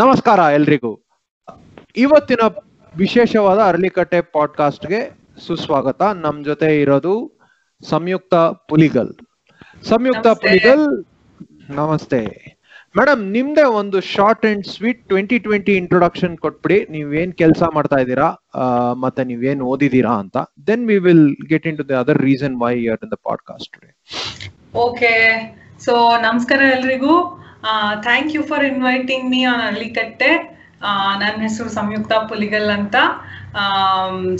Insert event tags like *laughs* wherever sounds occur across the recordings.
ನಮಸ್ಕಾರ ಎಲ್ರಿಗೂ. ಇವತ್ತಿನ ವಿಶೇಷವಾದ ಅರಳಿಕಟ್ಟೆ ಪಾಡ್ಕಾಸ್ಟ್ಗೆ ಸುಸ್ವಾಗತ. ನಮ್ ಜೊತೆ ಇರೋದು ಸಂಯುಕ್ತ ಪುಲಿಗಲ್. ಸಂಯುಕ್ತ ಪುಲಿಗಲ್ ನಮಸ್ತೆ. ಮೇಡಮ್ ನಿಮ್ದೇ ಒಂದು short and sweet twenty twenty introduction ಕೊಟ್ಬಿಡಿ. ನೀವೇನ್ ಕೆಲಸ ಮಾಡ್ತಾ ಇದ್ದೀರಾ ಮತ್ತೆ ನೀವೇನ್ ಓದಿದೀರಾ ಅಂತ. Then we will get into the other reason why you're in the podcast today okay so ನಮಸ್ಕಾರ ಎಲ್ರಿಗೂ. Thank you for inviting me on Allikatte ನನ್ನ ಹೆಸರು ಸಂಯುಕ್ತ ಪುಲಿಗಲ್ ಅಂತ.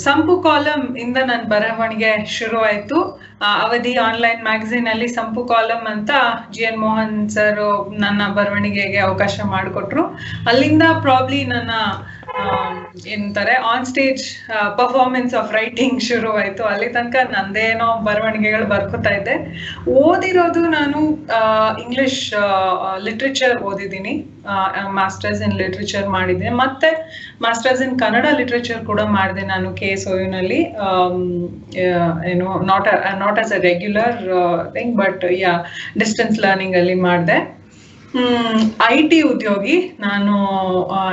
ಸಂಪು ಕಾಲಮ್ ಇಂದ ನನ್ನ ಬರವಣಿಗೆ ಶುರುವಾಯಿತು. ಅವಧಿ ಆನ್ಲೈನ್ ಮ್ಯಾಗಝಿನ್ ಅಲ್ಲಿ ಸಂಪು ಕಾಲಮ್ ಅಂತ ಜಿ ಎನ್ ಮೋಹನ್ ಸರ್ ನನ್ನ ಬರವಣಿಗೆಗೆ ಅವಕಾಶ ಮಾಡಿಕೊಟ್ರು. ಅಲ್ಲಿಂದ ಪ್ರಾಬ್ಲಿ ನನ್ನ ಏನಂತಾರೆ on stage performance of writing ಶುರು ಆಯ್ತು ಅಲ್ಲಿ ತನಕ ನಂದೇನೋ ಬರವಣಿಗೆಗಳು ಬರ್ಕೋತಾ ಇದ್ದೆ ಓದಿರೋದು ನಾನು ಇಂಗ್ಲಿಷ್ ಲಿಟ್ರೇಚರ್ ಓದಿದ್ದೀನಿ. ಮಾಸ್ಟರ್ಸ್ ಇನ್ ಲಿಟ್ರೇಚರ್ ಮಾಡಿದ್ದೆ ಮತ್ತೆ ಮಾಸ್ಟರ್ಸ್ ಇನ್ ಕನ್ನಡ ಲಿಟ್ರೇಚರ್ ಕೂಡ ಮಾಡಿದೆ ನಾನು ಕೆ ಎಸ್ನಲ್ಲಿ. ಏನು not not as a regular thing but yeah distance learning ಅಲ್ಲಿ ಮಾಡಿದೆ. ಐ ಟಿ ಉದ್ಯೋಗಿ, ನಾನು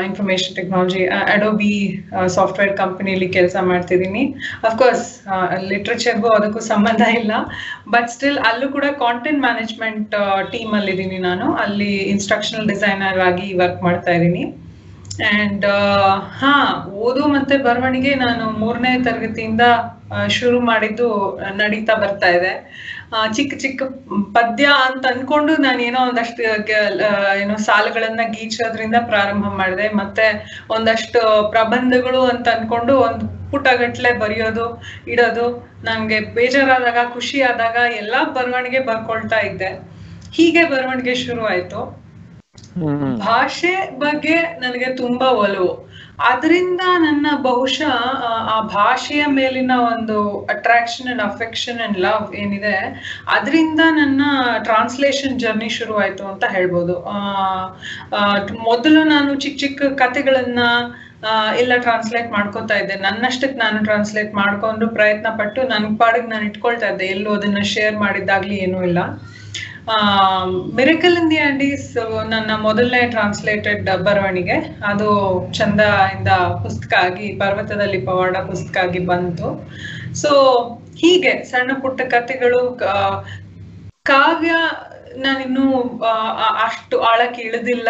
ಇನ್ಫಾರ್ಮೇಶನ್ ಟೆಕ್ನಾಲಜಿ ಅಡೋಬಿ ಸಾಫ್ಟ್ವೇರ್ ಕಂಪನಿಯಲ್ಲಿ ಕೆಲಸ ಮಾಡ್ತಿದ್ದೀನಿ. ಅಫ್ಕೋರ್ಸ್ ಲಿಟ್ರೇಚರ್ಗೂ ಅದಕ್ಕೂ ಸಂಬಂಧ ಇಲ್ಲ ಬಟ್ ಸ್ಟಿಲ್ ಅಲ್ಲೂ ಕೂಡ ಕಾಂಟೆಂಟ್ ಮ್ಯಾನೇಜ್ಮೆಂಟ್ ಟೀಮ್ ಅಲ್ಲಿ ಇದ್ದೀನಿ ನಾನು. ಅಲ್ಲಿ ಇನ್ಸ್ಟ್ರಕ್ಷನಲ್ ಡಿಸೈನರ್ ಆಗಿ ವರ್ಕ್ ಮಾಡ್ತಾ ಇದ್ದೀನಿ. ಅಂಡ್ ಹಾ, ಓದು ಮತ್ತೆ ಬರವಣಿಗೆ ನಾನು ಮೂರನೇ ತರಗತಿಯಿಂದ ಶುರು ಮಾಡಿದ್ದು ನಡೀತಾ ಬರ್ತಾ ಇದೆ. ಚಿಕ್ಕ ಚಿಕ್ಕ ಪದ್ಯ ಅಂತ ಅನ್ಕೊಂಡು ನಾನು ಏನೋ ಒಂದಷ್ಟು ಏನೋ ಸಾಲುಗಳನ್ನ ಗೀಚೋದ್ರಿಂದ ಪ್ರಾರಂಭ ಮಾಡಿದೆ. ಮತ್ತೆ ಒಂದಷ್ಟು ಪ್ರಬಂಧಗಳು ಅಂತ ಅನ್ಕೊಂಡು ಒಂದು ಪುಟಗಟ್ಲೆ ಬರೆಯೋದು, ಇಡೋದು ನಂಗೆ ಬೇಜಾರಾದಾಗ ಖುಷಿ ಆದಾಗ ಎಲ್ಲಾ ಬರವಣಿಗೆ ಬರ್ಕೊಳ್ತಾ ಇದ್ದೆ. ಹೀಗೆ ಬರವಣಿಗೆ ಶುರು ಆಯ್ತು ಭಾಷೆ ಬಗ್ಗೆ ನನಗೆ ತುಂಬಾ ಒಲವು. ಅದರಿಂದ ನನ್ನ ಬಹುಶಃ ಆ, ಭಾಷೆಯ ಮೇಲಿನ ಒಂದು attraction and affection and love ಏನಿದೆ ಅದರಿಂದ ನನ್ನ ಟ್ರಾನ್ಸ್ಲೇಷನ್ ಜರ್ನಿ ಶುರುವಾಯಿತು ಅಂತ ಹೇಳ್ಬೋದು. ಮೊದಲು ನಾನು ಚಿಕ್ಕ ಚಿಕ್ಕ ಕತೆಗಳನ್ನ ಎಲ್ಲ ಟ್ರಾನ್ಸ್ಲೇಟ್ ಮಾಡ್ಕೊತಾ ಇದ್ದೆ. ನನ್ನಷ್ಟಕ್ಕೆ ನಾನು ಟ್ರಾನ್ಸ್ಲೇಟ್ ಮಾಡ್ಕೊಂಡು ಪ್ರಯತ್ನ ಪಟ್ಟು ನನ್ ಪಾಡಿಗೆ ನಾನು ಇಟ್ಕೊಳ್ತಾ ಇದ್ದೆ. ಎಲ್ಲೂ ಅದನ್ನ ಶೇರ್ ಮಾಡಿದ್ದಾಗ್ಲಿ ಏನೂ ಇಲ್ಲ. ಮಿರಕಲ್ ಇನ್ ದಿ ಆಂಡೀಸ್ ನನ್ನ ಮೊದಲನೇ ಟ್ರಾನ್ಸ್ಲೇಟೆಡ್ ಬರವಣಿಗೆ. ಅದು ಚಂದ ಇಂದ ಪುಸ್ತಕ ಆಗಿ ಪರ್ವತದಲ್ಲಿ ಪವಾಡ ಪುಸ್ತಕ ಆಗಿ ಬಂತು. ಸೊ ಹೀಗೆ ಸಣ್ಣ ಪುಟ್ಟ ಕಥೆಗಳು ಕಾವ್ಯ ನಾನಿನ್ನು ಅಷ್ಟು ಆಳಕ್ಕೆ ಇಳಿದಿಲ್ಲ.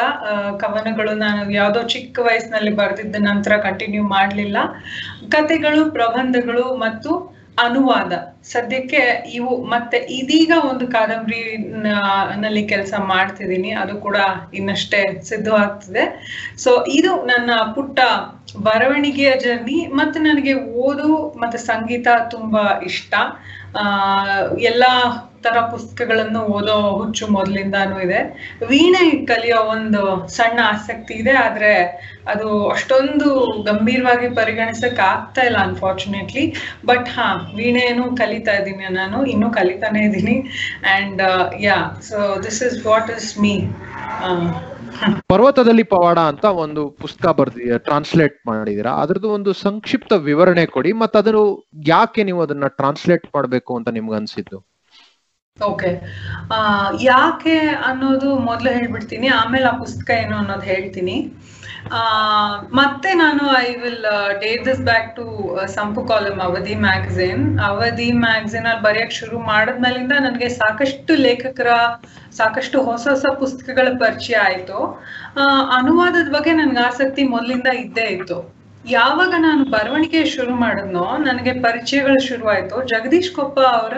ಕವನಗಳು ನಾನು ಯಾವುದೋ ಚಿಕ್ಕ ವಯಸ್ಸಿನಲ್ಲಿ ಬರೆದಿದ್ದ ನಂತರ ಕಂಟಿನ್ಯೂ ಮಾಡ್ಲಿಲ್ಲ. ಕಥೆಗಳು, ಪ್ರಬಂಧಗಳು ಮತ್ತು ಅನುವಾದ. ಸದ್ಯಕ್ಕೆ ಇವು ಮತ್ತೆ ಇದೀಗ ಒಂದು ಕಾದಂಬರಿ ನಲ್ಲಿ ಕೆಲಸ ಮಾಡ್ತಿದ್ದೀನಿ. ಅದು ಕೂಡ ಇನ್ನಷ್ಟೇ ಸಿದ್ಧವಾಗ್ತಿದೆ. ಸೊ ಇದು ನನ್ನ ಪುಟ್ಟ ಬರವಣಿಗೆಯ ಜರ್ನಿ ಮತ್ತೆ ನನಗೆ ಓದು ಮತ್ತೆ ಸಂಗೀತ ತುಂಬಾ ಇಷ್ಟ. ಆ, ಎಲ್ಲಾ ತರ ಪುಸ್ತಕಗಳನ್ನು ಓದೋ ಹುಚ್ಚು ಮೊದಲಿಂದಾನು ಇದೆ. ವೀಣೆ ಕಲಿಯೋ ಒಂದು ಸಣ್ಣ ಆಸಕ್ತಿ ಇದೆ, ಆದ್ರೆ ಅದು ಅಷ್ಟೊಂದು ಗಂಭೀರವಾಗಿ ಪರಿಗಣಿಸಕ್ ಆಗ್ತಾ ಇಲ್ಲ ಅನ್ಫಾರ್ಚುನೇಟ್ಲಿ ಬಟ್ ಹಾ, ವೀಣೆಯನ್ನು ಕಲಿತಾ ಇದ್ದೀನಿ ನಾನು ಇನ್ನೂ ಕಲಿತಾನೆ ಇದ್ದೀನಿ. And yeah so this is what is me ಪರ್ವತದಲ್ಲಿ ಪವಾಡ ಅಂತ ಒಂದು ಪುಸ್ತಕ ಬರ್ದಿದ್ದೀರಾ ಟ್ರಾನ್ಸ್ಲೇಟ್ ಮಾಡಿದೀರಾ ಅದ್ರದ್ದು ಒಂದು ಸಂಕ್ಷಿಪ್ತ ವಿವರಣೆ ಕೊಡಿ ಮತ್ತೆ ಅದನ್ನು ಯಾಕೆ ನೀವು ಅದನ್ನ ಟ್ರಾನ್ಸ್ಲೇಟ್ ಮಾಡ್ಬೇಕು ಅಂತ ನಿಮ್ಗೆ ಅನ್ಸಿದ್ದು? ಓಕೆ ಯಾಕೆ ಅನ್ನೋದು ಮೊದಲು ಹೇಳ್ಬಿಡ್ತೀನಿ ಆಮೇಲೆ ಆ ಪುಸ್ತಕ ಏನು ಅನ್ನೋದು ಹೇಳ್ತೀನಿ. ಮತ್ತೆ ನಾನು I will date this back to Sampu column Avadhi magazine Avadhi magazine ಅಲ್ಲಿ ಬರೆಯಕ್ ಶುರು ಮಾಡಿದ್ಮೇಲಿಂದ ನನಗೆ ಸಾಕಷ್ಟು ಲೇಖಕರ, ಸಾಕಷ್ಟು ಹೊಸ ಹೊಸ ಪುಸ್ತಕಗಳ ಪರಿಚಯ ಆಯ್ತು. ಅನುವಾದದ ಬಗ್ಗೆ ನನ್ಗೆ ಆಸಕ್ತಿ ಮೊದಲಿಂದ ಇದ್ದೇ ಇತ್ತು. ಯಾವಾಗ ನಾನು ಬರವಣಿಗೆ ಶುರು ಮಾಡಿದ್ನೋ, ನನಗೆ ಪರಿಚಯಗಳು ಶುರು ಆಯ್ತು. ಜಗದೀಶ್ ಕೊಪ್ಪ ಅವರ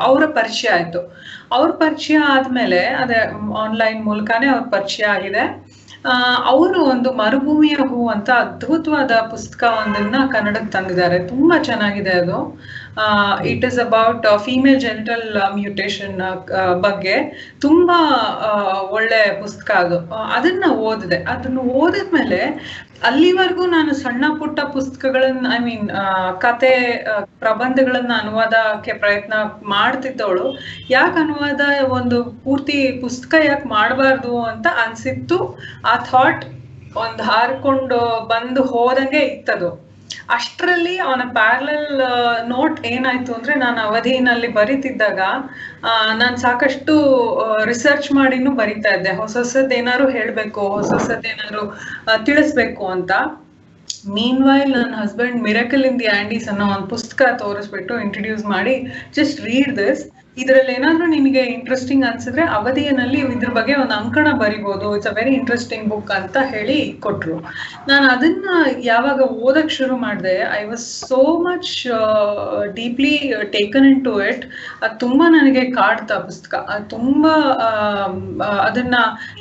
ಅವರ ಪರಿಚಯ ಆಯ್ತು. ಅವ್ರ ಪರಿಚಯ ಆದ್ಮೇಲೆ, ಅದೇ ಆನ್ಲೈನ್ ಮೂಲಕನೇ ಅವ್ರ ಪರಿಚಯ ಆಗಿದೆ. ಅವರು ಒಂದು ಮರುಭೂಮಿಯ ಹೂ ಅಂತ ಅದ್ಭುತವಾದ ಪುಸ್ತಕ ಒಂದನ್ನ ಕನ್ನಡಕ್ಕೆ ತಂದಿದ್ದಾರೆ. ತುಂಬಾ ಚೆನ್ನಾಗಿದೆ ಅದು. It is about female genital mutation ಬಗ್ಗೆ ತುಂಬಾ ಒಳ್ಳೆ ಪುಸ್ತಕ ಅದು. ಅದನ್ನ ಓದಿದೆ. ಅದನ್ನ ಓದಿದ್ಮೇಲೆ ಅಲ್ಲಿವರೆಗೂ ನಾನು ಸಣ್ಣ ಪುಟ್ಟ ಪುಸ್ತಕಗಳನ್ನ ಐ ಮೀನ್ ಕತೆ ಪ್ರಬಂಧಗಳನ್ನ ಅನುವಾದಕ್ಕೆ ಪ್ರಯತ್ನ ಮಾಡ್ತಿದ್ದವಳು. ಯಾಕೆ ಅನುವಾದ ಒಂದು ಪೂರ್ತಿ ಪುಸ್ತಕ ಯಾಕೆ ಮಾಡಬಾರ್ದು ಅಂತ ಅನ್ಸಿತ್ತು. ಆ ಥಾಟ್ ಒಂದ್ ಹಾರ್ಕೊಂಡು ಬಂದು ಹೋದಂಗೆ ಇತ್ತದು. ಅಷ್ಟರಲ್ಲಿ ಅವನ ಪ್ಯಾರಲಲ್ ನೋಟ್ ಏನಾಯ್ತು ಅಂದ್ರೆ ನಾನು ಅವಧಿನಲ್ಲಿ ಬರಿತಿದ್ದಾಗ ನಾನು ಸಾಕಷ್ಟು ರಿಸರ್ಚ್ ಮಾಡಿನೂ ಬರಿತಾ ಇದ್ದೆ. ಹೊಸ ಹೊಸದ್ ಏನಾದ್ರು ಹೇಳ್ಬೇಕು ಹೊಸ ಹೊಸದ್ ಏನಾದ್ರು ಆ, ತಿಳಿಸ್ಬೇಕು ಅಂತ. ಮೀನ್ ವೈಲ್ ನನ್ನ husband miracle in the Andes ಅನ್ನೋ ಒಂದು ಪುಸ್ತಕ ತೋರಿಸ್ಬಿಟ್ಟು ಇಂಟ್ರೊಡ್ಯೂಸ್ ಮಾಡಿ ಜಸ್ಟ್ ರೀಡ್ ದಿಸ್ ಇದ್ರಲ್ಲಿ ಏನಾದ್ರೂ ನಿಮಗೆ ಇಂಟ್ರೆಸ್ಟಿಂಗ್ ಅನ್ಸಿದ್ರೆ ಅವಧಿಯಲ್ಲಿ ಇದ್ರ ಬಗ್ಗೆ ಒಂದು ಅಂಕಣ ಬರಿಬೋದು. It's a very interesting book ಅಂತ ಹೇಳಿ ಕೊಟ್ರು. ನಾನು ಅದನ್ನ ಯಾವಾಗ ಓದಕ್ ಶುರು ಮಾಡಿದೆ I was so much deeply taken into it ಅದು ತುಂಬಾ ನನಗೆ ಕಾಡ್ತಾ ಪುಸ್ತಕ. ಅದು ತುಂಬಾ ಆ, ಅದನ್ನ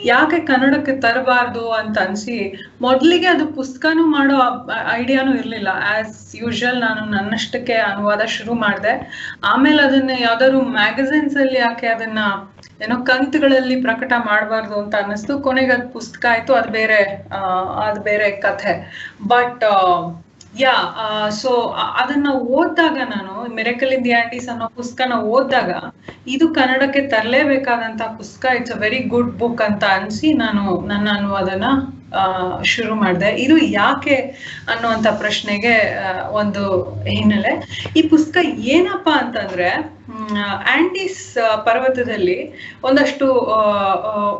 ಯಾಕೆ ಕನ್ನಡಕ್ಕೆ ತರಬಾರ್ದು ಅಂತ ಅನ್ಸಿ ಮೊದಲಿಗೆ ಅದು ಪುಸ್ತಕನೂ ಮಾಡೋ ಐಡಿಯಾನು ಇರ್ಲಿಲ್ಲ. ಆಸ್ ಯೂಶುವಲ್ ನಾನು ನನ್ನಷ್ಟಕ್ಕೆ ಅನುವಾದ ಶುರು ಮಾಡಿದೆ. ಆಮೇಲೆ ಅದನ್ನ ಯಾವ್ದಾದ್ರು ಮ್ಯಾಗಝಿನ್ಸ್ ಅಲ್ಲಿ ಯಾಕೆ ಅದನ್ನ ಏನೋ ಕಂತುಗಳಲ್ಲಿ ಪ್ರಕಟ ಮಾಡಬಾರ್ದು ಅಂತ ಅನ್ನಿಸ್ತು. ಕೊನೆಗೆ ಅದು ಪುಸ್ತಕ ಆಯ್ತು. ಅದು ಬೇರೆ ಅದು ಬೇರೆ ಕಥೆ. ಬಟ್ ಯಾ ಸೊ ಅದನ್ನ ಓದಿದಾಗ ನಾನು ಮಿರಕಲ್ ಇನ್ ದಿ ಆಂಟೀಸ್ ಅನ್ನೋ ಪುಸ್ತಕನ ಓದಿದಾಗ ಇದು ಕನ್ನಡಕ್ಕೆ ತರಲೇಬೇಕಾದಂತ ಪುಸ್ತಕ. It's a very good book ಅಂತ ಅನ್ಸಿ ನಾನು ನನ್ನ ಅನುವಾದನ ಶುರು ಮಾಡಿದೆ. ಇದು ಯಾಕೆ ಅನ್ನುವಂತ ಪ್ರಶ್ನೆಗೆ ಒಂದು ಹಿನ್ನೆಲೆ. ಈ ಪುಸ್ತಕ ಏನಪ್ಪಾ ಅಂತಂದ್ರೆ ಆಂಟೀಸ್ ಪರ್ವತದಲ್ಲಿ ಒಂದಷ್ಟು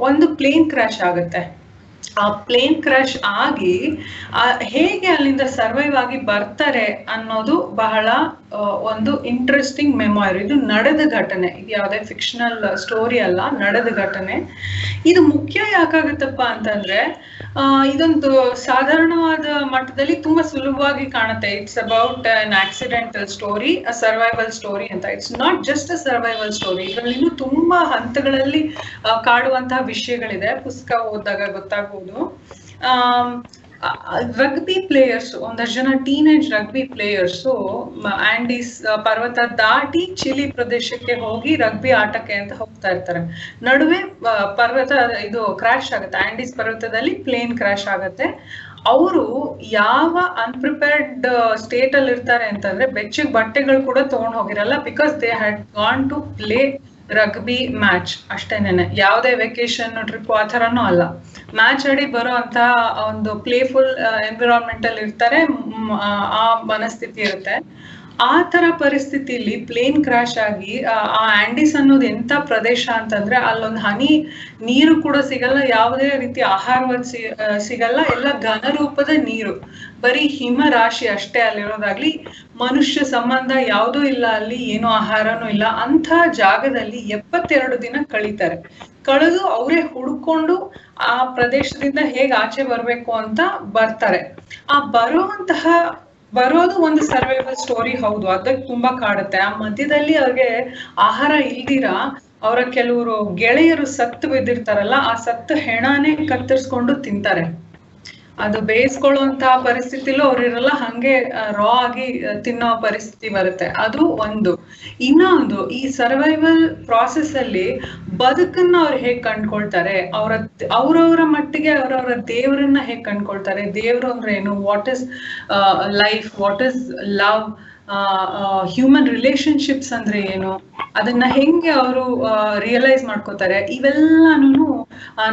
ಒಂದು ಪ್ಲೇನ್ ಕ್ರಾಶ್ ಆಗುತ್ತೆ. ಆ ಪ್ಲೇನ್ ಕ್ರಾಶ್ ಆಗಿ ಹೇಗೆ ಅಲ್ಲಿಂದ ಸರ್ವೈವ್ ಆಗಿ ಬರ್ತಾರೆ ಅನ್ನೋದು ಬಹಳ ಒಂದು ಇಂಟ್ರೆಸ್ಟಿಂಗ್ ಮೆಮೊರಿ ಇದು ನಡೆದ ಘಟನೆ. ಇದು ಯಾವುದೇ ಫಿಕ್ಷನಲ್ ಸ್ಟೋರಿ ಅಲ್ಲ, ನಡೆದ ಘಟನೆ. ಇದು ಮುಖ್ಯ ಯಾಕಾಗುತ್ತಪ್ಪ ಅಂತಂದ್ರೆ ಇದೊಂದು ಸಾಧಾರಣವಾದ ಮಟ್ಟದಲ್ಲಿ ತುಂಬಾ ಸುಲಭವಾಗಿ ಕಾಣುತ್ತೆ. It's about an accidental story a survival story ಅಂತ. It's not just a survival story ಇದರಲ್ಲಿ ಇನ್ನೂ ತುಂಬಾ ಹಂತಗಳಲ್ಲಿ ಕಾಡುವಂತಹ ವಿಷಯಗಳಿದೆ. ಪುಸ್ತಕ ಓದಿದಾಗ ಗೊತ್ತಾಗ್ಬೋದು. ರಗ್ಬಿ ಪ್ಲೇಯರ್ಸ್ ಒಂದಷ್ಟು ಜನ ಟೀನೇಜ್ ರಗ್ಬಿ ಪ್ಲೇಯರ್ಸ್ ಆಂಡೀಸ್ ಪರ್ವತ ದಾಟಿ ಚಿಲಿ ಪ್ರದೇಶಕ್ಕೆ ಹೋಗಿ ರಗ್ಬಿ ಆಟಕ್ಕೆ ಅಂತ ಹೋಗ್ತಾ ಇರ್ತಾರೆ. ನಡುವೆ ಪರ್ವತ ಇದು ಕ್ರಾಶ್ ಆಗುತ್ತೆ. ಆಂಡೀಸ್ ಪರ್ವತದಲ್ಲಿ ಪ್ಲೇನ್ ಕ್ರಾಶ್ ಆಗುತ್ತೆ. ಅವರು ಯಾವ ಅನ್ಪ್ರಿಪೇರ್ಡ್ ಸ್ಟೇಟ್ ಅಲ್ಲಿ ಇರ್ತಾರೆ ಅಂತಂದ್ರೆ ಬೆಚ್ಚಗ್ ಬಟ್ಟೆಗಳು ಕೂಡ ತಗೊಂಡ್ ಹೋಗಿರಲ್ಲ because they had gone to play rugby match ಅಷ್ಟೇನೇನೆ ಯಾವುದೇ ವೆಕೇಶನ್ ಟ್ರಿಪ್ ಆ ಥರನೂ ಅಲ್ಲ. ಮ್ಯಾಚ್ ಆಡಿ ಬರೋ ಅಂತ ಒಂದು ಪ್ಲೇಫುಲ್ ಎನ್ವಿರಾನ್ಮೆಂಟ್ ಅಲ್ಲಿ ಇರ್ತಾರೆ. ಆ ಮನಸ್ಥಿತಿ ಇರುತ್ತೆ. ಆ ತರ ಪರಿಸ್ಥಿತಿಲಿ ಪ್ಲೇನ್ ಕ್ರಾಶ್ ಆಗಿ, ಆ ಆಂಡಿಸ್ ಆಂಡೀಸ್ ಅನ್ನೋದು ಎಂತ ಪ್ರದೇಶ ಅಂತಂದ್ರೆ ಅಲ್ಲೊಂದು ಹನಿ, ನೀರು ಕೂಡ ಸಿಗಲ್ಲ. ಯಾವುದೇ ರೀತಿ ಆಹಾರ ಸಿಗಲ್ಲ. ಎಲ್ಲ ಘನ ರೂಪದ ನೀರು. ಬರೀ ಹಿಮ ರಾಶಿ ಅಷ್ಟೇ ಅಲ್ಲಿರೋದಾಗ್ಲಿ, ಮನುಷ್ಯ ಸಂಬಂಧ ಯಾವುದೂ ಇಲ್ಲ, ಅಲ್ಲಿ ಏನು ಆಹಾರನೂ ಇಲ್ಲ ಅಂತ ಜಾಗದಲ್ಲಿ ಎಪ್ಪತ್ತೆರಡು ದಿನ ಕಳೀತಾರೆ. ಕಳೆದು ಅವರೇ ಹುಡ್ಕೊಂಡು ಆ ಪ್ರದೇಶದಿಂದ ಹೇಗೆ ಆಚೆ ಬರ್ಬೇಕು ಅಂತ ಬರ್ತಾರೆ. ಆ ಬರುವಂತಹ, ಬರೋದು ಒಂದು ಸರ್ವೈವಲ್ ಸ್ಟೋರಿ ಹೌದು, ಅದಕ್ಕೆ ತುಂಬಾ ಕಾಡುತ್ತೆ. ಆ ಮಧ್ಯದಲ್ಲಿ ಅವ್ರಿಗೆ ಆಹಾರ ಇಲ್ದಿರ, ಅವರ ಕೆಲವರು ಗೆಳೆಯರು ಸತ್ತು ಬಿದ್ದಿರ್ತಾರಲ್ಲ, ಆ ಸತ್ತು ಹೆಣಾನೇ ಕತ್ತರಿಸ್ಕೊಂಡು ತಿಂತಾರೆ. ಅದು ಬೇಯಿಸ್ಕೊಳ್ಳುವಂತಹ ಪರಿಸ್ಥಿತಿಲೂ ಅವ್ರಿರಲ್ಲ, ಹಂಗೆ ರಾ ಆಗಿ ತಿನ್ನೋ ಪರಿಸ್ಥಿತಿ ಬರುತ್ತೆ. ಅದು ಒಂದು. ಇನ್ನೊಂದು, ಈ ಸರ್ವೈವಲ್ ಪ್ರಾಸೆಸ್ ಅಲ್ಲಿ ಬದುಕನ್ನ ಅವ್ರು ಹೇಗ್ ಕಂಡ್ಕೊಳ್ತಾರೆ? ಅವರ, ಅವ್ರವ್ರ ಮಟ್ಟಿಗೆ ಅವ್ರವ್ರ ದೇವರನ್ನ ಹೇಗ್ ಕಂಡ್ಕೊಳ್ತಾರೆ? ದೇವ್ರು ಅಂದ್ರೆ ಏನು? What is life what is love human relationships ಅಂದ್ರೆ ಏನು? ಅದನ್ನ ಹೆಂಗೆ ಅವರು ರಿಯಲೈಸ್ ಮಾಡ್ಕೋತಾರೆ ಇವೆಲ್ಲಾನು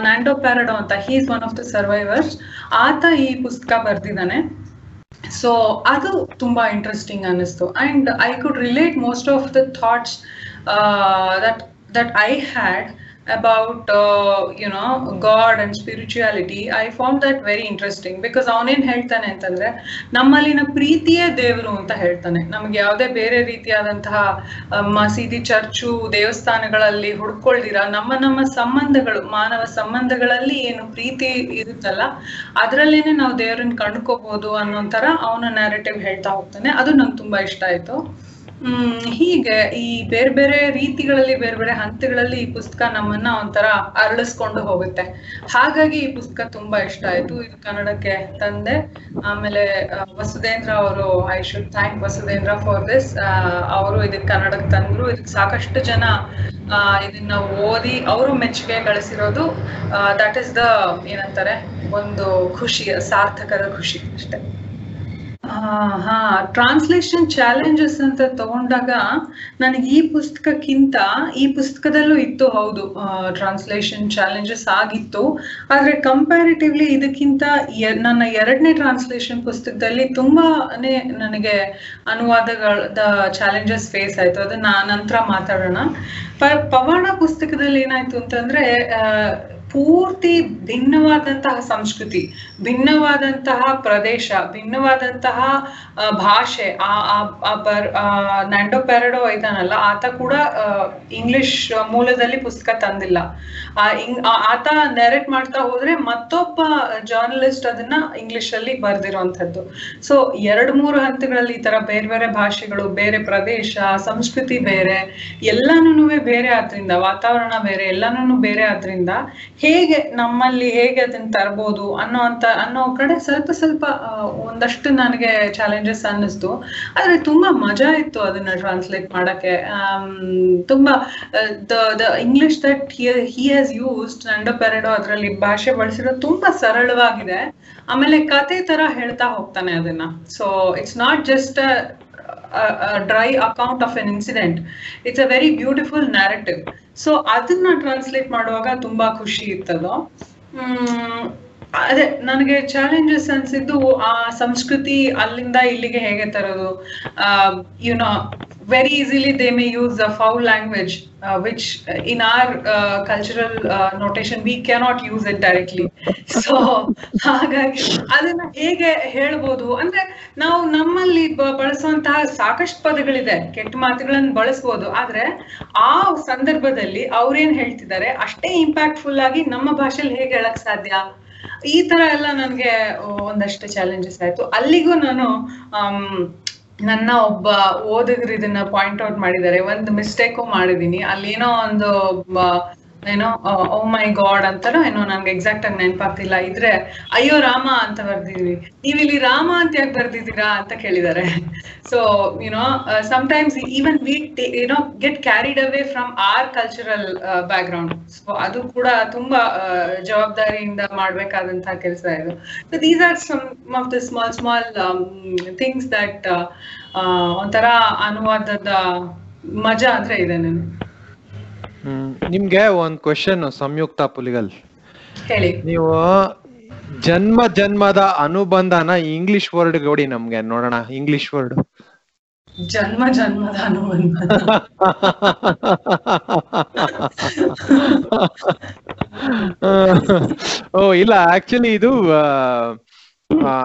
ನ್ಯಾಂಡೋ ಪ್ಯಾರಡೋ ಅಂತ he is one of the survivors ಆತ ಈ ಪುಸ್ತಕ ಬರ್ದಿದ್ದಾನೆ. ಸೊ ಅದು ತುಂಬಾ ಇಂಟ್ರೆಸ್ಟಿಂಗ್ ಅನ್ನಿಸ್ತು. And I could relate most of the thoughts that that I had about uh, you know god and spirituality i found that very interesting. Because ಅವನೇನ್ ಹೇಳ್ತಾನೆ ಅಂತಂದ್ರೆ ನಮ್ಮಲ್ಲಿನ ಪ್ರೀತಿಯೇ ದೇವರು ಅಂತ ಹೇಳ್ತಾನೆ. ನಮ್ಗೆ ಯಾವುದೇ ಬೇರೆ ರೀತಿಯಾದಂತಹ ಮಸೀದಿ ಚರ್ಚು ದೇವಸ್ಥಾನಗಳಲ್ಲಿ ಹುಡ್ಕೊಳ್ದಿರ ನಮ್ಮ ನಮ್ಮ ಸಂಬಂಧಗಳು ಮಾನವ ಸಂಬಂಧಗಳಲ್ಲಿ ಏನು ಪ್ರೀತಿ ಇರುತ್ತಲ್ಲ ಅದರಲ್ಲೇನೆ ನಾವು ದೇವರನ್ನ ಕಂಡ್ಕೋಬಹುದು ಅನ್ನೋ ತರ ಅವನ ನ್ಯಾರೇಟಿವ್ ಹೇಳ್ತಾ ಹೋಗ್ತಾನೆ. ಅದು ನಂಗೆ ತುಂಬಾ ಇಷ್ಟ ಆಯ್ತು. ಹ್ಮ್, ಹೀಗೆ ಈ ಬೇರೆ ಬೇರೆ ರೀತಿಗಳಲ್ಲಿ, ಬೇರೆ ಬೇರೆ ಹಂತಗಳಲ್ಲಿ ಈ ಪುಸ್ತಕ ನಮ್ಮನ್ನ ಒಂಥರ ಅರಳಿಸ್ಕೊಂಡು ಹೋಗುತ್ತೆ. ಹಾಗಾಗಿ ಈ ಪುಸ್ತಕ ತುಂಬಾ ಇಷ್ಟ ಆಯ್ತು. ಇದು ಕನ್ನಡಕ್ಕೆ ತಂದೆ. ಆಮೇಲೆ ವಸುದೇಂದ್ರ ಅವರು, I should thank Vasudhendra for this. ಅವರು ಇದಕ್ಕೆ ಕನ್ನಡಕ್ಕೆ ತಂದ್ರು. ಇದಕ್ಕೆ ಸಾಕಷ್ಟು ಜನ ಇದನ್ನ ಓದಿ ಅವರು ಮೆಚ್ಚುಗೆ ಗಳಿಸಿರೋದು ದಟ್ ಇಸ್ ದ ಏನಂತಾರೆ, ಒಂದು ಖುಷಿ, ಸಾರ್ಥಕದ ಖುಷಿ ಅಷ್ಟೇ. ಹಾ ಟ್ರಾನ್ಸ್ಲೇಷನ್ ಚಾಲೆಂಜಸ್ ಅಂತ ತಗೊಂಡಾಗ ನನಗೆ ಈ ಪುಸ್ತಕಕ್ಕಿಂತ ಈ ಪುಸ್ತಕದಲ್ಲೂ ಇತ್ತು ಹೌದು ಟ್ರಾನ್ಸ್ಲೇಷನ್ ಚಾಲೆಂಜಸ್ ಆಗಿತ್ತು. ಆದ್ರೆ ಕಂಪ್ಯಾರಿಟಿವ್ಲಿ ಇದಕ್ಕಿಂತ ನನ್ನ ಎರಡನೇ ಟ್ರಾನ್ಸ್ಲೇಷನ್ ಪುಸ್ತಕದಲ್ಲಿ ತುಂಬಾನೇ ನನಗೆ ಅನುವಾದಗಳದ ಚಾಲೆಂಜಸ್ ಫೇಸ್ ಆಯ್ತು. ಅದನ್ನ ನಂತರ ಮಾತಾಡೋಣ. ಪವಾಡ ಪುಸ್ತಕದಲ್ಲಿ ಏನಾಯ್ತು ಅಂತಂದ್ರೆ ಪೂರ್ತಿ ಭಿನ್ನವಾದಂತಹ ಸಂಸ್ಕೃತಿ, ಭಿನ್ನವಾದಂತಹ ಪ್ರದೇಶ, ಭಿನ್ನವಾದಂತಹ ಭಾಷೆ, ಆ, ಆ- ಬರ್ ನ್ಯಾಂಡೋ ಪ್ಯಾರಡೋ ಇದಾನಲ್ಲ ಆತ ಕೂಡ ಇಂಗ್ಲಿಷ್ ಮೂಲದಲ್ಲಿ ಪುಸ್ತಕ ತಂದಿಲ್ಲ. ಇಂಗ್- ಆತ ನೆರೆಕ್ಟ್ ಮಾಡ್ತಾ ಹೋದ್ರೆ ಮತ್ತೊಬ್ಬ ಜರ್ನಲಿಸ್ಟ್ ಅದನ್ನ ಇಂಗ್ಲಿಷ್ ಅಲ್ಲಿ ಬರ್ದಿರುವಂತದ್ದು ಸೊ ಎರಡ್ ಮೂರು ಹಂತಗಳಲ್ಲಿ ಈ ತರ ಬೇರೆ ಬೇರೆ ಭಾಷೆಗಳು, ಬೇರೆ ಪ್ರದೇಶ, ಸಂಸ್ಕೃತಿ ಬೇರೆ ಎಲ್ಲಾನು ಬೇರೆ ಆದ್ರಿಂದ, ವಾತಾವರಣ ಬೇರೆ ಎಲ್ಲಾನು ಬೇರೆ ಆದ್ರಿಂದ ಹೇಗೆ ನಮ್ಮಲ್ಲಿ ಹೇಗೆ ಅದನ್ನ ತರ್ಬೋದು ಅನ್ನೋ ಅಂತ, ಅನ್ನೋ ಕಡೆ ಸ್ವಲ್ಪ ಸ್ವಲ್ಪ ಒಂದಷ್ಟು ನನಗೆ ಚಾಲೆಂಜಸ್ ಅನ್ನಿಸ್ತು. ಆದ್ರೆ ತುಂಬಾ ಮಜಾ ಇತ್ತು ಅದನ್ನ ಟ್ರಾನ್ಸ್ಲೇಟ್ ಮಾಡಕ್ಕೆ. ತುಂಬಾ the English that he has used Nando Parrado ಅದರಲ್ಲಿ ಭಾಷೆ ಬಳಸಿರೋ ತುಂಬಾ ಸರಳವಾಗಿದೆ. ಆಮೇಲೆ ಕತೆ ತರ ಹೇಳ್ತಾ ಹೋಗ್ತಾನೆ ಅದನ್ನ. So it's not just dry account of an incident it's a very beautiful narrative so ಅದನ್ನ ಟ್ರಾನ್ಸ್ಲೇಟ್ ಮಾಡುವಾಗ ತುಂಬಾ ಖುಷಿ ಇತ್ತದು. ಹ್ಮ್, ಅದೇ, ನನಗೆ ಚಾಲೆಂಜಸ್ ಅನ್ಸಿದ್ದು ಆ ಸಂಸ್ಕೃತಿ ಅಲ್ಲಿಂದ ಇಲ್ಲಿಗೆ ಹೇಗೆ ತರೋದು? You know very easily they may use a foul language which in our cultural notation we cannot use it directly so ಹಾಗಾಗಿ ಅದನ್ನ ಹೇಗೆ ಹೇಳ್ಬೋದು? ಅಂದ್ರೆ ನಾವು ನಮ್ಮಲ್ಲಿ ಬಳಸುವಂತಹ ಸಾಕಷ್ಟು ಪದಗಳಿದೆ, ಕೆಟ್ಟ ಮಾತುಗಳನ್ನು ಬಳಸ್ಬೋದು. ಆದ್ರೆ ಆ ಸಂದರ್ಭದಲ್ಲಿ ಅವ್ರೇನ್ ಹೇಳ್ತಿದ್ದಾರೆ? ಅಷ್ಟೇ ಇಂಪ್ಯಾಕ್ಟ್ಫುಲ್ ಆಗಿ ನಮ್ಮ ಭಾಷೆಯಲ್ಲಿ ಹೇಗೆ ಹೇಳಕ್ ಸಾಧ್ಯ? ಈ ತರ ಎಲ್ಲ ನನ್ಗೆ ಒಂದಷ್ಟು ಚಾಲೆಂಜಸ್ ಆಯ್ತು. ಅಲ್ಲಿಗೂ ನಾನು ನನ್ನ ಒಬ್ಬ ಓದುಗರು ಇದನ್ನ ಪಾಯಿಂಟ್ ಔಟ್ ಮಾಡಿದ್ದಾರೆ. ಒಂದು ಮಿಸ್ಟೇಕು ಮಾಡಿದೀನಿ. ಅಲ್ಲಿ ಏನೋ ಒಂದು ಏನೋ ಓ ಮೈ ಗಾಡ್ ಅಂತಾರೋ ಏನೋ ನನ್ಗೆ ಎಕ್ಸಾಕ್ಟ್ ಆಗಿ ನೆನಪಾಗ್ತಿಲ್ಲ. ಇದ್ರೆ ಅಯ್ಯೋ ರಾಮ ಅಂತ ಬರ್ದಿದ್ವಿ. ನೀವ್ ಇಲ್ಲಿ ರಾಮ ಅಂತ ಯಾಕೆ ಬರ್ದಿದ್ದೀರಾ ಅಂತ ಕೇಳಿದ್ದಾರೆ so you know sometimes even we you know get carried away from our cultural background so ಅದು ಕೂಡ ತುಂಬಾ ಆ, ಜವಾಬ್ದಾರಿಯಿಂದ ಮಾಡ್ಬೇಕಾದಂತಹ ಕೆಲಸ ಇದು. So these are some of the small small things that ಒಂಥರ ಅನುವಾದದ ಮಜಾ ಅಂದ್ರೆ ಇದೆ ನನಗೆ. ನಿಮ್ಗೆ ಒಂದ್ ಕ್ವಶನ್ ಸಂಯುಕ್ತ ಪುಲಿಗಲ್. ಹೇಳಿ. ನೀವು ಜನ್ಮ ಜನ್ಮದ ಅನುಬಂಧನ ಇಂಗ್ಲಿಷ್ ವರ್ಡ್ ಕೊಡಿ ನಮ್ಗೆ ನೋಡೋಣ ಇಂಗ್ಲಿಷ್ ವರ್ಡ್ ಜನ್ಮ ಜನ್ಮದ ಅನುಬಂಧ. *laughs* ಓ ಇಲ್ಲ ಆಕ್ಚುಲಿ ಇದು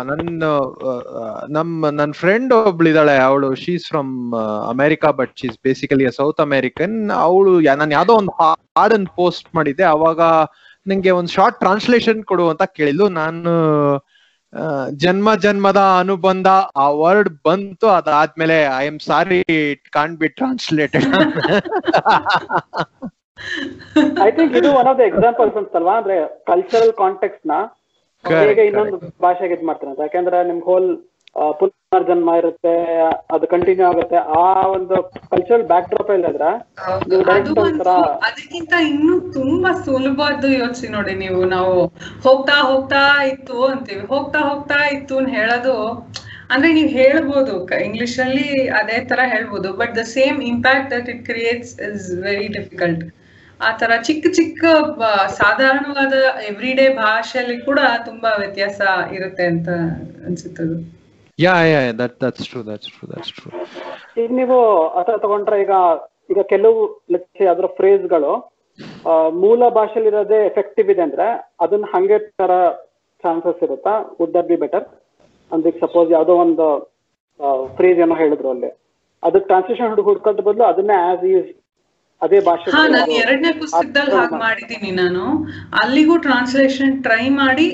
ನನ್ನ ನಮ್ಮ ನನ್ನ ಫ್ರೆಂಡ್ ಒಬ್ಳಿದಾಳೆ, ಅವಳು she's from America but she's basically South American ಅವಳು ನಾನು ಯಾವ್ದೋ ಒಂದು ಹಾಡನ್ ಪೋಸ್ಟ್ ಮಾಡಿದ್ದೆ, ಅವಾಗ ನಂಗೆ ಒಂದು ಶಾರ್ಟ್ ಟ್ರಾನ್ಸ್ಲೇಷನ್ ಕೊಡು ಅಂತ ಕೇಳಿದ್ಲು. ನಾನು ಜನ್ಮ, ಜನ್ಮದ ಅನುಬಂಧ, ಆ ವರ್ಡ್ ಬಂತು, ಅದಾದ್ಮೇಲೆ I am sorry it can't be translated I think ಇದು ಒನ್ ಆಫ್ ದ ಎಕ್ಸಾಂಪಲ್ಸ್ ಅಂತಲ್ವಾ? ಅಂದ್ರೆ ಕಲ್ಚರಲ್ ಕಾಂಟೆಕ್ಸ್ಟ್ನ ಹೇಗೆ ಇನ್ನೊಂದು ಭಾಷೆಗೆ ಇದ್ ಮಾಡ್ತಾರೆ ಅಂತ. ಯಾಕಂದ್ರೆ ನಿಮ್ಗೆ ಹೋಲ್ ಪುನರ್ಜನ್ಮ ಇರುತ್ತೆ ಅದು ಕಂಟಿನ್ಯೂ ಆಗುತ್ತೆ. ಆ ಒಂದು ಕಲ್ಚರಲ್ ಬ್ಯಾಕ್ ಡ್ರಾಪ್ ಇಲ್ಲದ್ರೆ ನೀವು ಒಂಥರ ಅದಕ್ಕಿಂತ ಇನ್ನು ತುಂಬಾ ಸುಲಭದ್ದು ಯೋಚಿಸಿ ನೋಡಿ ನೀವು. ನಾವು ಹೋಗ್ತಾ ಹೋಗ್ತಾ ಇತ್ತು ಅಂತೀವಿ. ಹೋಗ್ತಾ ಹೋಗ್ತಾ ಇತ್ತು ಅಂತ ಹೇಳೋದು ಅಂದ್ರೆ ನೀವು ಹೇಳ್ಬೋದು ಇಂಗ್ಲಿಷ್ ಅಲ್ಲಿ ಅದೇ ತರ ಹೇಳ್ಬೋದು but the same impact that it creates is very difficult ಆ ತರ ಚಿಕ್ಕ ಚಿಕ್ಕ ಸಾಧಾರಣವಾದ ಎವ್ರಿ ಡೇ ಭಾಷೆಯಲ್ಲಿ ಕೂಡ ತುಂಬಾ ವ್ಯತ್ಯಾಸ ಇರುತ್ತೆ ಅಂತ ಅನ್ಸುತ್ತದು. Yeah yeah that that's true that's true that's true ಈಗ ನೀವು ಅದ್ರ ತಗೊಂಡ್ರೆ ಈಗ ಈಗ ಕೆಲವು ಅದರ ಫ್ರೇಸ್ಗಳು ಮೂಲ ಭಾಷೆಲಿರೋದೇ ಎಫೆಕ್ಟಿವ್ ಇದೆ ಅಂದ್ರೆ ಅದನ್ನ ಹಂಗೆ ತರ ಚಾನ್ಸಸ್ ಇರುತ್ತಾ? ವುಡ್ ದಟ್ ಬಿ ಬೆಟರ್ ಅಂದ್ರೆ ಸಪೋಸ್ ಯಾವುದೋ ಒಂದು ಫ್ರೇಸ್ ಏನೋ ಹೇಳಿದ್ರು ಅಲ್ಲಿ. ಅದಕ್ಕೆ ಟ್ರಾನ್ಸ್ಲೇಷನ್ ಹುಡುಗ ಹುಡ್ಕೊಂಡ ಬದಲು ಅದನ್ನೇ ಆಸ್ ಈಸ್ ಅದೇ ಭಾಷೆ ಹಾ ನಾನು ಎರಡನೇ ಪುಸ್ತಕದಲ್ಲಿ ಹಾಗೆ ಮಾಡಿದ್ದೀನಿ ನಾನು. ಅಲ್ಲಿಗೂ ಟ್ರಾನ್ಸ್ಲೇಷನ್ ಟ್ರೈ ಮಾಡಿ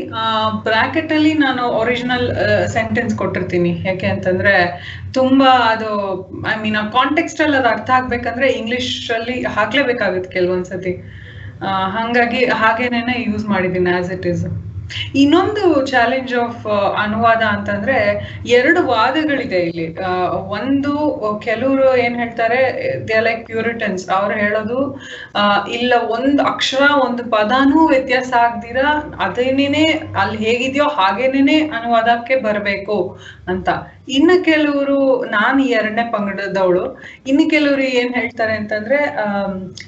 ಬ್ರಾಕೆಟ್ ಅಲ್ಲಿ ನಾನು ಒರಿಜಿನಲ್ ಸೆಂಟೆನ್ಸ್ ಕೊಟ್ಟಿರ್ತೀನಿ. ಯಾಕೆ ಅಂತಂದ್ರೆ ತುಂಬಾ ಅದು ಐ ಮೀನ್ ಆ ಕಾಂಟೆಕ್ಸ್ಟ್ ಅಲ್ಲಿ ಅದು ಅರ್ಥ ಆಗ್ಬೇಕಂದ್ರೆ ಇಂಗ್ಲಿಷ್ ಅಲ್ಲಿ ಹಾಕ್ಲೇಬೇಕಾಗುತ್ತೆ ಕೆಲವೊಂದ್ಸತಿ. ಹಂಗಾಗಿ ಹಾಗೇನೇನೆ ಯೂಸ್ ಮಾಡಿದ್ದೀನಿ ಆಸ್ ಇಟ್ ಇಸ್ ಇನ್ನೊಂದು ಚಾಲೆಂಜ್ ಆಫ್ ಅನುವಾದ ಅಂತಂದ್ರೆ ಎರಡು ವಾದಗಳಿದೆ ಇಲ್ಲಿ. ಒಂದು ಕೆಲವರು ಏನ್ ಹೇಳ್ತಾರೆ ದೇ ಲೈಕ್ ಪ್ಯೂರಿಟನ್ಸ್ ಅವ್ರು ಹೇಳೋದು ಇಲ್ಲ, ಒಂದು ಅಕ್ಷರ, ಒಂದು ಪದಾನೂ ವ್ಯತ್ಯಾಸ ಆಗ್ದಿರ, ಅದೇನೇನೆ, ಅಲ್ಲಿ ಹೇಗಿದೆಯೋ ಹಾಗೇನೇನೆ ಅನುವಾದಕ್ಕೆ ಬರಬೇಕು ಅಂತ. ಇನ್ನು ಕೆಲವರು, ನಾನು ಎರಡನೇ ಪಂಗಡದವಳು, ಇನ್ನು ಕೆಲವರು ಏನ್ ಹೇಳ್ತಾರೆ ಅಂತಂದ್ರೆ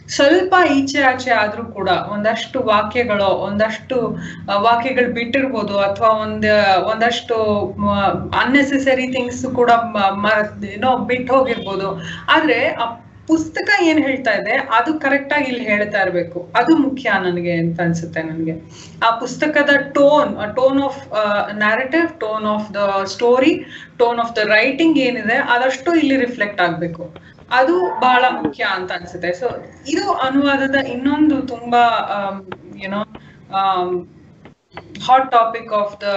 ಸ್ವಲ್ಪ ಈಚೆ ಆಚೆ ಆದ್ರೂ ಕೂಡ ಒಂದಷ್ಟು ವಾಕ್ಯಗಳು ಒಂದಷ್ಟು ವಾಕ್ಯಗಳು ಬಿಟ್ಟಿರ್ಬೋದು ಅಥವಾ ಒಂದ್, ಒಂದಷ್ಟು ಅನ್ನೆಸೆಸರಿ ಥಿಂಗ್ಸ್ ಕೂಡ ಏನೋ ಬಿಟ್ಟು ಹೋಗಿರ್ಬೋದು ಆದ್ರೆ ಪುಸ್ತಕ ಏನ್ ಹೇಳ್ತಾ ಇದೆ, ಅದು ಕರೆಕ್ಟ್ ಆಗಿ ಇಲ್ಲಿ ಹೇಳ್ತಾ ಇರ್ಬೇಕು. ಅದು ಮುಖ್ಯ ನನಗೆ ಅಂತ ಅನ್ಸುತ್ತೆ ನನಗೆ. ಆ ಪುಸ್ತಕದ tone tone of narrative tone of the story tone of the writing ಏನಿದೆ, ಅದಷ್ಟು ಇಲ್ಲಿ ರಿಫ್ಲೆಕ್ಟ್ ಆಗ್ಬೇಕು. ಅದು ಬಹಳ ಮುಖ್ಯ ಅಂತ ಅನ್ಸುತ್ತೆ. ಸೊ ಇದು ಅನುವಾದದ ಇನ್ನೊಂದು ತುಂಬಾ ಏನೋ ಹಾಟ್ ಟಾಪಿಕ್ ಆಫ್ ದ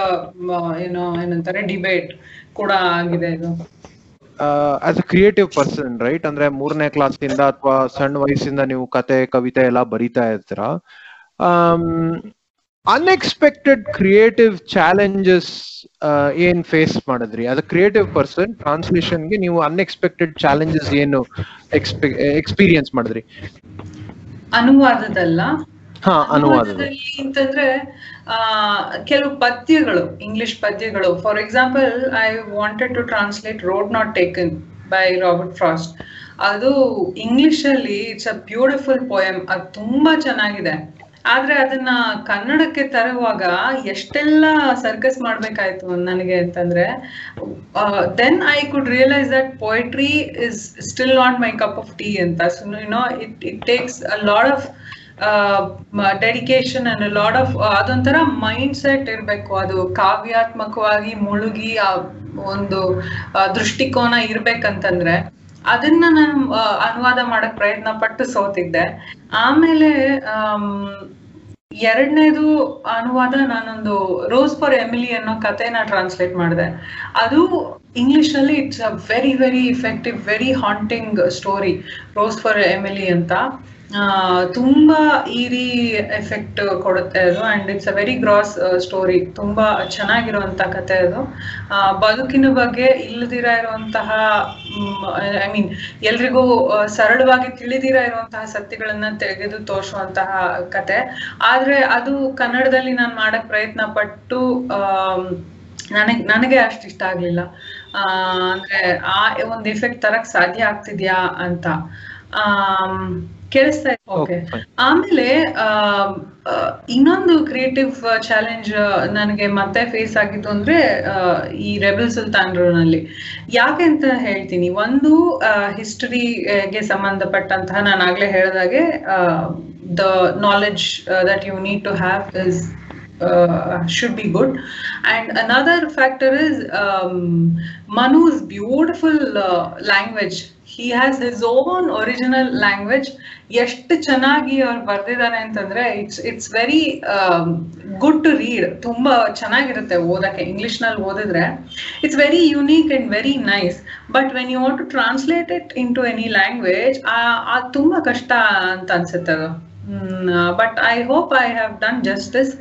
ಏನೋ ಏನಂತಾರೆ ಡಿಬೇಟ್ ಕೂಡ ಆಗಿದೆ ಇದು. As a creative person right ಅಂದ್ರೆ ಮೂರನೇ ಕ್ಲಾಸ್ ಇಂದ ಅಥವಾ ಸಣ್ಣ ವಯಸ್ಸಿಂದ ನೀವು ಕತೆ, ಕವಿತೆ ಎಲ್ಲ ಬರಿತಾ ಇರ್ತೀರ? ಅನ್ಎಕ್ಸ್ಪೆಕ್ಟೆಡ್ ಕ್ರಿಯೇಟಿವ್ ಚಾಲೆಂಜಸ್ ಏನ್ ಫೇಸ್ ಮಾಡಿದ್ರಿ? ಅದ ಕ್ರಿಯೇಟಿವ್ ಪರ್ಸನ್ ಟ್ರಾನ್ಸ್ಲೇಷನ್ಗೆ ನೀವು ಅನ್ಎಕ್ಸ್ಪೆಕ್ಟೆಡ್ ಚಾಲೆಂಜಸ್ ಏನು ಎಕ್ಸ್ಪೀರಿಯನ್ಸ್ ಮಾಡಿದ್ರಿ? ಅನುವಾದದಲ್ಲ. ಅನುವಾದದಲ್ಲಿ ಅಂತಂದ್ರೆ ಆ ಕೆಲವು ಪದ್ಯಗಳು ಇಂಗ್ಲಿಷ್ ಪದ್ಯಗಳು. For example I wanted to translate road not taken by Robert Frost ಅದು ಇಂಗ್ಲಿಷ್ ಅಲ್ಲಿ ಇಟ್ಸ್ ಅ ಬ್ಯೂಟಿಫುಲ್ ಪೋಯಮ್ ಅದು ತುಂಬಾ ಚೆನ್ನಾಗಿದೆ. ಆದ್ರೆ ಅದನ್ನ ಕನ್ನಡಕ್ಕೆ ತರುವಾಗ ಎಷ್ಟೆಲ್ಲ ಸರ್ಕಸ್ ಮಾಡ್ಬೇಕಾಯ್ತು ನನಗೆ ಅಂತಂದ್ರೆ then I could realise that poetry is still not my cup of tea ಅಂತ. So no it it takes a lot of dedication and lot of ಅದೊಂಥರ ಮೈಂಡ್ ಸೆಟ್ ಇರ್ಬೇಕು. ಅದು ಕಾವ್ಯಾತ್ಮಕವಾಗಿ ಮುಳುಗಿ ಆ ಒಂದು ದೃಷ್ಟಿಕೋನ ಇರ್ಬೇಕಂತಂದ್ರೆ ಅದನ್ನ ನಾನು ಅನುವಾದ ಮಾಡಕ್ ಪ್ರಯತ್ನ ಪಟ್ಟು ಸೋತಿದ್ದೆ. ಆಮೇಲೆ ಆಮ್, ಎರಡನೇದು ಅನುವಾದ ನಾನೊಂದು ರೋಸ್ ಫಾರ್ ಎಮಿಲಿ ಅನ್ನೋ ಕಥೆನ ಟ್ರಾನ್ಸ್ಲೇಟ್ ಮಾಡಿದೆ. ಅದು ಇಂಗ್ಲಿಷ್ ಅಲ್ಲಿ it's a very very effective very haunting story rose for Emily ಅಂತ. ತುಂಬಾ ಈರಿ ಎಫೆಕ್ಟ್ ಕೊಡುತ್ತೆ ಅದು. And it's a very gross story ತುಂಬಾ ಚೆನ್ನಾಗಿರುವಂತ ಕತೆ ಅದು. ಆ, ಬದುಕಿನ ಬಗ್ಗೆ ಇಲ್ಲದಿರ ಇರುವಂತಹ ಐ ಮೀನ್ ಎಲ್ರಿಗೂ ಸರಳವಾಗಿ ತಿಳಿದಿರ ಇರುವಂತಹ ಸತ್ಯಗಳನ್ನ ತೆಗೆದು ತೋರಿಸುವಂತಹ ಕತೆ. ಆದ್ರೆ ಅದು ಕನ್ನಡದಲ್ಲಿ ನಾನು ಮಾಡಕ್ ಪ್ರಯತ್ನ ಪಟ್ಟು ನನಗೆ ನನಗ್ ಅಷ್ಟು ಇಷ್ಟ ಆಗ್ಲಿಲ್ಲ. ಆ ಅಂದ್ರೆ ಆ ಒಂದು ಎಫೆಕ್ಟ್ ತರಕ್ ಸಾಧ್ಯ ಆಗ್ತಿದ್ಯಾ ಅಂತ. ಆಮ್, ಕೇಳಿಸ್ತಾ ಓಕೆ ಆಮೇಲೆ ಇನ್ನೊಂದು ಕ್ರಿಯೇಟಿವ್ ಚಾಲೆಂಜ್ ನನಗೆ ಮತ್ತೆ ಫೇಸ್ ಆಗಿದ್ದು ಅಂದ್ರೆ ಈ ರೆಬಲ್ ಸುಲ್ತಾನ್ರಲ್ಲಿ ಯಾಕೆ ಅಂತ ಹೇಳ್ತೀನಿ ಒಂದು ಹಿಸ್ಟರಿಗೆ ಸಂಬಂಧಪಟ್ಟಂತಹ ನಾನು ಆಗ್ಲೇ ಹೇಳಿದಾಗೆ the knowledge that you need to have is uh, should be good. And another factor is um, Manu's beautiful uh, language. He has his own original language ಎಷ್ಟು ಚೆನ್ನಾಗಿ ಅವ್ರು ಬರ್ದಿದ್ದಾರೆ ಅಂತಂದ್ರೆ it's it's very good to read ತುಂಬಾ ಚೆನ್ನಾಗಿರುತ್ತೆ ಓದಕ್ಕೆ ಇಂಗ್ಲಿಷ್ನಲ್ಲಿ ಓದಿದ್ರೆ. It's very unique and very nice but when you want to translate it into any language ಆ ತುಂಬಾ ಕಷ್ಟ ಅಂತ ಅನ್ಸುತ್ತೆ ಅದು. But I hope I have done justice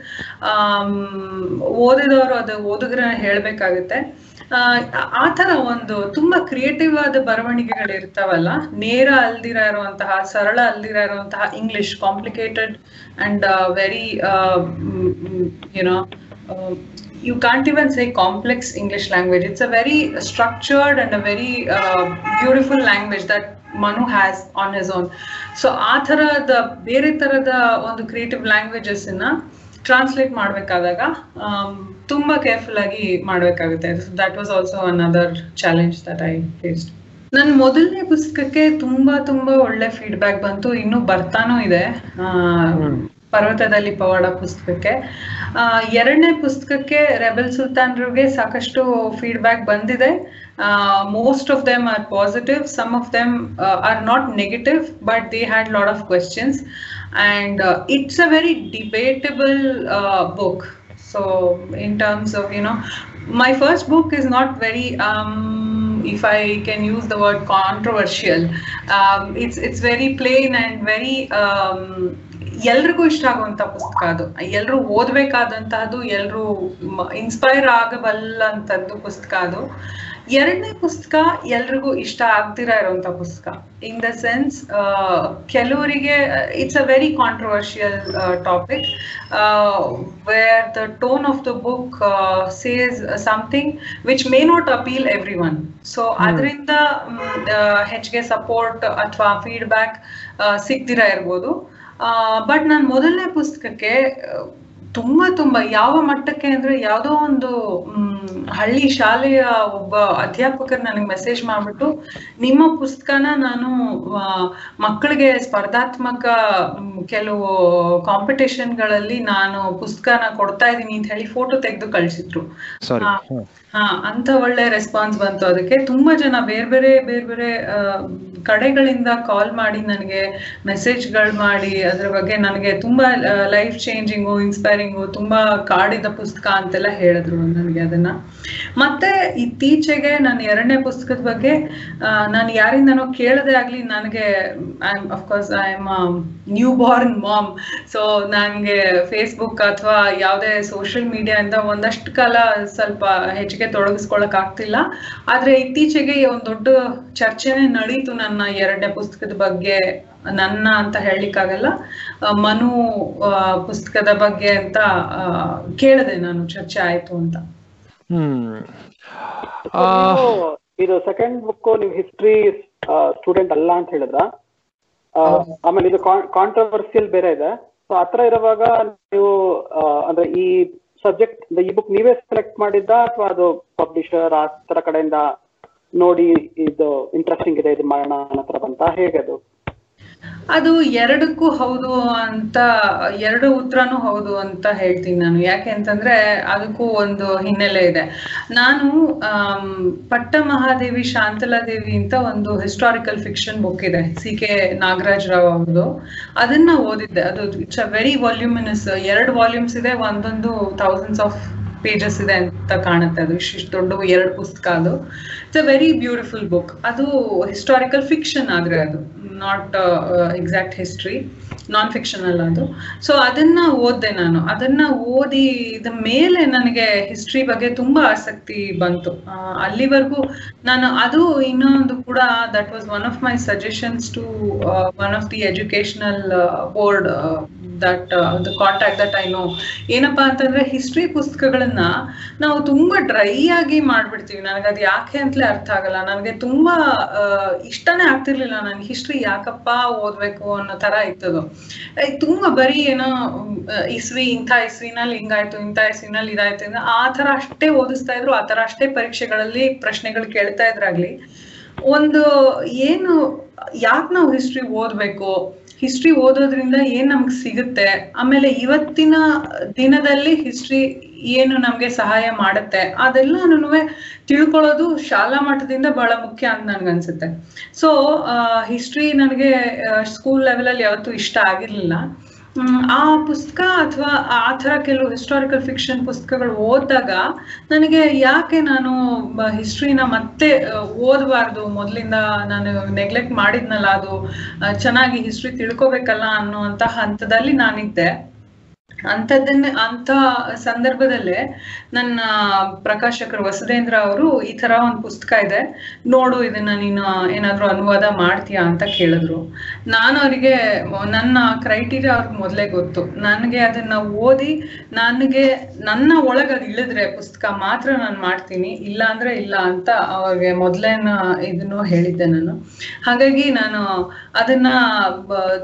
ಓದಿದವರು ಅದು ಓದಿದ್ರೆ ಹೇಳ್ಬೇಕಾಗುತ್ತೆ. ಆ, ತರ ಒಂದು ತುಂಬಾ ಕ್ರಿಯೇಟಿವ್ ಆದ ಬರವಣಿಗೆಗಳು ಇರ್ತಾವಲ್ಲ ನೇರ ಅಲ್ದಿರ ಇರುವಂತಹ ಸರಳ ಅಲ್ದಿರ ಇರುವಂತಹ English complicated and very you know you can't even say complex English language it's a very structured and a very beautiful language that Manu has on his own. So ಆ ಥರದ ಬೇರೆ ಥರದ ಒಂದು ಕ್ರಿಯೇಟಿವ್ ಲ್ಯಾಂಗ್ವೇಜಸ್ ಅನ್ನ translate ಮಾಡಬೇಕಾದಾಗ ತುಂಬಾ careful ಆಗಿ ಮಾಡಬೇಕಾಗುತ್ತೆ. That was also another challenge that I faced ನನ್ನ ಮೊದಲನೇ ಪುಸ್ತಕಕ್ಕೆ ತುಂಬಾ ತುಂಬಾ ಒಳ್ಳೆ ಫೀಡ್ಬ್ಯಾಕ್ ಬಂತು. ಇನ್ನು ಬರ್ತಾನೂ ಇದೆ. ಪರ್ವತದಲ್ಲಿ ಪವಾಡ ಪುಸ್ತಕಕ್ಕೆ. ಎರಡನೇ ಪುಸ್ತಕಕ್ಕೆ ರೆಬೆಲ್ ಸುಲ್ತಾನ್ರಿಗೆ ಸಾಕಷ್ಟು ಫೀಡ್ಬ್ಯಾಕ್ ಬಂದಿದೆ. Most of them are positive some of them are not negative but they had lot of questions and it's a very debatable book so in terms of you know my first book is not very um if i can use the word controversial um it's it's very plain and very um ಎಲ್ರಿಗೂ ಇಷ್ಟ ಆಗುವಂತ ಪುಸ್ತಕ ಅದು ಎಲ್ಲರೂ ಓದಬೇಕಾದಂತಹದ್ದು ಎಲ್ಲರೂ inspire ಆಗಬಲ್ಲಂಥದ್ದು ಪುಸ್ತಕ ಅದು ಎರಡನೇ ಪುಸ್ತಕ ಎಲ್ರಿಗೂ ಇಷ್ಟ ಆಗ್ತಿರ ಇರುವಂತ ಪುಸ್ತಕ. ಇನ್ ದ ಸೆನ್ಸ್ ಕೆಲವರಿಗೆ it's a very controversial topic where the tone of the book says something which may not appeal everyone so ಅದರಿಂದ ಹೆಚ್ಚಿಗೆ ಸಪೋರ್ಟ್ ಅಥವಾ ಫೀಡ್ಬ್ಯಾಕ್ ಸಿಗ್ತಿರ ಇರ್ಬೋದು. ಬಟ್ ನಾನು ಮೊದಲನೇ ಪುಸ್ತಕಕ್ಕೆ ತುಂಬಾ ತುಂಬಾ ಯಾವ ಮಟ್ಟಕ್ಕೆ ಅಂದ್ರೆ ಯಾವ್ದೋ ಒಂದು ಹಳ್ಳಿ ಶಾಲೆಯ ಒಬ್ಬ ಅಧ್ಯಾಪಕರು ನನಗೆ ಮೆಸೇಜ್ ಮಾಡ್ಬಿಟ್ಟು ನಿಮ್ಮ ಪುಸ್ತಕನ ನಾನು ಮಕ್ಕಳಿಗೆ ಸ್ಪರ್ಧಾತ್ಮಕ ಕೆಲವು ಕಾಂಪಿಟೇಷನ್ಗಳಲ್ಲಿ ನಾನು ಪುಸ್ತಕನ ಕೊಡ್ತಾ ಇದ್ದೀನಿ ಅಂತ ಹೇಳಿ ಫೋಟೋ ತೆಗೆದು ಕಳ್ಸಿದ್ರು. ಹಾ, ಅಂತ ಒಳ್ಳೆ ರೆಸ್ಪಾನ್ಸ್ ಬಂತು. ಅದಕ್ಕೆ ತುಂಬಾ ಜನ ಬೇರೆ ಬೇರೆ ಬೇರೆ ಬೇರೆ ಕಡೆಗಳಿಂದ ಕಾಲ್ ಮಾಡಿ ನನಗೆ ಮೆಸೇಜ್ಗಳು ಮಾಡಿ, ಅದ್ರ ಬಗ್ಗೆ ನನಗೆ ತುಂಬಾ ಲೈಫ್ ಚೇಂಜಿಂಗು ಇನ್ಸ್ಪೈರಿಂಗು ತುಂಬಾ ಕಾಡಿದ ಪುಸ್ತಕ ಅಂತೆಲ್ಲ ಹೇಳಿದ್ರು ನನಗೆ ಅದನ್ನ. ಮತ್ತೆ ಇತ್ತೀಚೆಗೆ ನಾನು ಎರಡನೇ ಪುಸ್ತಕದ ಬಗ್ಗೆ ನಾನು ಯಾರಿಂದನೋ ಕೇಳದೆ ಆಗ್ಲಿ ನನಗೆ I am of course I am newborn mom so ನನಗೆ ಫೇಸ್ಬುಕ್ ಅಥವಾ ಯಾವುದೇ ಸೋಷಿಯಲ್ ಇಂದ ಒಂದಷ್ಟು ಕಾಲ ಸ್ವಲ್ಪ ಹೆಚ್ಚಿಗೆ ತೊಡಗಿಸ್ಕೊಳಕ್ ಆಗ್ತಿಲ್ಲ. ಆದ್ರೆ ಇತ್ತೀಚೆಗೆ ಒಂದ್ ದೊಡ್ಡ ಚರ್ಚೆನೆ ನಡೀತು ನನ್ನ ಎರಡನೇ ಪುಸ್ತಕದ ಬಗ್ಗೆ ನನ್ನ ಅಂತ ಹೇಳಲಿಕ್ಕಾಗಲ್ಲ. ಮನು ಪುಸ್ತಕದ ಬಗ್ಗೆ ಅಂತ ಕೇಳಿದೆ ನಾನು ಚರ್ಚೆ ಆಯ್ತು ಅಂತ. ಇದು ಸೆಕೆಂಡ್ ಬುಕ್ ನೀವು ಹಿಸ್ಟ್ರಿ ಸ್ಟೂಡೆಂಟ್ ಅಲ್ಲ ಅಂತ ಹೇಳಿದ್ರ? ಆಮೇಲೆ ಇದು ಕಾಂಟ್ರವರ್ಸಿಯಲ್ ಬೇರೆ ಇದೆ. ಸೊ ಆತರ ಇರುವಾಗ ನೀವು ಅಂದ್ರೆ ಈ ಸಬ್ಜೆಕ್ಟ್ ಈ ಬುಕ್ ನೀವೇ ಸೆಲೆಕ್ಟ್ ಮಾಡಿದ್ದ ಅಥವಾ ಅದು ಪಬ್ಲಿಷರ್ ಆ ತರ ಕಡೆಯಿಂದ ನೋಡಿ ಇದು ಇಂಟ್ರೆಸ್ಟಿಂಗ್ ಇದೆ, ಇದು ಮಾಡೋಣ ಹತ್ರ ಬಂತ? ಹೇಗೆ ಅದು ಎರಡಕ್ಕೂ ಹೌದು ಅಂತ, ಎರಡು ಉತ್ತರನೂ ಹೌದು ಅಂತ ಹೇಳ್ತೀನಿ ನಾನು. ಯಾಕೆ ಅಂತಂದ್ರೆ ಅದಕ್ಕೂ ಒಂದು ಹಿನ್ನೆಲೆ ಇದೆ. ನಾನು ಪಟ್ಟ ಮಹಾದೇವಿ ಶಾಂತಲಾದೇವಿ ಅಂತ ಒಂದು ಹಿಸ್ಟಾರಿಕಲ್ ಫಿಕ್ಷನ್ ಬುಕ್ ಇದೆ, ಸಿ ಕೆ ನಾಗರಾಜ್ ರಾವ್ ಅವ್ರದ್ದು. ಅದನ್ನ ಓದಿದ್ದೆ. ಅದು ಇಟ್ಸ್ ಅ ವೆರಿ ವಾಲ್ಯೂಮಿನಸ್ ಎರಡು ವಾಲ್ಯೂಮ್ಸ್ ಇದೆ, ಒಂದೊಂದು ಥೌಸಂಡ್ಸ್ ಆಫ್ ಪೇಜಸ್ ಇದೆ ಅಂತ ಕಾಣುತ್ತೆ ಅದು. ಇಷ್ಟಿಷ್ಟು ದೊಡ್ಡ ಎರಡು ಪುಸ್ತಕ ಅದು. It's a very beautiful book ಅದು ಹಿಸ್ಟಾರಿಕಲ್ ಫಿಕ್ಷನ್ ಆದ್ರೆ ಅದು. Not exact history non fiction ಅಲ್ಲ ಅದು. ಸೊ ಅದನ್ನ ಓದ್ದೆ ನಾನು. ಅದನ್ನ ಓದಿದ ಮೇಲೆ ನನಗೆ ಹಿಸ್ಟ್ರಿ ಬಗ್ಗೆ ತುಂಬಾ ಆಸಕ್ತಿ ಬಂತು. ಅಲ್ಲಿವರೆಗೂ ನಾನು ಅದು ಇನ್ನೊಂದು ಕೂಡ that was one of my suggestions to one of the educational board that contact that I know ಏನಪ್ಪಾ ಅಂತಂದ್ರೆ ಹಿಸ್ಟ್ರಿ ಪುಸ್ತಕಗಳನ್ನ ನಾವು ತುಂಬಾ ಡ್ರೈ ಆಗಿ ಮಾಡ್ಬಿಡ್ತೀವಿ. ನನಗೆ ಅದು ಯಾಕೆ ಅಂತಲೇ ಅರ್ಥ ಆಗಲ್ಲ. ನನಗೆ ತುಂಬಾ ಇಷ್ಟನೇ ಆಗ್ತಿರ್ಲಿಲ್ಲ ನನ್ಗೆ ಹಿಸ್ಟ್ರಿ ಯಾಕಪ್ಪ ಓದ್ಬೇಕು ಅನ್ನೋ ತರ ಇತ್ತದು. ತುಂಬಾ ಬರೀ ಏನೋ ಇಸ್ವಿ, ಇಂಥ ಇಸ್ವಿನಲ್ಲಿ ಹಿಂಗಾಯ್ತು, ಇಂಥ ಇಸ್ವಿನಲ್ಲಿ ಇದಾಯ್ತು ಆ ತರ ಅಷ್ಟೇ ಓದಿಸ್ತಾ ಇದ್ರು, ಆ ತರ ಅಷ್ಟೇ ಪರೀಕ್ಷೆಗಳಲ್ಲಿ ಪ್ರಶ್ನೆಗಳು ಕೇಳ್ತಾ ಇದ್ರಾಗ್ಲಿ. ಒಂದು ಏನು, ಯಾಕೆ ನಾವು ಹಿಸ್ಟ್ರಿ ಓದ್ಬೇಕು? ಹಿಸ್ಟ್ರಿ ಓದೋದ್ರಿಂದ ಏನ್ ನಮ್ಗೆ ಸಿಗುತ್ತೆ? ಆಮೇಲೆ ಇವತ್ತಿನ ದಿನದಲ್ಲಿ ಹಿಸ್ಟ್ರಿ ಏನು ನಮ್ಗೆ ಸಹಾಯ ಮಾಡುತ್ತೆ ಅದೆಲ್ಲನೂ ತಿಳ್ಕೊಳ್ಳೋದು ಶಾಲಾ ಮಟ್ಟದಿಂದ ಬಹಳ ಮುಖ್ಯ ಅಂತ ನನ್ಗನ್ಸುತ್ತೆ. ಸೊ ಹಿಸ್ಟ್ರಿ ನನಗೆ ಸ್ಕೂಲ್ ಲೆವೆಲಲ್ಲಿ ಯಾವತ್ತೂ ಇಷ್ಟ ಆಗಿರ್ಲಿಲ್ಲ. ಆ ಪುಸ್ತಕ ಅಥವಾ ಆ ಥರ ಕೆಲವು ಹಿಸ್ಟಾರಿಕಲ್ ಫಿಕ್ಷನ್ ಪುಸ್ತಕಗಳು ಓದಿದಾಗ ನನಗೆ ಯಾಕೆ ನಾನು ಹಿಸ್ಟ್ರಿನ ಮತ್ತೆ ಓದಬಾರ್ದು? ಮೊದಲಿಂದ ನಾನು ನೆಗ್ಲೆಕ್ಟ್ ಮಾಡಿದ್ನಲ್ಲ ಅದು ಚೆನ್ನಾಗಿ ಹಿಸ್ಟ್ರಿ ತಿಳ್ಕೊಬೇಕಲ್ಲ ಅನ್ನುವಂಥ ಹಂತದಲ್ಲಿ ನಾನಿದ್ದೆ. ಅಂಥದ್ದನ್ನೇ ಅಂತ ಸಂದರ್ಭದಲ್ಲೇ ನನ್ನ ಪ್ರಕಾಶಕರು ವಸುದೇಂದ್ರ ಅವರು ಈ ತರ ಒಂದು ಪುಸ್ತಕ ಇದೆ, ನೋಡು ಇದನ್ನ ನೀನು ಏನಾದ್ರು ಅನುವಾದ ಮಾಡ್ತೀಯಾ ಅಂತ ಕೇಳಿದ್ರು. ನಾನು ಅವರಿಗೆ ನನ್ನ ಕ್ರೈಟೀರಿಯಾ ಅವ್ರಿಗೆ ಮೊದಲೇ ಗೊತ್ತು. ನನಗೆ ಅದನ್ನ ಓದಿ ನನಗೆ ನನ್ನ ಒಳಗೆ ಅದು ಇಳಿದ್ರೆ ಪುಸ್ತಕ ಮಾತ್ರ ನಾನು ಮಾಡ್ತೀನಿ, ಇಲ್ಲ ಅಂದ್ರೆ ಇಲ್ಲ ಅಂತ ಅವ್ರಿಗೆ ಮೊದಲೇನ ಇದನ್ನು ಹೇಳಿದ್ದೆ ನಾನು. ಹಾಗಾಗಿ ನಾನು ಅದನ್ನ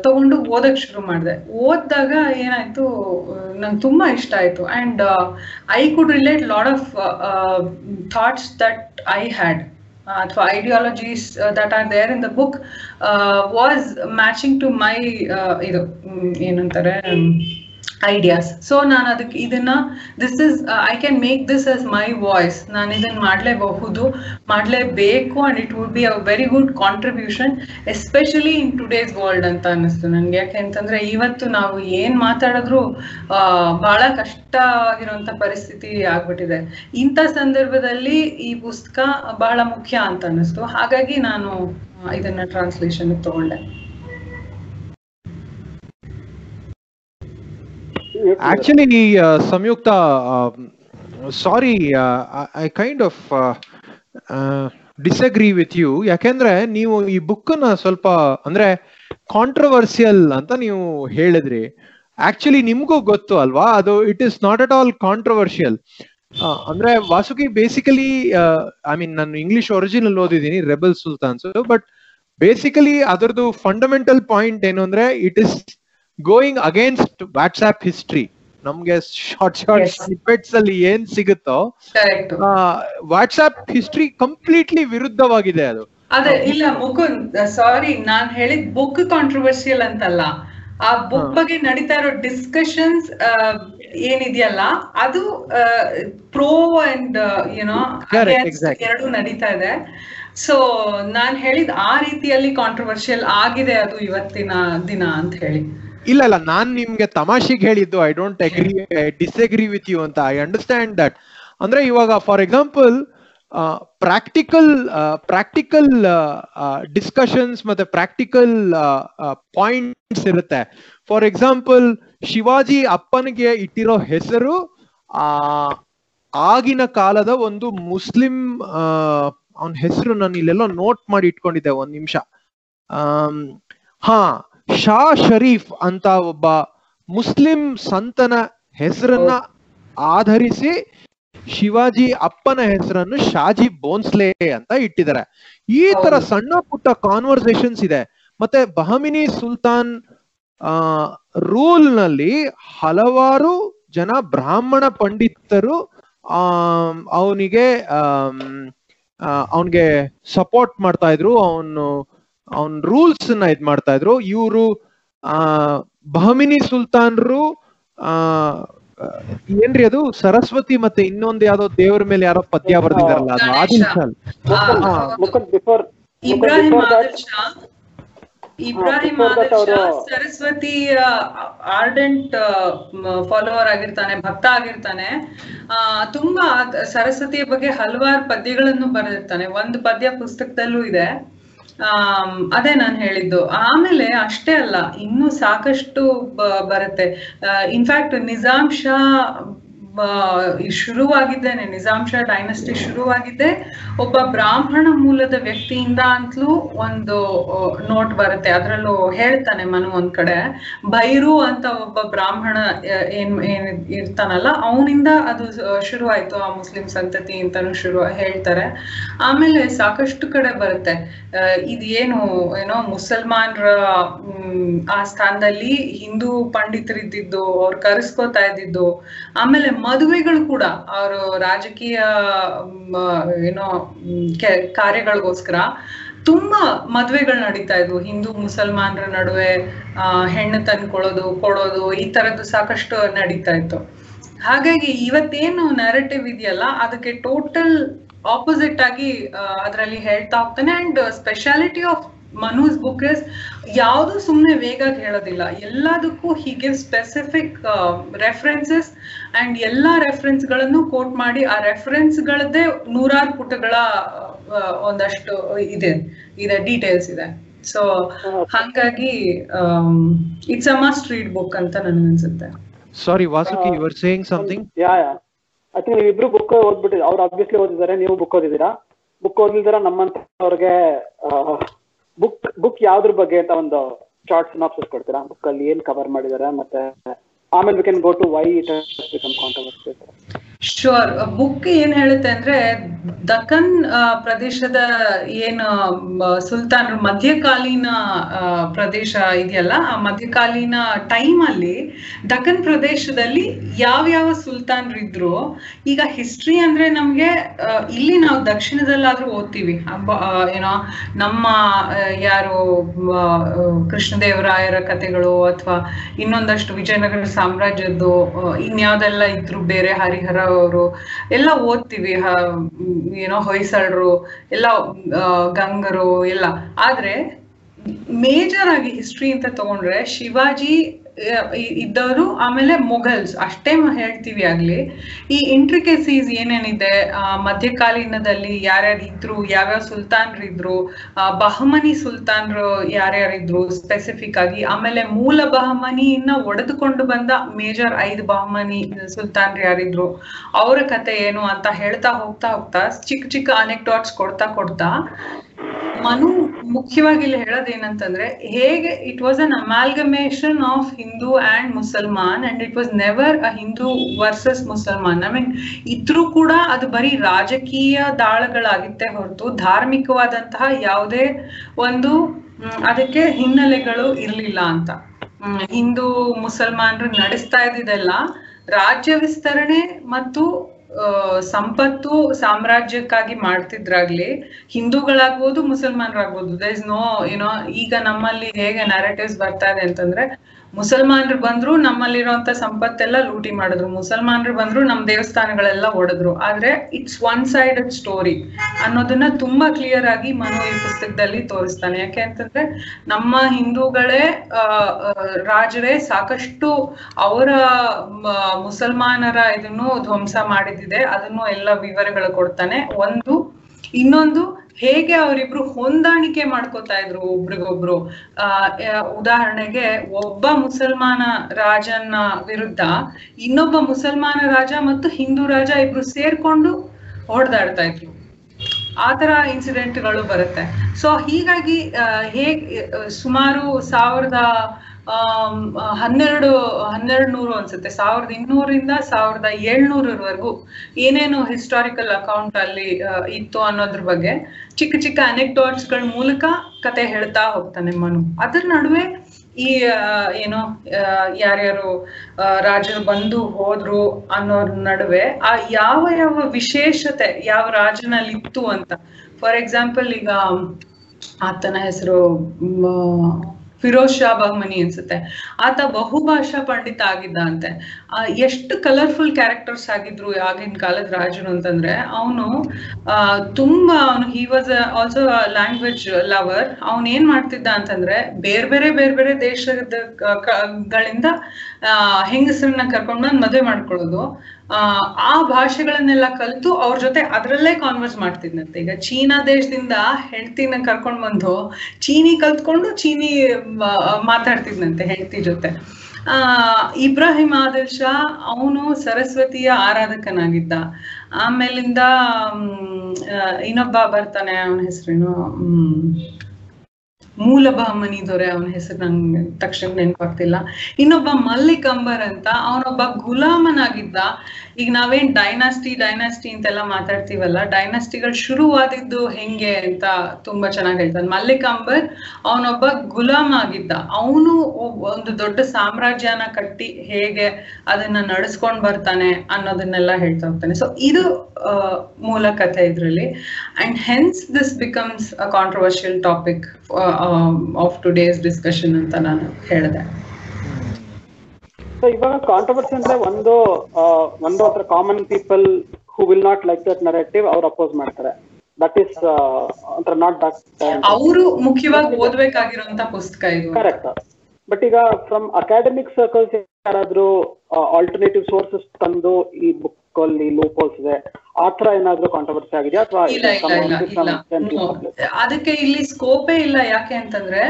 ತಗೊಂಡು ಓದಕ್ ಶುರು ಮಾಡಿದೆ. ಓದಿದಾಗ ಏನಾಯ್ತು ನಂಗೆ ತುಂಬಾ ಇಷ್ಟ ಆಯ್ತು. And I could relate lot of thoughts that I had ಅಥವಾ ideologies that are there in the book was matching to my ಇದು ಏನಂತಾರೆ ಐಡಿಯಾಸ್ ಸೊ ನಾನು ಅದಕ್ಕೆ ಇದನ್ನ this is I can make this as my voice ನಾನು ಇದನ್ನ ಮಾಡಲೇಬಹುದು, ಮಾಡಲೇಬೇಕು and it would be a very good contribution especially in today's world ಅಂತ ಅನ್ನಿಸ್ತು ನನಗೆ. ಯಾಕೆ ಅಂತಂದ್ರೆ, ಇವತ್ತು ನಾವು ಏನ್ ಮಾತಾಡಿದ್ರು ಬಹಳ ಕಷ್ಟ ಆಗಿರುವಂತ ಪರಿಸ್ಥಿತಿ ಆಗ್ಬಿಟ್ಟಿದೆ. ಇಂಥ ಸಂದರ್ಭದಲ್ಲಿ ಈ ಪುಸ್ತಕ ಬಹಳ ಮುಖ್ಯ ಅಂತ ಅನ್ನಿಸ್ತು. ಹಾಗಾಗಿ ನಾನು ಇದನ್ನ ಟ್ರಾನ್ಸ್ಲೇಷನ್ ತಗೊಂಡೆ. Actually, uh, I, I kind of uh, disagree with you ಯಾಕೆಂದ್ರೆ ನೀವು ಈ ಬುಕ್ನ ಸ್ವಲ್ಪ ಅಂದ್ರೆ ಕಾಂಟ್ರವರ್ಸಿಯಲ್ ಅಂತ ನೀವು ಹೇಳಿದ್ರಿ. ಆಕ್ಚುಲಿ ನಿಮ್ಗೂ ಗೊತ್ತು ಅಲ್ವಾ? ಅದು it is not at all controversial ಅಂದ್ರೆ ವಾಸುಕಿ ಬೇಸಿಕಲಿ ಐ ಮೀನ್ ನಾನು ಇಂಗ್ಲಿಷ್ ಒರಿಜಿನಲ್ ಓದಿದ್ದೀನಿ ರೆಬಲ್ ಸುಲ್ತಾನ್ಸ್ ಬಟ್ ಬೇಸಿಕಲಿ ಅದರದ್ದು ಫಂಡಮೆಂಟಲ್ ಪಾಯಿಂಟ್ ಏನು ಅಂದ್ರೆ it is going against WhatsApp history ನಮ್ಗೆ ಶಾರ್ಟ್ ಶಾರ್ಟ್. ಸ್ನಿಪೆಟ್ಸ್ ಅಲ್ಲಿ ಏನ್ ಸಿಗುತ್ತೋ ವಾಟ್ಸ್ಆಪ್ ಹಿಸ್ಟ್ರಿ ಕಂಪ್ಲೀಟ್ಲಿ ವಿರುದ್ಧವಾಗಿದೆ ಅದು. ಅದೇ ಇಲ್ಲ ಮುಕುಂದ್ ಸಾರಿ ನಾನ್ ಹೇಳಿದ್ ಬುಕ್ ಕಾಂಟ್ರವರ್ಷಿಯಲ್ ಅಂತಲ್ಲ. ಆ ಬುಕ್ ಬಗ್ಗೆ ನಡೀತಾ ಇರೋ ಡಿಸ್ಕಷನ್ಸ್ ಏನಿದೆಯಲ್ಲ ಅದು ಪ್ರೋ ಅಂಡ್ ಯುನೋ ಎರಡು ನಡೀತಾ ಇದೆ. ಸೊ ನಾನ್ ಹೇಳಿದ್ ಆ ರೀತಿಯಲ್ಲಿ ಕಾಂಟ್ರವರ್ಷಿಯಲ್ ಆಗಿದೆ ಅದು ಇವತ್ತಿನ ದಿನ ಅಂತ ಹೇಳಿ. ಇಲ್ಲ ಇಲ್ಲ, ನಾನ್ ನಿಮ್ಗೆ ತಮಾಷೆಗೆ ಹೇಳಿದ್ದು I don't agree disagree with you ಅಂತ. ಐ ಅಂಡರ್ಸ್ಟ್ಯಾಂಡ್ ದಟ್ ಅಂದ್ರೆ ಇವಾಗ for example practical practical discussions ಮತ್ತೆ ಪ್ರಾಕ್ಟಿಕಲ್ ಪಾಯಿಂಟ್ಸ್ ಇರುತ್ತೆ. ಫಾರ್ ಎಕ್ಸಾಂಪಲ್ ಶಿವಾಜಿ ಅಪ್ಪನಿಗೆ ಇಟ್ಟಿರೋ ಹೆಸರು, ಆ, ಆಗಿನ ಕಾಲದ ಒಂದು ಮುಸ್ಲಿಂ ಅವನ ಹೆಸರು ನಾನು ಇಲ್ಲೆಲ್ಲ ನೋಟ್ ಮಾಡಿ ಇಟ್ಕೊಂಡಿದ್ದೆ ಒಂದ್ ನಿಮಿಷ. ಹಾ ಶಾ ಶರೀಫ್ ಅಂತ ಒಬ್ಬ ಮುಸ್ಲಿಂ ಸಂತನ ಹೆಸರನ್ನ ಆಧರಿಸಿ ಶಿವಾಜಿ ಅಪ್ಪನ ಹೆಸರನ್ನು ಶಾಜಿ ಬೋನ್ಸ್ಲೆ ಅಂತ ಇಟ್ಟಿದ್ದಾರೆ. ಈ ತರ. ಸಣ್ಣ ಪುಟ್ಟ ಕಾನ್ವರ್ಸೇಷನ್ಸ್ ಇದೆ. ಮತ್ತೆ ಬಹಮಿನಿ ಸುಲ್ತಾನ್ ಆ ರೂಲ್ನಲ್ಲಿ ಹಲವಾರು ಜನ ಬ್ರಾಹ್ಮಣ ಪಂಡಿತರು ಆ ಅವನಿಗೆ ಅವನಿಗೆ ಸಪೋರ್ಟ್ ಮಾಡ್ತಾ ಇದ್ರು. ಅವನು ಅವನ್ ರೂಲ್ಸ್ನ ಇದ್ ಮಾಡ್ತಾ ಇದ್ರು. ಇವರು ಆ ಬಹಮಿನಿ ಸುಲ್ತಾನ್ರು ಆ ಏನ್ರಿ ಅದು? ಸರಸ್ವತಿ ಮತ್ತೆ ಇನ್ನೊಂದ್ ಯಾವ್ದೋ ದೇವ್ರ ಮೇಲೆ ಯಾರೋ ಪದ್ಯ ಬರ್ದಿದಾರಲ್ಲ ಅದು ಆದಿಲ್ ಶಾಲ್ ಇಬ್ರಾಹಿಂ ಸರಸ್ವತಿ ಆರ್ಡೆಂಟ್ ಫಾಲೋವರ್ ಆಗಿರ್ತಾನೆ ಭಕ್ತ ಆಗಿರ್ತಾನೆ. ಆ ತುಂಬಾ ಸರಸ್ವತಿಯ ಬಗ್ಗೆ ಹಲವಾರು ಪದ್ಯಗಳನ್ನು ಬರೆದಿರ್ತಾನೆ. ಒಂದು ಪದ್ಯ ಪುಸ್ತಕದಲ್ಲೂ ಇದೆ. ಅದೇ ನಾನು ಹೇಳಿದ್ದು. ಆಮೇಲೆ ಅಷ್ಟೇ ಅಲ್ಲ ಇನ್ನು ಸಾಕಷ್ಟು ಬರುತ್ತೆ. ಇನ್ಫ್ಯಾಕ್ಟ್ ನಿಜಾಮ್ ಶಾ ಶುರುವಾಗಿದ್ದೇನೆ ನಿಜಾಂಶ ಡೈನಸ್ಟಿ ಶುರುವಾಗಿದ್ದೆ ಒಬ್ಬ ಬ್ರಾಹ್ಮಣ ಮೂಲದ ವ್ಯಕ್ತಿಯಿಂದ ಅಂತಲೂ ಒಂದು ನೋಟ್ ಬರುತ್ತೆ. ಅದರಲ್ಲೂ ಹೇಳ್ತಾನೆ ಮನು ಒಂದ್ ಕಡೆ ಭೈರು ಅಂತ ಒಬ್ಬ ಬ್ರಾಹ್ಮಣ ಏನ್ ಏನ್ ಇರ್ತಾನಲ್ಲ, ಅವನಿಂದ ಅದು ಶುರುವಾಯ್ತು, ಆ ಮುಸ್ಲಿಂ ಸಂತತಿ ಅಂತಾನು ಶುರು, ಹೇಳ್ತಾರೆ. ಆಮೇಲೆ ಸಾಕಷ್ಟು ಕಡೆ ಬರುತ್ತೆ. ಇದು ಏನು ಏನೋ ಮುಸಲ್ಮಾನರ ಆ ಸ್ಥಾನದಲ್ಲಿ ಹಿಂದೂ ಪಂಡಿತರಿದ್ದಿದ್ದು, ಅವ್ರು ಕರೆಸ್ಕೋತಾ ಇದ್ದಿದ್ದು, ಆಮೇಲೆ ಮದುವೆಗಳು ಕೂಡ ಅವರು ರಾಜಕೀಯ ಏನೋ ಕಾರ್ಯಗಳಿಗೋಸ್ಕರ ತುಂಬಾ ಮದ್ವೆಗಳು ನಡೀತಾ ಇದ್ವು. ಹಿಂದೂ, ಮುಸಲ್ಮಾನರ ನಡುವೆ, ಆ, ಹೆಣ್ಣು ತಂದ್ಕೊಳ್ಳೋದು, ಕೊಡೋದು, ಈ ತರದ್ದು ಸಾಕಷ್ಟು ನಡೀತಾ ಇತ್ತು. ಹಾಗಾಗಿ ಇವತ್ತೇನು ನ್ಯಾರೇಟಿವ್ ಇದೆಯಲ್ಲ, ಅದಕ್ಕೆ ಟೋಟಲ್ ಆಪೋಸಿಟ್ ಆಗಿ ಅದರಲ್ಲಿ ಹೇಳ್ತಾ ಹೋಗ್ತಾನೆ. And speciality of Manu's book is ಯಾವುದು ಸುಮ್ಮನೆ ವೇಗಾಗಿ ಹೇಳೋದಿಲ್ಲ. ಎಲ್ಲದಕ್ಕೂ ಹೀಗೆ ಸ್ಪೆಸಿಫಿಕ್ ರೆಫರೆನ್ಸಸ್ ಅಂಡ್ ಎಲ್ಲಾ ರೆಫರೆನ್ಸ್ಗಳನ್ನು ಕೋಟ್ ಮಾಡಿ ಆ ರೆಫರೆನ್ಸ್ ಗಳದ್ದೇ ನೂರಾರು ಪುಟಗಳ ಒಂದಷ್ಟು ಇದೆ ಇದೆ ಡೀಟೇಲ್ಸ್ ಇದೆ. ಸೊ ಹಾಗಾಗಿ it's a must read book ಅಂತ ನನಗನ್ಸುತ್ತೆ sorry Vasuki you are saying something yeah yeah. I think ಇಬ್ರು ಬುಕ್ ಓದ್ಬಿಟ್ಟಿದ್ದೀರಾ ಅವ್ರು ಆಬ್ವಿಯಸ್ಲಿ ಓದಿದ್ದಾರೆ ನೀವು ಬುಕ್ ಓದಿದ್ದೀರಾ? ಬುಕ್ ಓದಿಲ್ದಿರ ನಮ್ಮಂತವ್ರಿಗೆ ಬುಕ್ ಬುಕ್ ಯಾವ್ದ್ರ ಬಗ್ಗೆ ಅಂತ ಒಂದು ಶಾರ್ಟ್ ಸಿನಾಪ್ಸಿಸ್ ಕೊಡ್ತೀರಾ? ಬುಕ್ ಅಲ್ಲಿ ಏನ್ ಕವರ್ ಮಾಡಿದಾರೆ ಮತ್ತೆ ಆಮೇಲೆ we can go to why it become controversy sure book ಏನ್ ಹೇಳುತ್ತೆ ಅಂದ್ರೆ ದಕ್ಕನ್ ಪ್ರದೇಶದ ಏನು ಸುಲ್ತಾನ್ ಮಧ್ಯಕಾಲೀನ ಪ್ರದೇಶ ಇದೆಯಲ್ಲ, ಆ ಮಧ್ಯಕಾಲೀನ ಟೈಮ್ ಅಲ್ಲಿ ದಕ್ಕನ್ ಪ್ರದೇಶದಲ್ಲಿ ಯಾವ್ಯಾವ ಸುಲ್ತಾನರು ಇದ್ರು ಈಗ ಹಿಸ್ಟ್ರಿ ಅಂದ್ರೆ ನಮ್ಗೆ ಇಲ್ಲಿ ನಾವು ದಕ್ಷಿಣದಲ್ಲಾದ್ರೂ ಓದ್ತೀವಿ. ಏನೋ, ನಮ್ಮ ಯಾರು ಕೃಷ್ಣದೇವರಾಯರ ಕಥೆಗಳು ಅಥವಾ ಇನ್ನೊಂದಷ್ಟು ವಿಜಯನಗರ ಸಾಮ್ರಾಜ್ಯದ್ದು ಇನ್ಯಾವ್ದೆಲ್ಲ ಇದ್ರು ಬೇರೆ ಹರಿಹರ ಅವರು ಎಲ್ಲ ಓದ್ತೀವಿ ಏನೋ ಹೊಯ್ಸಳರು, ಎಲ್ಲ ಗಂಗರು, ಎಲ್ಲ. ಆದ್ರೆ ಮೇಜರ್ ಆಗಿ ಹಿಸ್ಟ್ರಿ ಅಂತ ತಗೊಂಡ್ರೆ ಶಿವಾಜಿ ಇದ್ದವರು ಆಮೇಲೆ ಮೊಘಲ್ಸ್. ಅಷ್ಟೇ ಹೇಳ್ತೀವಿ ಆಗ್ಲಿ. ಈ ಇಂಟ್ರಿಕೆಸೀಸ್ ಏನೇನಿದೆ? ಮಧ್ಯಕಾಲೀನದಲ್ಲಿ ಯಾರ್ಯಾರು ಇದ್ರು ಯಾವ್ಯಾವ ಸುಲ್ತಾನ್ರಿದ್ರು ಬಹಮನಿ ಸುಲ್ತಾನ್ರು ಯಾರ್ಯಾರಿದ್ರು ಸ್ಪೆಸಿಫಿಕ್ ಆಗಿ, ಆಮೇಲೆ ಮೂಲ ಬಹಮನಿಯನ್ನ ಒಡೆದುಕೊಂಡು ಬಂದ ಮೇಜರ್ ಐದು ಬಹಮನಿ ಸುಲ್ತಾನ್ರು ಯಾರಿದ್ರು ಅವರ ಕತೆ ಏನು ಅಂತ ಹೇಳ್ತಾ ಹೋಗ್ತಾ ಹೋಗ್ತಾ ಚಿಕ್ಕ ಚಿಕ್ಕ ಅನೆಕ್ಡಾಟ್ಸ್ ಕೊಡ್ತಾ ಕೊಡ್ತಾ ಮನು ಮುಖ್ಯವಾಗಿ ಇಲ್ಲಿ ಹೇಳೋದೇನಂತಂದ್ರೆ ಹೇಗೆ it was an amalgamation of Hindu and Musalman and it was never a Hindu versus Musalman I mean ಇದ್ರೂ ಕೂಡ ಅದು ಬರೀ ರಾಜಕೀಯ ದಾಳಗಳಾಗಿತ್ತೆ ಹೊರತು, ಧಾರ್ಮಿಕವಾದಂತಹ ಯಾವುದೇ ಒಂದು ಅದಕ್ಕೆ ಹಿನ್ನೆಲೆಗಳು ಇರಲಿಲ್ಲ ಅಂತ. ಹಿಂದೂ ಮುಸಲ್ಮಾನರು ನಡೆಸ್ತಾ ಇದ್ದಿದ್ದೆಲ್ಲ ರಾಜ್ಯ ವಿಸ್ತರಣೆ ಮತ್ತು ಸಂಪತ್ತು ಸಾಮ್ರಾಜ್ಯಕ್ಕಾಗಿ ಮಾಡ್ತಿದ್ರಾಗ್ಲಿ, ಹಿಂದೂಗಳಾಗ್ಬೋದು, ಮುಸಲ್ಮಾನರಾಗ್ಬೋದು ದ ಇಸ್ ನೋ ಏನೋ ಈಗ ನಮ್ಮಲ್ಲಿ ಹೇಗೆ ನ್ಯಾರೇಟಿವ್ಸ್ ಬರ್ತಾ ಅಂತಂದ್ರೆ ಮುಸಲ್ಮಾನರು ಬಂದ್ರು ನಮ್ಮಲ್ಲಿರುವಂತ ಸಂಪತ್ತೆಲ್ಲ ಲೂಟಿ ಮಾಡಿದ್ರು. ಮುಸಲ್ಮಾನರು ಬಂದ್ರು ನಮ್ ದೇವಸ್ಥಾನಗಳೆಲ್ಲ ಒಡೆದ್ರು. ಆದ್ರೆ ಇಟ್ಸ್ ಒನ್ ಸೈಡ್ ಸ್ಟೋರಿ ಅನ್ನೋದನ್ನ ತುಂಬಾ ಕ್ಲಿಯರ್ ಆಗಿ ಮನು ಈ ಪುಸ್ತಕದಲ್ಲಿ ತೋರಿಸ್ತಾನೆ. ಯಾಕೆ ಅಂತಂದ್ರೆ ನಮ್ಮ ಹಿಂದೂಗಳೇ ರಾಜರೇ ಸಾಕಷ್ಟು ಅವರ ಮುಸಲ್ಮಾನರ ಇದನ್ನು ಧ್ವಂಸ ಮಾಡಿದಿದೆ ಅದನ್ನು ಎಲ್ಲ ವಿವರಗಳು ಕೊಡ್ತಾನೆ. ಒಂದು, ಇನ್ನೊಂದು ಹೇಗೆ ಅವರಿಬ್ರು ಹೊಂದಾಣಿಕೆ ಮಾಡ್ಕೋತಾ ಇದ್ರು ಒಬ್ರಿಗೊಬ್ರು? ಆ ಉದಾಹರಣೆಗೆ ಒಬ್ಬ ಮುಸಲ್ಮಾನ ರಾಜನ ವಿರುದ್ಧ ಇನ್ನೊಬ್ಬ ಮುಸಲ್ಮಾನ ರಾಜ ಮತ್ತು ಹಿಂದೂ ರಾಜ ಇಬ್ರು ಸೇರ್ಕೊಂಡು ಹೊಡೆದಾಡ್ತಾ ಇದ್ರು. ಆ ತರ ಇನ್ಸಿಡೆಂಟ್ಗಳು ಬರುತ್ತೆ. ಸೊ ಹೀಗಾಗಿ ಹೇಗ್ ಸುಮಾರು ಸಾವಿರದ ಹನ್ನೆರಡು ಹನ್ನೆರಡು ನೂರು ಅನ್ಸುತ್ತೆ. ಸಾವಿರದ ಇನ್ನೂರಿಂದ ಸಾವಿರದ ಏಳ್ನೂರವರೆಗೂ ಏನೇನು ಹಿಸ್ಟಾರಿಕಲ್ ಅಕೌಂಟ್ ಅಲ್ಲಿ ಇತ್ತು ಅನ್ನೋದ್ರ ಬಗ್ಗೆ ಚಿಕ್ಕ ಚಿಕ್ಕ ಅನೆಕ್ಡಾಟ್ಸ್ಗಳ ಮೂಲಕ ಕತೆ ಹೇಳ್ತಾ ಹೋಗ್ತಾನೆ ಮನು. ಅದ್ರ ನಡುವೆ ಈ ಏನೋ ಯಾರ್ಯಾರು ರಾಜರು ಬಂದು ಹೋದ್ರು ಅನ್ನೋರ್ ನಡುವೆ ಆ ಯಾವ ಯಾವ ವಿಶೇಷತೆ ಯಾವ ರಾಜನಲ್ಲಿ ಇತ್ತು ಅಂತ. ಫಾರ್ ಎಕ್ಸಾಂಪಲ್ ಈಗ ಆತನ ಹೆಸರು ಫಿರೋಜ್ ಶಾ ಬಹಮನಿ ಅನ್ಸುತ್ತೆ. ಆತ ಬಹುಭಾಷಾ ಪಂಡಿತ ಆಗಿದ್ದ ಅಂತೆ. ಎಷ್ಟು ಕಲರ್ಫುಲ್ ಕ್ಯಾರೆಕ್ಟರ್ಸ್ ಆಗಿದ್ರು ಆಗಿನ ಕಾಲದ ರಾಜರು ಅಂತಂದ್ರೆ, ಅವನು ತುಂಬಾ ಅವನು he was also language lover ಅವನ್ ಏನ್ ಮಾಡ್ತಿದ್ದ ಅಂತಂದ್ರೆ, ಬೇರೆ ಬೇರೆ ಬೇರೆ ಬೇರೆ ದೇಶದ ಗಳಿಂದ ಹೆಂಗಸರನ್ನ ಕರ್ಕೊಂಡ್ ಬಂದ್ ಮದುವೆ ಮಾಡ್ಕೊಳ್ಳೋದು. ಆ, ಭಾಷೆಗಳನ್ನೆಲ್ಲ ಕಲಿತು ಅವ್ರ ಜೊತೆ ಅದರಲ್ಲೇ ಕಾನ್ವರ್ಸ್ ಮಾಡ್ತಿದ್ನಂತೆ. ಈಗ ಚೀನಾ ದೇಶದಿಂದ ಹೆಂಡತಿನ ಕರ್ಕೊಂಡ್ ಬಂದು ಚೀನಿ ಕಲ್ತ್ಕೊಂಡು ಚೀನಿ ಮಾತಾಡ್ತಿದ್ನಂತೆ ಹೆಂಡತಿ ಜೊತೆ. ಆ ಇಬ್ರಾಹಿಂ ಆದಿಲ್ ಶಾ ಅವನು ಸರಸ್ವತಿಯ ಆರಾಧಕನಾಗಿದ್ದ. ಆಮೇಲಿಂದ ಇನ್ನೊಬ್ಬ ಬರ್ತಾನೆ ಅವನ ಹೆಸರೇನು ಹ್ಮ್ ಮೂಲ ಬಹಮನಿ ದೊರೆ ಅವನ ಹೆಸರು ನಂಗೆ ತಕ್ಷಣ ನೆನಪಾಗ್ತಿಲ್ಲ. ಇನ್ನೊಬ್ಬ ಮಲ್ಲಿಕ್ ಅಂಬರ್ ಅಂತ ಅವನೊಬ್ಬ ಗುಲಾಮನಾಗಿದ್ದ ಈಗ ನಾವೇನ್ ಡೈನಾಸ್ಟಿ ಡೈನಾಸ್ಟಿ ಅಂತೆಲ್ಲ ಮಾತಾಡ್ತೀವಲ್ಲ ಡೈನಾಸ್ಟಿಗಳು ಶುರುವಾದಿದ್ದು ಹೆಂಗೆ ಅಂತ ತುಂಬಾ ಚೆನ್ನಾಗಿ ಹೇಳ್ತಾನೆ ಮಲ್ಲಿಕ್ ಅಂಬರ್ ಅವನೊಬ್ಬ ಗುಲಾಮ ಆಗಿದ್ದ. ಅವನು ಒಂದು ದೊಡ್ಡ ಸಾಮ್ರಾಜ್ಯನ ಕಟ್ಟಿ ಹೇಗೆ ಅದನ್ನ ನಡೆಸ್ಕೊಂಡ್ ಬರ್ತಾನೆ ಅನ್ನೋದನ್ನೆಲ್ಲ ಹೇಳ್ತಾ ಹೋಗ್ತಾನೆ. ಸೊ ಇದು ಮೂಲ ಕಥೆ ಇದ್ರಲ್ಲಿ. And hence this becomes a controversial topic of today's discussion ಅಂತ ನಾನು ಹೇಳಿದೆ. ಸೊ ಇವಾಗ ಕಾಂಟ್ರವರ್ಸಿ ಅಂದ್ರೆ ಒಂದು ಒಂದು ಹತ್ರ common people who will not like that narrative ಅವ್ರು ಅಪೋಸ್ ಮಾಡ್ತಾರೆ. ದಟ್ ಈಸ್ ಒಂಥರ ನಾಟ್ ದಟ್ ಅವರು ಮುಖ್ಯವಾಗಿ ಓದ್ಬೇಕಾಗಿರುವಂತ ಪುಸ್ತಕ ಇದು. ಕರೆಕ್ಟ್ ಬಟ್ ಈಗ ಫ್ರಮ್ ಅಕಾಡೆಮಿಕ್ ಸರ್ಕಲ್ಸ್ ಯಾರಾದ್ರೂ ಆಲ್ಟರ್ನೇಟಿವ್ ಸೋರ್ಸಸ್ ತಂದು ಈ ಬುಕ್ ಅಲ್ಲಿ ಲೂಪೋಲ್ಸ್ ಇದೆ ಆ ತರ ಏನಾದ್ರೂ ಕಾಂಟ್ರವರ್ಸಿ ಆಗಿದೆಯಾ? ಅಥವಾ. ಅದಕ್ಕೆ ಇಲ್ಲಿ ಸ್ಕೋಪೇ ಇಲ್ಲ ಯಾಕೆ ಅಂತಂದ್ರೆ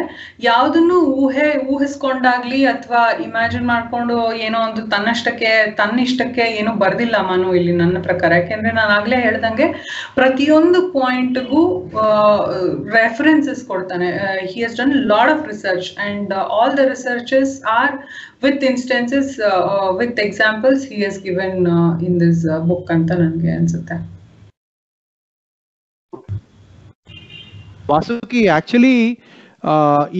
ಯಾವ್ದನ್ನು ಊಹೆ ಊಹಿಸ್ಕೊಂಡಾಗ್ಲಿ ಅಥವಾ ಇಮ್ಯಾಜಿನ್ ಮಾಡ್ಕೊಂಡು ಏನೋ ಒಂದು ತನ್ನಷ್ಟಕ್ಕೆ ತನ್ನಿಷ್ಟಕ್ಕೆ ಏನು ಬರ್ದಿಲ್ಲ ಮನು ಇಲ್ಲಿ ನನ್ನ ಪ್ರಕಾರ. ಯಾಕೆಂದ್ರೆ ನಾನು ಆಗ್ಲೇ ಹೇಳ್ದಂಗೆ ಪ್ರತಿಯೊಂದು ಪಾಯಿಂಟ್ಗೂ ರೆಫರೆನ್ಸಸ್ ಕೊಡ್ತಾನೆ. He has done lot of research and all the researches are with instances with examples he has given in this book ಅಂತ ನನಗೆ ಅನ್ಸುತ್ತೆ. ವಾಸುಕಿ ಆಕ್ಚುಲಿ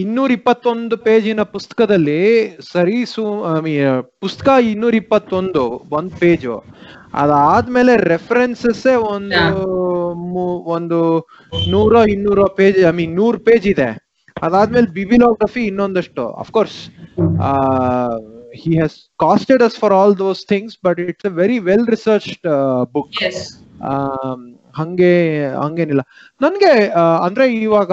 ಇನ್ನೂರ ಇಪ್ಪತ್ತೊಂದು ಪೇಜಿನ ಪುಸ್ತಕದಲ್ಲಿ ಸರಿ ಸು ಪುಸ್ತಕ ಇನ್ನೂರ ಇಪ್ಪತ್ತೊಂದು ಒಂದ್ ಪೇಜು. ಅದಾದ್ಮೇಲೆ ರೆಫರೆನ್ಸಸ್ ಒಂದು ಒಂದು ನೂರೋ ಇನ್ನೂರೋ ಪೇಜ್ ಐ ಮೀನ್ ನೂರ್ ಪೇಜ್ ಇದೆ. ಅದಾದ್ಮೇಲೆ ಬಿಬಿಲೋಗ್ರಫಿ ಇನ್ನೊಂದಷ್ಟು of course he costed us us for all those things but it's very very well uh, book. Yes. Um, ಹಂಗೆ ಹಂಗೇನಿಲ್ಲ ನನ್ಗೆ ಅಂದ್ರೆ ಇವಾಗ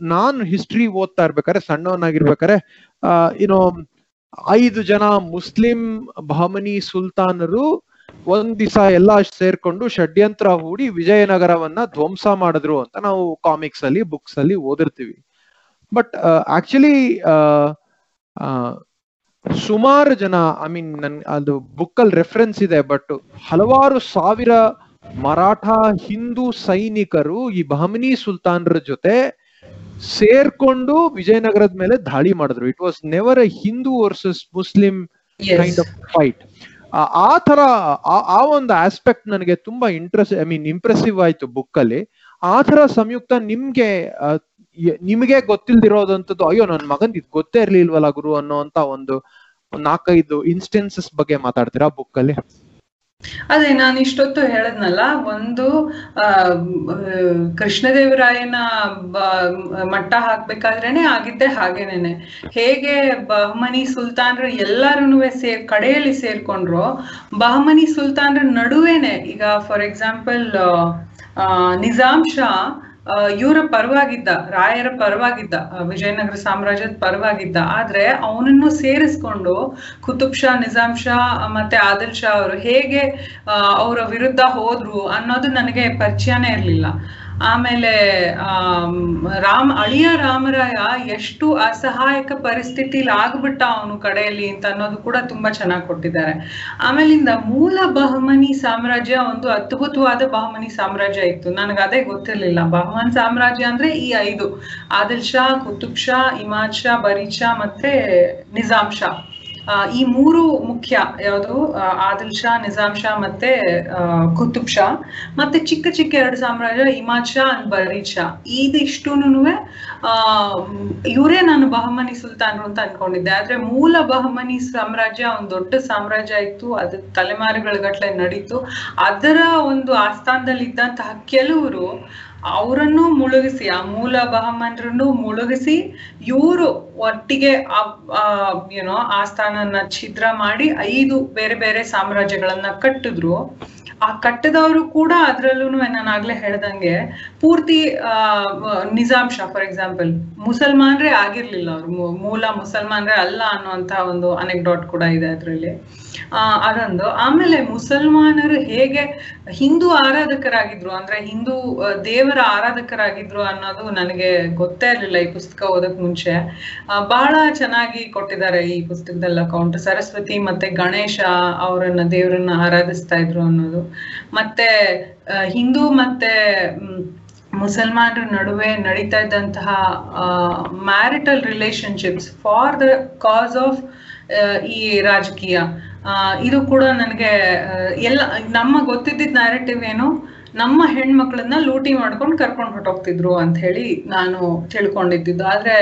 ನಾನು ಹಿಸ್ಟ್ರಿ ಓದ್ತಾ ಇರ್ಬೇಕಾದ್ರೆ ಸಣ್ಣವನಾಗಿರ್ಬೇಕಾದ್ರೆ ಏನೋ ಐದು ಜನ ಮುಸ್ಲಿಂ ಬಹಮನಿ ಸುಲ್ತಾನರು ಒಂದ್ ದಿವಸ ಎಲ್ಲ ಸೇರ್ಕೊಂಡು ಷಡ್ಯಂತ್ರ ಹೂಡಿ ವಿಜಯನಗರವನ್ನ ಧ್ವಂಸ ಮಾಡಿದ್ರು ಅಂತ ನಾವು ಕಾಮಿಕ್ಸ್ ಅಲ್ಲಿ ಬುಕ್ಸ್ ಅಲ್ಲಿ ಓದಿರ್ತೀವಿ ಬಟ್ ಆಕ್ಚುಲಿ ಸುಮಾರು ಜನ ಐ ಮೀನ್ ನನ್ ಅದು ಬುಕ್ ಅಲ್ಲಿ ರೆಫರೆನ್ಸ್ ಇದೆ ಬಟ್ ಹಲವಾರು ಸಾವಿರ ಮರಾಠ ಹಿಂದೂ ಸೈನಿಕರು ಈ ಬಹಮಿನಿ ಸುಲ್ತಾನರ ಜೊತೆ ಸೇರ್ಕೊಂಡು ವಿಜಯನಗರದ ಮೇಲೆ ದಾಳಿ ಮಾಡಿದ್ರು. It was never a Hindu versus Muslim kind of fight ಆ ತರ ಆ- ಒಂದು ಆಸ್ಪೆಕ್ಟ್ ನನಗೆ ತುಂಬಾ ಇಂಟ್ರೆಸ್ಟ್ ಐ ಮೀನ್ ಇಂಪ್ರೆಸಿವ್ ಆಯ್ತು ಬುಕ್ ಅಲ್ಲಿ. ಆ ತರ ಸಂಯುಕ್ತ ನಿಮ್ಗೆ ನಿಮ್ಗೆ ಗೊತ್ತಿಲ್ದಿರೋದಂಥದ್ದು ಅಯ್ಯೋ ನನ್ನ ಮಗನ್ ಇದು ಗೊತ್ತೇ ಇರ್ಲಿಲ್ವಲ್ಲ ಗುರು ಅನ್ನೋಂತ ಒಂದು ನಾಲ್ಕೈದು ಇನ್ಸ್ಟೆನ್ಸಸ್ ಬಗ್ಗೆ ಮಾತಾಡ್ತೀರಾ ಬುಕ್ ಅಲ್ಲಿ? ಅದೇ ನಾನು ಇಷ್ಟೊತ್ತು ಹೇಳದ್ನಲ್ಲ ಒಂದು ಆ ಕೃಷ್ಣದೇವರಾಯನ ಮಟ್ಟ ಹಾಕ್ಬೇಕಾದ್ರೇನೆ ಆಗಿದ್ದೆ ಹಾಗೇನೇನೆ. ಹೇಗೆ ಬಹಮನಿ ಸುಲ್ತಾನ್ರು ಎಲ್ಲಾರು ಸೇರ್ ಕಡೆಯಲ್ಲಿ ಸೇರ್ಕೊಂಡ್ರು ಬಹಮನಿ ಸುಲ್ತಾನ್ರ ನಡುವೆನೆ ಈಗ ಫಾರ್ ಎಕ್ಸಾಂಪಲ್ ನಿಜಾಮ್ ಶಾ ಆ, ಇವರ ಪರವಾಗಿದ್ದ, ರಾಯರ ಪರವಾಗಿದ್ದ ವಿಜಯನಗರ ಸಾಮ್ರಾಜ್ಯದ ಪರವಾಗಿದ್ದ, ಆದ್ರೆ ಅವನನ್ನು ಸೇರಿಸ್ಕೊಂಡು ಕುತುಬ್ ಶಾ ನಿಜಾಮ್ ಶಾ, ಮತ್ತೆ ಆದಿಲ್ ಶಾ ಅವರು ಹೇಗೆ ಅವರ ವಿರುದ್ಧ ಹೋದ್ರು ಅನ್ನೋದು ನನಗೆ ಪರಿಚಯನೇ ಇರ್ಲಿಲ್ಲ. ಆಮೇಲೆ ರಾಮ್, ಅಳಿಯ ರಾಮರಾಯ ಎಷ್ಟು ಅಸಹಾಯಕ ಪರಿಸ್ಥಿತಿಲಿ ಆಗ್ಬಿಟ್ಟ ಅವನು ಕಡೆಯಲ್ಲಿ ಅಂತ ಅನ್ನೋದು ಕೂಡ ತುಂಬಾ ಚೆನ್ನಾಗಿ ಕೊಟ್ಟಿದ್ದಾರೆ. ಆಮೇಲಿಂದ ಮೂಲ ಬಹಮನಿ ಸಾಮ್ರಾಜ್ಯ ಒಂದು ಅದ್ಭುತವಾದ ಬಹಮನಿ ಸಾಮ್ರಾಜ್ಯ ಇತ್ತು. ನನಗೆ ಅದೇ ಗೊತ್ತಿರ್ಲಿಲ್ಲ. ಬಹಮನ್ ಸಾಮ್ರಾಜ್ಯ ಅಂದ್ರೆ ಈ ಐದು. ಆದಿಲ್ ಶಾ, ಕುತುಬ್ ಶಾ, ಇಮಾದ್ ಶಾ, ಬರೀದ್ ಶಾ ಮತ್ತೆ ನಿಜಾಮ್ ಶಾ. ಈ ಮೂರು ಮುಖ್ಯ ಯಾವುದು? ಆದಿಲ್ ಶಾ ನಿಜಾಮ್ ಶಾ ಮತ್ತೆ ಕುತುಬ್ ಶಾ. ಮತ್ತೆ ಚಿಕ್ಕ ಚಿಕ್ಕ ಎರಡು ಸಾಮ್ರಾಜ್ಯ ಇಮಾದ್ ಶಾ ಅಂಡ್ ಬರೀದ್ ಶಾ. ಇದಿಷ್ಟೂನು ಇವರೇ ನಾನು ಬಹಮನಿ ಸುಲ್ತಾನರು ಅಂತ ಅನ್ಕೊಂಡಿದ್ದೆ. ಆದ್ರೆ ಮೂಲ ಬಹಮನಿ ಸಾಮ್ರಾಜ್ಯ, ಒಂದು ದೊಡ್ಡ ಸಾಮ್ರಾಜ್ಯ ಇತ್ತು. ಅದ್ರ ತಲೆಮಾರುಗಳ ಗಟ್ಲೆ ನಡೀತು. ಅದರ ಒಂದು ಆಸ್ಥಾನದಲ್ಲಿ ಇದ್ದಂತಹ ಕೆಲವರು ಅವರನ್ನು ಮುಳುಗಿಸಿ, ಆ ಮೂಲ ಬಹಮನರನ್ನು ಮುಳುಗಿಸಿ ಇವರು ಒಟ್ಟಿಗೆ ಏನೋ ಆ ಸ್ಥಾನನ ಛಿದ್ರ ಮಾಡಿ ಐದು ಬೇರೆ ಬೇರೆ ಸಾಮ್ರಾಜ್ಯಗಳನ್ನ ಕಟ್ಟಿದ್ರು. ಆ ಕಟ್ಟದವರು ಕೂಡ ಅದ್ರಲ್ಲೂ ನಾನು ಆಗ್ಲೇ ಹೇಳ್ದಂಗೆ ಪೂರ್ತಿ ನಿಜಾಮ್ ಶಾ ಫಾರ್ ಎಕ್ಸಾಂಪಲ್ ಮುಸಲ್ಮಾನ್ರೇ ಆಗಿರ್ಲಿಲ್ಲ ಅವ್ರು. ಮೂಲ ಮುಸಲ್ಮಾನ್ರೇ ಅಲ್ಲ ಅನ್ನುವಂತ ಒಂದು ಅನೆಕ್ಡಾಟ್ ಕೂಡ ಇದೆ ಅದ್ರಲ್ಲಿ. ಅದೊಂದು. ಆಮೇಲೆ ಮುಸಲ್ಮಾನರು ಹೇಗೆ ಹಿಂದೂ ಆರಾಧಕರಾಗಿದ್ರು, ಅಂದ್ರೆ ಹಿಂದೂ ದೇವರ ಆರಾಧಕರಾಗಿದ್ರು ಅನ್ನೋದು ನನಗೆ ಗೊತ್ತೇ ಇರಲಿಲ್ಲ ಈ ಪುಸ್ತಕ ಓದಕ್ ಮುಂಚೆ. ಬಹಳ ಚೆನ್ನಾಗಿ ಕೊಟ್ಟಿದ್ದಾರೆ ಈ ಪುಸ್ತಕದಲ್ಲ ಅಕೌಂಟ್ ಸರಸ್ವತಿ ಮತ್ತೆ ಗಣೇಶ ಅವರನ್ನ, ದೇವರನ್ನ ಆರಾಧಿಸ್ತಾ ಇದ್ರು ಅನ್ನೋದು. ಮತ್ತೆ ಹಿಂದೂ ಮತ್ತೆ ಮುಸಲ್ಮಾನರ ನಡುವೆ ನಡೀತಾ ಇದ್ದಂತಹ marital relationships for the cause of ಈ ರಾಜಕೀಯ. ಇದು ಕೂಡ ನನಗೆ ಎಲ್ಲ, ನಮ್ಮ ಗೊತ್ತಿದ್ದಿದ್ ನ್ಯಾರೇಟಿವ್ ಏನು, ನಮ್ಮ ಹೆಣ್ಮಕ್ಳನ್ನ ಲೂಟಿ ಮಾಡ್ಕೊಂಡು ಕರ್ಕೊಂಡು ಹೊರಟೋಗ್ತಿದ್ರು ಅಂತ ಹೇಳಿ ನಾನು ತಿಳ್ಕೊಂಡಿದ್ದಿದ್ದು. ಆದ್ರೆ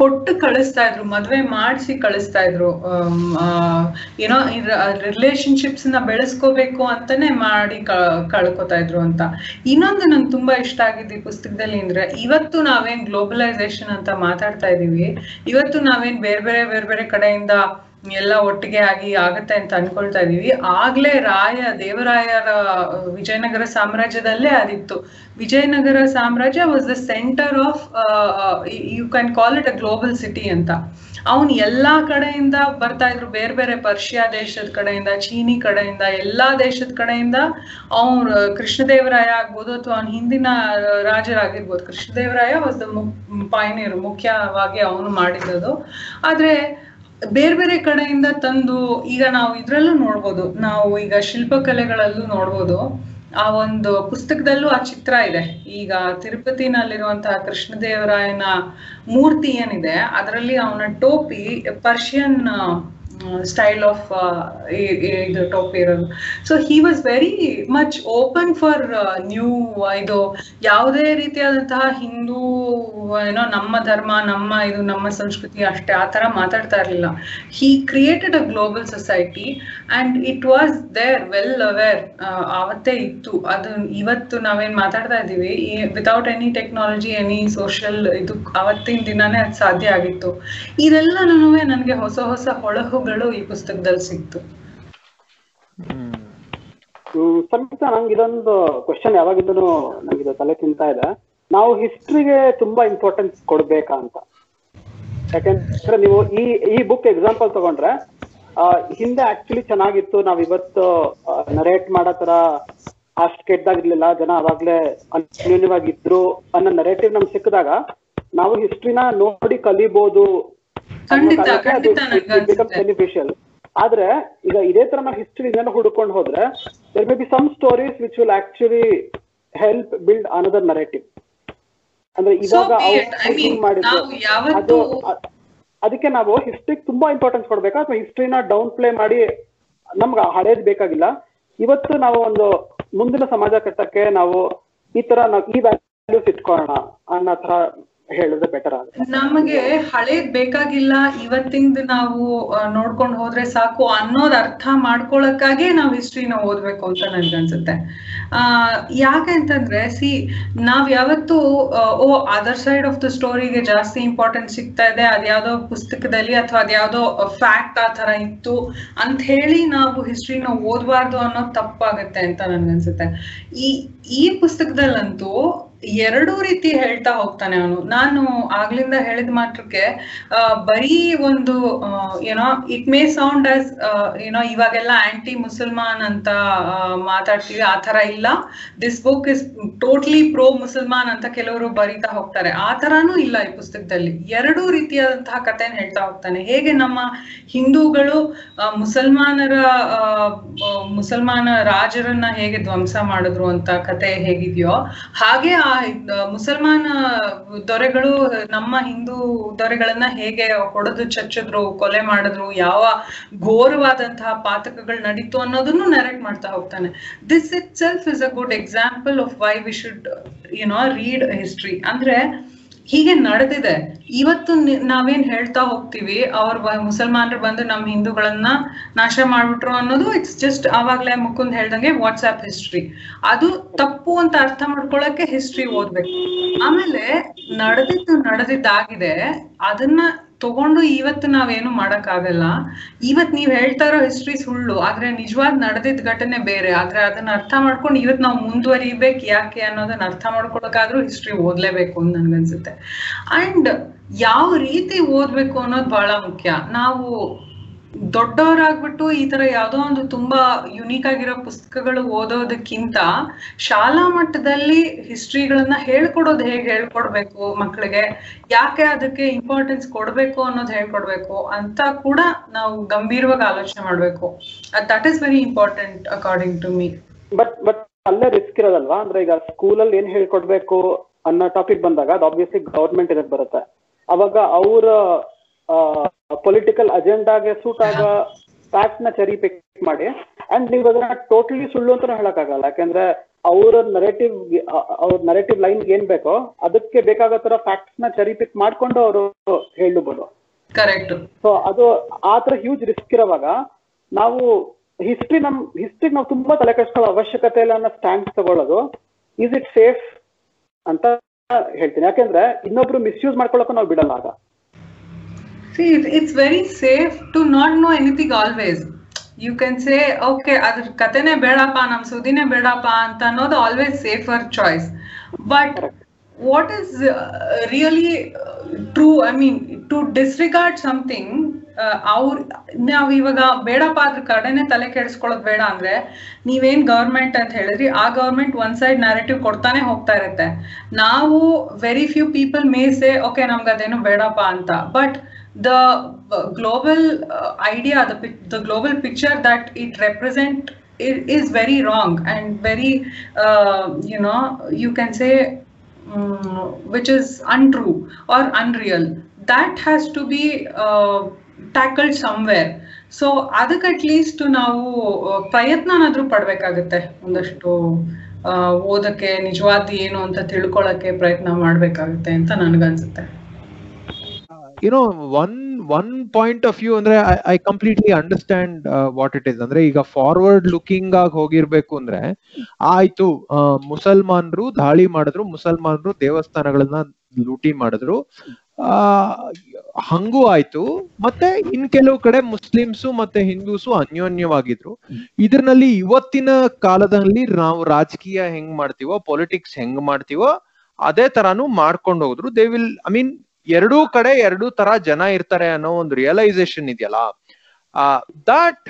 ಕೊಟ್ಟು ಕಳಿಸ್ತಾ ಇದ್ರು, ಮದ್ವೆ ಮಾಡಿಸಿ ಕಳಿಸ್ತಾ ಇದ್ರು ಏನೋ ರಿಲೇಶನ್ಶಿಪ್ಸ್ನ ಬೆಳೆಸ್ಕೋಬೇಕು ಅಂತಾನೆ ಮಾಡಿ ಕಳ್ಕೊತಾ ಇದ್ರು ಅಂತ. ಇನ್ನೊಂದು ನಂಗೆ ತುಂಬಾ ಇಷ್ಟ ಆಗಿದ್ದು ಈ ಪುಸ್ತಕದಲ್ಲಿ ಅಂದ್ರೆ, ಇವತ್ತು ನಾವೇನ್ ಗ್ಲೋಬಲೈಸೇಷನ್ ಅಂತ ಮಾತಾಡ್ತಾ ಇದೀವಿ, ಇವತ್ತು ನಾವೇನ್ ಬೇರೆ ಬೇರೆ ಬೇರೆ ಬೇರೆ ಕಡೆಯಿಂದ ಎಲ್ಲ ಒಟ್ಟಿಗೆ ಆಗಿ ಆಗತ್ತೆ ಅಂತ ಅನ್ಕೊಳ್ತಾ ಇದೀವಿ. ಆಗ್ಲೇ ರಾಯ, ದೇವರಾಯರ ವಿಜಯನಗರ ಸಾಮ್ರಾಜ್ಯದಲ್ಲೇ ಅದಿತ್ತು. ವಿಜಯನಗರ ಸಾಮ್ರಾಜ್ಯ was the centre of you can call it a global city ಅಂತ. ಅವನ್ ಎಲ್ಲಾ ಕಡೆಯಿಂದ ಬರ್ತಾ ಇದ್ರು. ಬೇರೆ ಬೇರೆ ಪರ್ಷಿಯಾ ದೇಶದ ಕಡೆಯಿಂದ, ಚೀನಿ ಕಡೆಯಿಂದ, ಎಲ್ಲಾ ದೇಶದ ಕಡೆಯಿಂದ ಅವ್ರ ಕೃಷ್ಣದೇವರಾಯ ಆಗ್ಬೋದು ಅಥವಾ ಅವ್ನ ಹಿಂದಿನ ರಾಜರಾಗಿರ್ಬೋದು. ಕೃಷ್ಣದೇವರಾಯ ವಾಸ್ ದ ಪೈನಿಯರ್ ಮುಖ್ಯವಾಗಿ ಅವನು ಮಾಡಿದ್ದು ಆದ್ರೆ ಬೇರೆ ಬೇರೆ ಕಡೆಯಿಂದ ತಂದು ಈಗ ನಾವು ಇದ್ರಲ್ಲೂ ನೋಡ್ಬೋದು. ನಾವು ಈಗ ಶಿಲ್ಪಕಲೆಗಳಲ್ಲೂ ನೋಡ್ಬೋದು. ಆ ಒಂದು ಪುಸ್ತಕದಲ್ಲೂ ಆ ಚಿತ್ರ ಇದೆ. ಈಗ ತಿರುಪತಿನಲ್ಲಿರುವಂತಹ ಕೃಷ್ಣದೇವರಾಯನ ಮೂರ್ತಿ ಏನಿದೆ, ಅದರಲ್ಲಿ ಅವನ ಟೋಪಿ ಪರ್ಷಿಯನ್ ಸ್ಟೈಲ್ ಆಫ್ ಇದು ಟಾಪ್ ಇರೋದು so he was very much open for new ಇದು ಯಾವುದೇ ರೀತಿಯಾದಂತಹ ಹಿಂದೂ ಏನೋ ನಮ್ಮ ಧರ್ಮ, ನಮ್ಮ ಇದು, ನಮ್ಮ ಸಂಸ್ಕೃತಿ ಅಷ್ಟೇ, ಆ ತರ ಮಾತಾಡ್ತಾ ಇರಲಿಲ್ಲ. He created a global society and it was there well aware ಆವತ್ತೇ ಇತ್ತು. ಅದು ಇವತ್ತು ನಾವೇನ್ ಮಾತಾಡ್ತಾ ಇದ್ದೀವಿ without any technology any social ಇದು ಅವತ್ತಿನ ದಿನಾನೇ ಅದು ಸಾಧ್ಯ ಆಗಿತ್ತು. ಇದೆಲ್ಲನೂ ನನಗೆ ಹೊಸ ಹೊಸ ಹೊಳಹುಗಳು ಈ ಪುಸ್ತಕದಲ್ಲಿ ಸಿಕ್ತು. ಸಂಗೀತ ನಂಗೆ ಇದೊಂದು ಕ್ವಶನ್ ಯಾವಾಗಿಂದನು ನಂಗೆ ತಲೆ ತಿಂತಾ ಇದೆ. ನಾವು ಹಿಸ್ಟ್ರಿಗೆ ತುಂಬಾ ಇಂಪಾರ್ಟೆನ್ಸ್ ಕೊಡ್ಬೇಕಾ ಅಂತ. ಯಾಕಂದ್ರೆ ನೀವು ಈ ಈ ಬುಕ್ ಎಕ್ಸಾಂಪಲ್ ತಗೊಂಡ್ರೆ ಹಿಂದೆ ಆಕ್ಚುಲಿ ಚೆನ್ನಾಗಿತ್ತು. ನಾವ್ ಇವತ್ತು ನರೇಟ್ ಮಾಡೋ ತರ ಅಷ್ಟು ಕೆಟ್ಟದಾಗಿರ್ಲಿಲ್ಲ. ಜನ ಅವಾಗ್ಲೇ ಅನ್ಯೂನ್ಯವಾಗಿದ್ರು ಅನ್ನೋ ನರೇಟಿವ್ ನಮ್ಗೆ ಸಿಕ್ಕಿದಾಗ, ನಾವು ಹಿಸ್ಟ್ರಿನ ನೋಡಿ ಕಲಿಬಹುದು ಬೆನಿಫಿಷಿಯಲ್ ಆದ್ರೆ ಈಗ ಇದೇ ತರ ನಾವು ಹಿಸ್ಟ್ರಿ ಹುಡುಕೊಂಡು ಹೋದ್ರೆ there may be some stories which will actually help build another narrative ಅಂದ್ರೆ ಇವಾಗ ಅದು ಅದಕ್ಕೆ ನಾವು ಹಿಸ್ಟ್ರಿಗೆ ತುಂಬಾ ಇಂಪಾರ್ಟೆನ್ಸ್ ಕೊಡ್ಬೇಕಾ? ಅಥವಾ ಹಿಸ್ಟ್ರಿನ ಡೌನ್ ಪ್ಲೇ ಮಾಡಿ ನಮ್ಗೆ ಹಳೇದ್ ಬೇಕಾಗಿಲ್ಲ? ಇವತ್ತು ನಾವು ಒಂದು ಮುಂದಿನ ಸಮಾಜ ಕಟ್ಟಕ್ಕೆ ನಾವು ಈ ತರ ನಾವು ಈ ವ್ಯಾಲ್ಯೂಸ್ ಇಟ್ಕೊಳ್ಳೋಣ ಅನ್ನೋ ತರ ಹೇಳಿದ್ರೆ ಬೆಟರ್ ಆಗುತ್ತೆ. ನಮಗೆ ಹಳೇದ್ ಬೇಕಾಗಿಲ್ಲ, ಇವತ್ತಿಂದ ನಾವು ನೋಡ್ಕೊಂಡು ಹೋದ್ರೆ ಸಾಕು ಅನ್ನೋದ್ ಅರ್ಥ ಮಾಡ್ಕೊಳಕ್ಕಾಗೆ ನಾವ್ ಹಿಸ್ಟ್ರಿನ ಓದ್ಬೇಕು ಅಂತ ನನ್ಗನ್ಸುತ್ತೆ. ಆ, ಯಾಕೆ ಅಂತಂದ್ರೆ ಸಿ ನಾವ್ ಯಾವತ್ತು ಓ ಅದರ್ ಸೈಡ್ ಆಫ್ ದ ಸ್ಟೋರಿಗೆ ಜಾಸ್ತಿ ಇಂಪಾರ್ಟೆನ್ಸ್ ಸಿಗ್ತಾ ಇದೆ ಅದ್ಯಾವ್ದೋ ಪುಸ್ತಕದಲ್ಲಿ ಅಥವಾ ಅದ್ಯಾವ್ದೋ ಫ್ಯಾಕ್ಟ್ ಆ ತರ ಇತ್ತು ಅಂತ ಹೇಳಿ ನಾವು ಹಿಸ್ಟ್ರಿನ ಓದ್ಬಾರ್ದು ಅನ್ನೋದು ತಪ್ಪಾಗತ್ತೆ ಅಂತ ನನ್ಗನ್ಸುತ್ತೆ. ಈ ಈ ಪುಸ್ತಕದಲ್ಲಂತೂ ಎರಡೂ ರೀತಿ ಹೇಳ್ತಾ ಹೋಗ್ತಾನೆ ಅವನು. ನಾನು ಆಗ್ಲಿಂದ ಹೇಳಿದ ಮಾತ್ರಕ್ಕೆ ಬರೀ ಒಂದು ಏನೋ ಇಟ್ ಮೇ ಸೌಂಡ್ ಆಸ್ ಏನೋ ಇವಾಗೆಲ್ಲ ಆಂಟಿ ಮುಸಲ್ಮಾನ್ ಅಂತ ಮಾತಾಡ್ತೀವಿ, ಆ ತರ ಇಲ್ಲ. This book is totally pro Musalman ಅಂತ ಕೆಲವರು ಬರೀತಾ ಹೋಗ್ತಾರೆ. ಆ ತರಾನು ಇಲ್ಲ ಈ ಪುಸ್ತಕದಲ್ಲಿ. ಎರಡೂ ರೀತಿಯಾದಂತಹ ಕಥೆನ ಹೇಳ್ತಾ ಹೋಗ್ತಾನೆ. ಹೇಗೆ ನಮ್ಮ ಹಿಂದೂಗಳು ಮುಸಲ್ಮಾನರ ಮುಸಲ್ಮಾನ ರಾಜರನ್ನ ಹೇಗೆ ಧ್ವಂಸ ಮಾಡಿದ್ರು ಅಂತ ಕತೆ ಹೇಗಿದೆಯೋ, ಹಾಗೆ ಮುಸಲ್ಮಾನ ದೊರೆಗಳು, ನಮ್ಮ ಹಿಂದೂ ದೊರೆಗಳನ್ನ ಹೇಗೆ ಹೊಡೆದು ಚಚ್ಚಿದ್ರು, ಕೊಲೆ ಮಾಡಿದ್ರು, ಯಾವ ಘೋರವಾದಂತಹ ಪಾತಕಗಳು ನಡೀತು ಅನ್ನೋದನ್ನು ನರೇಟ್ ಮಾಡ್ತಾ ಹೋಗ್ತಾನೆ. This itself is a good example of why we should you know read history ಅಂದ್ರೆ ಹೀಗೆ ನಡೆದಿದೆ. ಇವತ್ತು ನಾವೇನ್ ಹೇಳ್ತಾ ಹೋಗ್ತೀವಿ, ಅವ್ರ ಮುಸಲ್ಮಾನರು ಬಂದು ನಮ್ಮ ಹಿಂದೂಗಳನ್ನ ನಾಶ ಮಾಡ್ಬಿಟ್ರು ಅನ್ನೋದು ಇಟ್ಸ್ ಜಸ್ಟ್ ಆವಾಗ್ಲೇ ಮುಕುಂದ್ ಹೇಳ್ದಂಗೆ ವಾಟ್ಸ್ಆಪ್ ಹಿಸ್ಟ್ರಿ ಅದು ತಪ್ಪು ಅಂತ ಅರ್ಥ ಮಾಡ್ಕೊಳಕ್ಕೆ ಹಿಸ್ಟ್ರಿ ಓದ್ಬೇಕು. ಆಮೇಲೆ ನಡೆದಿದ್ದು ನಡೆದಿದ್ದಾಗಿದೆ, ಅದನ್ನ ತಗೊಂಡು ಇವತ್ತು ನಾವೇನು ಮಾಡಕ್ಕಾಗಲ್ಲ. ಇವತ್ ನೀವ್ ಹೇಳ್ತಾ ಇರೋ ಹಿಸ್ಟ್ರಿ ಸುಳ್ಳು. ಆದ್ರೆ ನಿಜವಾದ ನಡೆದಿದ್ದ ಘಟನೆ ಬೇರೆ. ಆದ್ರೆ ಅದನ್ನ ಅರ್ಥ ಮಾಡ್ಕೊಂಡು ಇವತ್ ನಾವು ಮುಂದುವರಿಬೇಕು ಯಾಕೆ ಅನ್ನೋದನ್ನ ಅರ್ಥ ಮಾಡ್ಕೊಳಕ್ಕಾದ್ರೂ ಹಿಸ್ಟ್ರಿ ಓದ್ಲೇಬೇಕು ಅಂತ ನನ್ಗನ್ಸುತ್ತೆ. ಅಂಡ್ ಯಾವ ರೀತಿ ಓದ್ಬೇಕು ಅನ್ನೋದು ಬಹಳ ಮುಖ್ಯ. ನಾವು ದೊಡ್ಡವರಾಗ್ಬಿಟ್ಟು ಈ ತರ ಯಾವ್ದೋ ಒಂದು ತುಂಬಾ ಯುನೀಕ್ ಆಗಿರೋ ಪುಸ್ತಕಗಳು ಓದೋದಕ್ಕಿಂತ ಶಾಲಾ ಮಟ್ಟದಲ್ಲಿ ಹಿಸ್ಟ್ರಿಗಳನ್ನ ಹೇಳ್ಕೊಡೋದು ಹೇಗೆ ಹೇಳ್ಕೊಡ್ಬೇಕು ಮಕ್ಕಳಿಗೆ ಯಾಕೆ ಅದಕ್ಕೆ ಇಂಪಾರ್ಟೆನ್ಸ್ ಕೊಡ್ಬೇಕು ಅನ್ನೋದು ಹೇಳ್ಕೊಡ್ಬೇಕು ಅಂತ ಕೂಡ ನಾವು ಗಂಭೀರವಾಗಿ ಆಲೋಚನೆ ಮಾಡ್ಬೇಕು. That is very important according to me but but ಅಲ್ಲೇ ರಿಸ್ಕ್ ಇರೋದಲ್ವಾ? ಅಂದ್ರೆ ಈಗ ಸ್ಕೂಲಲ್ಲಿ ಏನ್ ಹೇಳ್ಕೊಡ್ಬೇಕು ಅನ್ನೋ ಟಾಪಿಕ್ ಬಂದಾಗ ಅದು ಆಬ್ವಿಯಸ್ಲಿ ಗವರ್ಮೆಂಟ್ ಇದಕ್ಕೆ ಬರುತ್ತೆ. ಅವಾಗ ಅವರ ಪೊಲಿಟಿಕಲ್ ಅಜೆಂಡಾಗೆ ಸೂಟ್ ಆಗ ಫ್ಯಾಕ್ಟ್ನ ಚರಿಪಿಕ್ ಮಾಡಿ. ಅಂಡ್ ನೀವು ಅದನ್ನ ಟೋಟಲಿ ಸುಳ್ಳು ಅಂತ ಹೇಳಕ್ಕಾಗಲ್ಲ. ಯಾಕಂದ್ರೆ ಅವರ ನರೇಟಿವ್ ಅವ್ರ ನರೇಟಿವ್ ಲೈನ್ ಏನ್ ಬೇಕೋ ಅದಕ್ಕೆ ಬೇಕಾಗೋ ತರ ಫ್ಯಾಕ್ಟ್ಸ್ನ ಚರಿ ಪಿಕ್ ಮಾಡ್ಕೊಂಡು ಅವರು ಹೇಳಬಹುದು. ಕರೆಕ್ಟ್ ಸೊ ಅದು ಆ ತರ ಹ್ಯೂಜ್ ರಿಸ್ಕ್ ಇರುವಾಗ ನಾವು ಹಿಸ್ಟ್ರಿ ನಮ್ ಹಿಸ್ಟ್ರಿ ನಾವು ತುಂಬಾ ತಲೆ ಕೆಡಿಸ್ಕೊಳ್ಳೋ ಅವಶ್ಯಕತೆ ಇಲ್ಲ ಅನ್ನೋ ಸ್ಟ್ಯಾಂಡ್ ತಗೊಳ್ಳೋದು ಇಸ್ ಇಟ್ ಸೇಫ್ ಅಂತ ಹೇಳ್ತೀನಿ. ಯಾಕೆಂದ್ರೆ ಇನ್ನೊಬ್ರು ಮಿಸ್ಯೂಸ್ ಮಾಡ್ಕೊಳಕ್ಕೂ ನಾವು ಬಿಡಲ್ಲ ಆಗ. See, it, it's very safe to not know anything always. You can say okay ಅದ್ರ ಕತೆನೇ ಬೇಡಪ್ಪ ನಮ್ ಸುದಿನೇ ಬೇಡಪ್ಪ ಅಂತ ಅನ್ನೋದು always safer choice but what is really true I mean to disregard something ಅವ್ರ ನಾವ್ ಇವಾಗ ಬೇಡಪ್ಪ ಅದ್ರ ಕಡೆನೆ ತಲೆ ಕೆಡಿಸ್ಕೊಳ್ಳೋದು ಬೇಡ ಅಂದ್ರೆ ನೀವೇನ್ ಗವರ್ಮೆಂಟ್ ಅಂತ ಹೇಳಿದ್ರಿ ಆ ಗವರ್ಮೆಂಟ್ ಒನ್ ಸೈಡ್ ನ್ಯಾರೇಟಿವ್ ಕೊಡ್ತಾನೆ ಹೋಗ್ತಾ ಇರುತ್ತೆ ನಾವು very few people may say okay ನಮ್ಗೆ ಅದೇನು ಬೇಡಪ್ಪ ಅಂತ but the uh, global uh, idea, the, the global picture that it represent it is very wrong and very, uh, you know, you can say, um, which is untrue or unreal. That has to be uh, tackled somewhere. So ಅದಕ್ಕೆ at least ನಾವು ಪ್ರಯತ್ನನಾದ್ರೂ ಪಡ್ಬೇಕಾಗತ್ತೆ ಒಂದಷ್ಟು ಓದಕ್ಕೆ ನಿಜವಾದ ಏನು ಅಂತ ತಿಳ್ಕೊಳಕ್ಕೆ ಪ್ರಯತ್ನ ಮಾಡ್ಬೇಕಾಗುತ್ತೆ ಅಂತ ನನ್ಗನ್ಸುತ್ತೆ you know one one point of view ಅಂದ್ರೆ I completely understand what it is ಅಂದ್ರೆ ಈಗ ಫಾರ್ವರ್ಡ್ ಲುಕಿಂಗ್ ಆಗಿ ಹೋಗಿರ್ಬೇಕು ಅಂದ್ರೆ ಆಯ್ತು ಮುಸಲ್ಮಾನರು ಮುಸಲ್ಮಾನ್ರು ದಾಳಿ ಮಾಡಿದ್ರು, ಮುಸಲ್ಮಾನರು ದೇವಸ್ಥಾನಗಳನ್ನ ಲೂಟಿ ಮಾಡಿದ್ರು. ಆ, ಹಂಗೂ ಆಯ್ತು. ಮತ್ತೆ ಇನ್ ಕೆಲವು ಕಡೆ ಮುಸ್ಲಿಮ್ಸು ಮತ್ತೆ ಹಿಂದೂಸು ಅನ್ಯೋನ್ಯವಾಗಿದ್ರು. ಇದ್ರಲ್ಲಿ ಇವತ್ತಿನ ಕಾಲದಲ್ಲಿ ನಾವು ರಾಜಕೀಯ ಹೆಂಗ್ ಮಾಡ್ತೀವೋ ಪೊಲಿಟಿಕ್ಸ್ ಹೆಂಗ್ ಮಾಡ್ತೀವೋ, ಅದೇ ತರಾನು ಮಾಡ್ಕೊಂಡು ಹೋದ್ರು. ದೇ ವಿಲ್ ಐ ಮೀನ್ ಎರಡೂ ಕಡೆ ಎರಡೂ ತರ ಜನ ಇರ್ತಾರೆ ಅನ್ನೋ ಒಂದು ರಿಯಲೈಸೇಷನ್ ಇದೆಯಲ್ಲ? ಆ that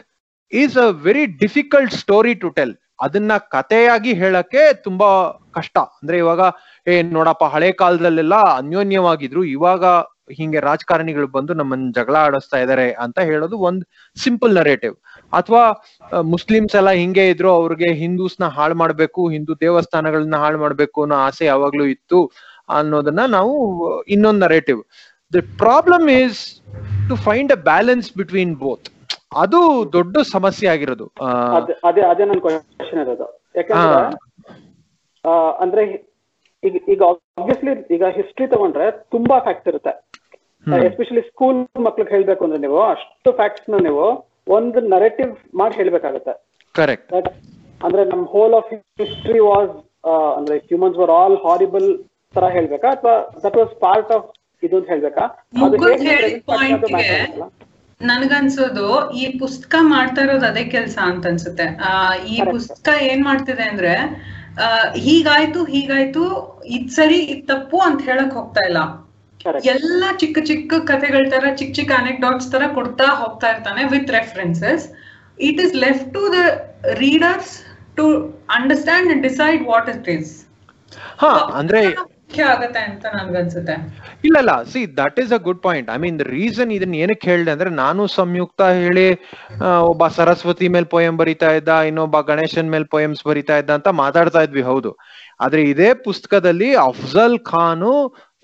is a very difficult story to tell ಅದನ್ನ ಕಥೆಯಾಗಿ ಹೇಳಕ್ಕೆ ತುಂಬಾ ಕಷ್ಟ. ಅಂದ್ರೆ ಇವಾಗ, ಏ, ನೋಡಪ್ಪ, ಹಳೆ ಕಾಲದಲ್ಲೆಲ್ಲ ಅನ್ಯೋನ್ಯವಾಗಿದ್ರು. ಇವಾಗ ಹಿಂಗೆ ರಾಜಕಾರಣಿಗಳು ಬಂದು ನಮ್ಮನ್ನ ಜಗಳ ಆಡಿಸ್ತಾ ಇದಾರೆ ಅಂತ ಹೇಳೋದು ಒಂದ್ ಸಿಂಪಲ್ ನರೇಟಿವ್ ಅಥವಾ ಮುಸ್ಲಿಮ್ಸ್ ಎಲ್ಲ ಹಿಂಗೆ ಇದ್ರು, ಅವ್ರಿಗೆ ಹಿಂದೂಸ್ನ ಹಾಳು ಮಾಡ್ಬೇಕು, ಹಿಂದೂ ದೇವಸ್ಥಾನಗಳನ್ನ ಹಾಳು ಮಾಡ್ಬೇಕು ಅನ್ನೋ ಆಸೆ ಯಾವಾಗ್ಲೂ ಇತ್ತು. ಅನ್ನೋದನ್ನ ನಾವು ಇನ್ನೊಂದು narrative the problem is to find a balance between both ಅದು ದೊಡ್ಡ ಸಮಸ್ಯೆ ಆಗಿರೋದು. ಅದೇ ಅದೇ ನನ್ನ ನನ್ ಕ್ವಶನ್ ಇರೋದು. ಯಾಕಂದ್ರೆ ಅಂದ್ರೆ ಈಗ ಈಗ ಆಬ್ವಿಯಸ್ಲಿ ಈಗ ಹಿಸ್ಟ್ರಿ ತಗೊಂಡ್ರೆ ತುಂಬಾ ಫ್ಯಾಕ್ಟ್ಸ್ ಇರುತ್ತೆ. ಎಸ್ಪೆಷಲಿ ಸ್ಕೂಲ್ ಮಕ್ಳಿಗೆ ಹೇಳ್ಬೇಕು ಅಂದ್ರೆ ನೀವು ಅಷ್ಟು ಫ್ಯಾಕ್ಟ್ಸ್ನ ನೀವು ಒಂದು ನರೇಟಿವ್ ಮಾಡಿ ಹೇಳ್ಬೇಕಾಗತ್ತೆ. ಕರೆಕ್ಟ್ ಅಂದ್ರೆ ನಮ್ ಹೋಲ್ ಆಫ್ ಹಿಸ್ಟ್ರಿ ವಾಸ್ ಅಂದ್ರೆ ಹ್ಯೂಮನ್ಸ್ ವರ್ ಆಲ್ ಹಾರಿಬಲ್ ತರ ಹೇಳ್ಬೇಕಾ? ಅಥವಾ ದಟ್ ವಾಸ್ ಪಾರ್ಟ್ ಆಫ್ ಇದು ಅಂತ ಹೇಳ್ಬೇಕಾ. ನನ್ಗನ್ಸೋದು ಈ ಪುಸ್ತಕ ಮಾಡ್ತಾ ಇರೋದು ಅದೇ ಕೆಲ್ಸ ಅಂತ ಅನ್ಸುತ್ತೆ ಆ, ಈ ಪುಸ್ತಕ ಏನ್ ಮಾಡ್ತಿದೆ ಅಂದ್ರೆ ಆ, ಹೀಗಾಯ್ತು ಹೀಗಾಯ್ತು ಇದ್ ಸರಿ ಇದ್ ತಪ್ಪು ಅಂತ ಹೇಳಕ್ ಹೋಗ್ತಾ ಇಲ್ಲ. ಎಲ್ಲಾ ಚಿಕ್ಕ ಚಿಕ್ಕ ಕಥೆಗಳ ತರ ಚಿಕ್ಕ ಚಿಕ್ಕ ಅನೆಕ್ಡಾಟ್ಸ್ ತರ ಕೊಡ್ತಾ ಹೋಗ್ತಾ ಇರ್ತಾನೆ with references it is left to the readers to understand and decide what it is ಹಾ ಅಂದ್ರೆ ಮುಖ್ಯ ಆಗತ್ತೆ ಅಂತ ಇಲ್ಲ ಇಲ್ಲ see that is a good point I mean the reason ಇದನ್ನ ಏನಕ್ಕೆ ಹೇಳ್ದೆ ಅಂದ್ರೆ, ನಾನು ಸಂಯುಕ್ತ ಹೇಳಿ ಒಬ್ಬ ಸರಸ್ವತಿ ಮೇಲ್ ಪೋಯಂ ಬರಿತಾ ಇದ್ದ, ಇನ್ನೊಬ್ಬ ಗಣೇಶನ್ ಮೇಲ್ ಪೋಯಮ್ಸ್ ಬರಿತಾ ಇದ್ದ ಅಂತ ಮಾತಾಡ್ತಾ ಇದ್ವಿ, ಹೌದು. ಆದ್ರೆ ಇದೇ ಪುಸ್ತಕದಲ್ಲಿ ಅಫ್ಜಲ್ ಖಾನು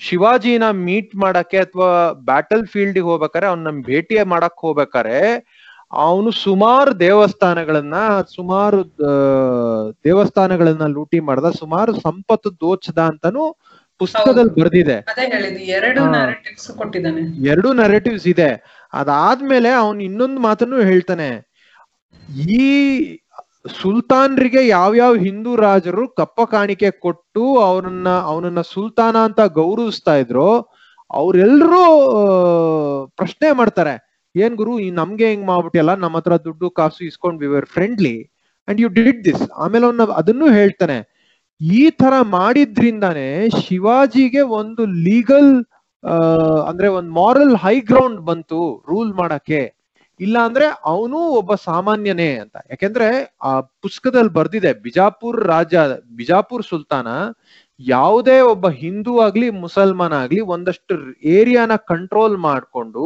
ಶಿವಾಜಿನ ಮೀಟ್ ಮಾಡಕ್ಕೆ ಅಥವಾ ಬ್ಯಾಟಲ್ ಫೀಲ್ಡ್ ಹೋಗ್ಬೇಕಾರೆ ಅವ್ನ ಭೇಟಿ ಮಾಡಕ್ ಹೋಗ್ಬೇಕಾರೆ ಅವನು ಸುಮಾರು ದೇವಸ್ಥಾನಗಳನ್ನ ಸುಮಾರು ದೇವಸ್ಥಾನಗಳನ್ನ ಲೂಟಿ ಮಾಡ್ದ, ಸುಮಾರು ಸಂಪತ್ತು ದೋಚದ ಅಂತಾನು ಪುಸ್ತಕದಲ್ಲಿ ಬರ್ದಿದೆ. ಎರಡು. ನರೇಟಿವ್ಸ್ ಕೊಟ್ಟಿದ್ದಾನೆ. ಎರಡು ನರೇಟಿವ್ಸ್ ಇದೆ. ಅದಾದ್ಮೇಲೆ ಅವನು ಇನ್ನೊಂದು ಮಾತನ್ನು ಹೇಳ್ತಾನೆ. ಈ ಸುಲ್ತಾನ್ರಿಗೆ ಯಾವ್ಯಾವ ಹಿಂದೂ ರಾಜರು ಕಪ್ಪ ಕಾಣಿಕೆ ಕೊಟ್ಟು ಅವನನ್ನ ಅವನನ್ನ ಸುಲ್ತಾನ ಅಂತ ಗೌರವಿಸ್ತಾ ಇದ್ರು ಅವ್ರೆಲ್ರೂ ಪ್ರಶ್ನೆ ಮಾಡ್ತಾರೆ. ಏನ್ ಗುರು ಈ ನಮ್ಗೆ ಹೆಂಗ್ ಮಾಡ್ಬಿಟ್ಟಿಯಲ್ಲ ನಮ್ಮ ಹತ್ರ ದುಡ್ಡು ಕಾಸು ಇಸ್ಕೊಂಡ್ we were friendly and you did this ಆಮೇಲೆ ಅವನ್ನ ಅದನ್ನು ಹೇಳ್ತಾನೆ. ಈ ತರ ಮಾಡಿದ್ರಿಂದಾನೆ ಶಿವಾಜಿಗೆ ಒಂದು ಲೀಗಲ್ ಅಂದ್ರೆ ಒಂದು ಮಾರಲ್ ಹೈ ಗ್ರೌಂಡ್ ಬಂತು ರೂಲ್ ಮಾಡಕ್ಕೆ. ಇಲ್ಲ ಅಂದ್ರೆ ಅವನು ಒಬ್ಬ ಸಾಮಾನ್ಯನೇ ಅಂತ. ಯಾಕೆಂದ್ರೆ ಆ ಪುಸ್ತಕದಲ್ಲಿ ಬರ್ದಿದೆ ಬಿಜಾಪುರ್ ರಾಜ ಬಿಜಾಪುರ್ ಸುಲ್ತಾನ ಯಾವುದೇ ಒಬ್ಬ ಹಿಂದೂ ಆಗ್ಲಿ ಮುಸಲ್ಮಾನ ಆಗ್ಲಿ ಒಂದಷ್ಟು ಏರಿಯಾನ ಕಂಟ್ರೋಲ್ ಮಾಡ್ಕೊಂಡು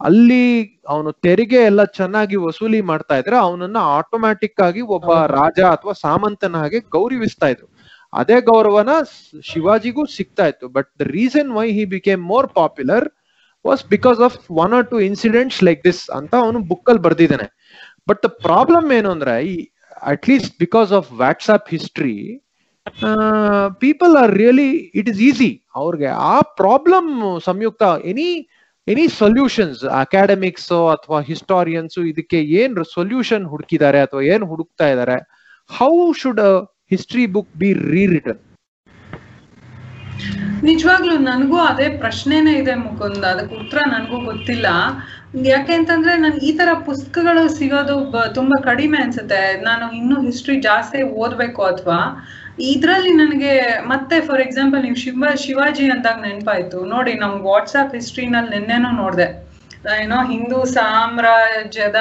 ಅಲ್ಲಿ ಅವನು ತೆರಿಗೆ ಎಲ್ಲ ಚೆನ್ನಾಗಿ ವಸೂಲಿ ಮಾಡ್ತಾ ಇದ್ರೆ ಅವನನ್ನ ಆಟೋಮ್ಯಾಟಿಕ್ ಆಗಿ ಒಬ್ಬ ರಾಜ ಅಥವಾ ಸಾಮಂತನ ಹಾಗೆ ಗೌರವಿಸ್ತಾ ಇದ್ರು. ಅದೇ ಗೌರವನ ಶಿವಾಜಿಗೂ ಸಿಗ್ತಾ ಇತ್ತು. But the reason why he became more popular was because of one or two incidents like this ಅಂತ ಅವನು ಬುಕ್ ಅಲ್ಲಿ ಬರ್ದಿದ್ದಾನೆ. ಬಟ್ ದ ಪ್ರಾಬ್ಲಮ್ ಏನು ಅಂದ್ರೆ, ಈ at least because of WhatsApp history people are really it is easy ಅವ್ರಿಗೆ ಆ problem Samyuktha any any solutions academics ಅಥವಾ historians ಇದಕ್ಕೆ ಏನ್ ಸೊಲ್ಯೂಷನ್ ಹುಡುಕಿದ್ದಾರೆ ಅಥವಾ ಏನ್ ಹುಡುಕ್ತಾ ಇದ್ದಾರೆ how should history book be re return ನಿಜವಾಗ್ಲೂ ನನಗೂ ಅದೇ ಪ್ರಶ್ನೆನೇ ಇದೆ ಮುಕುಂದ್. ಅದಕ್ಕೆ ಉತ್ತರ ನನಗೂ ಗೊತ್ತಿಲ್ಲ. ಯಾಕೆ ಅಂತಂದ್ರೆ ನನ್ ಈ ತರ ಪುಸ್ತಕಗಳು ಸಿಗೋದು ತುಂಬಾ ಕಡಿಮೆ ಅನ್ಸುತ್ತೆ. ನಾನು ಇನ್ನು ಹಿಸ್ಟ್ರಿ ಜಾಸ್ತಿ ಓದ್ಬೇಕು ಅಥವಾ? ಇದ್ರಲ್ಲಿ ನನಗೆ ಮತ್ತೆ ಫಾರ್ ಎಕ್ಸಾಂಪಲ್ ನೀವು ಶಿವ, ಶಿವಾಜಿ ಅಂದಾಗ ನೆನಪಾಯ್ತು. ನೋಡಿ ನಮ್ ವಾಟ್ಸ್ಆಪ್ ಹಿಸ್ಟ್ರಿನಲ್ಲಿ ನಿನ್ನೆನೂ ನೋಡಿದೆ. ಏನೋ ಹಿಂದೂ ಸಾಮ್ರಾಜ್ಯದ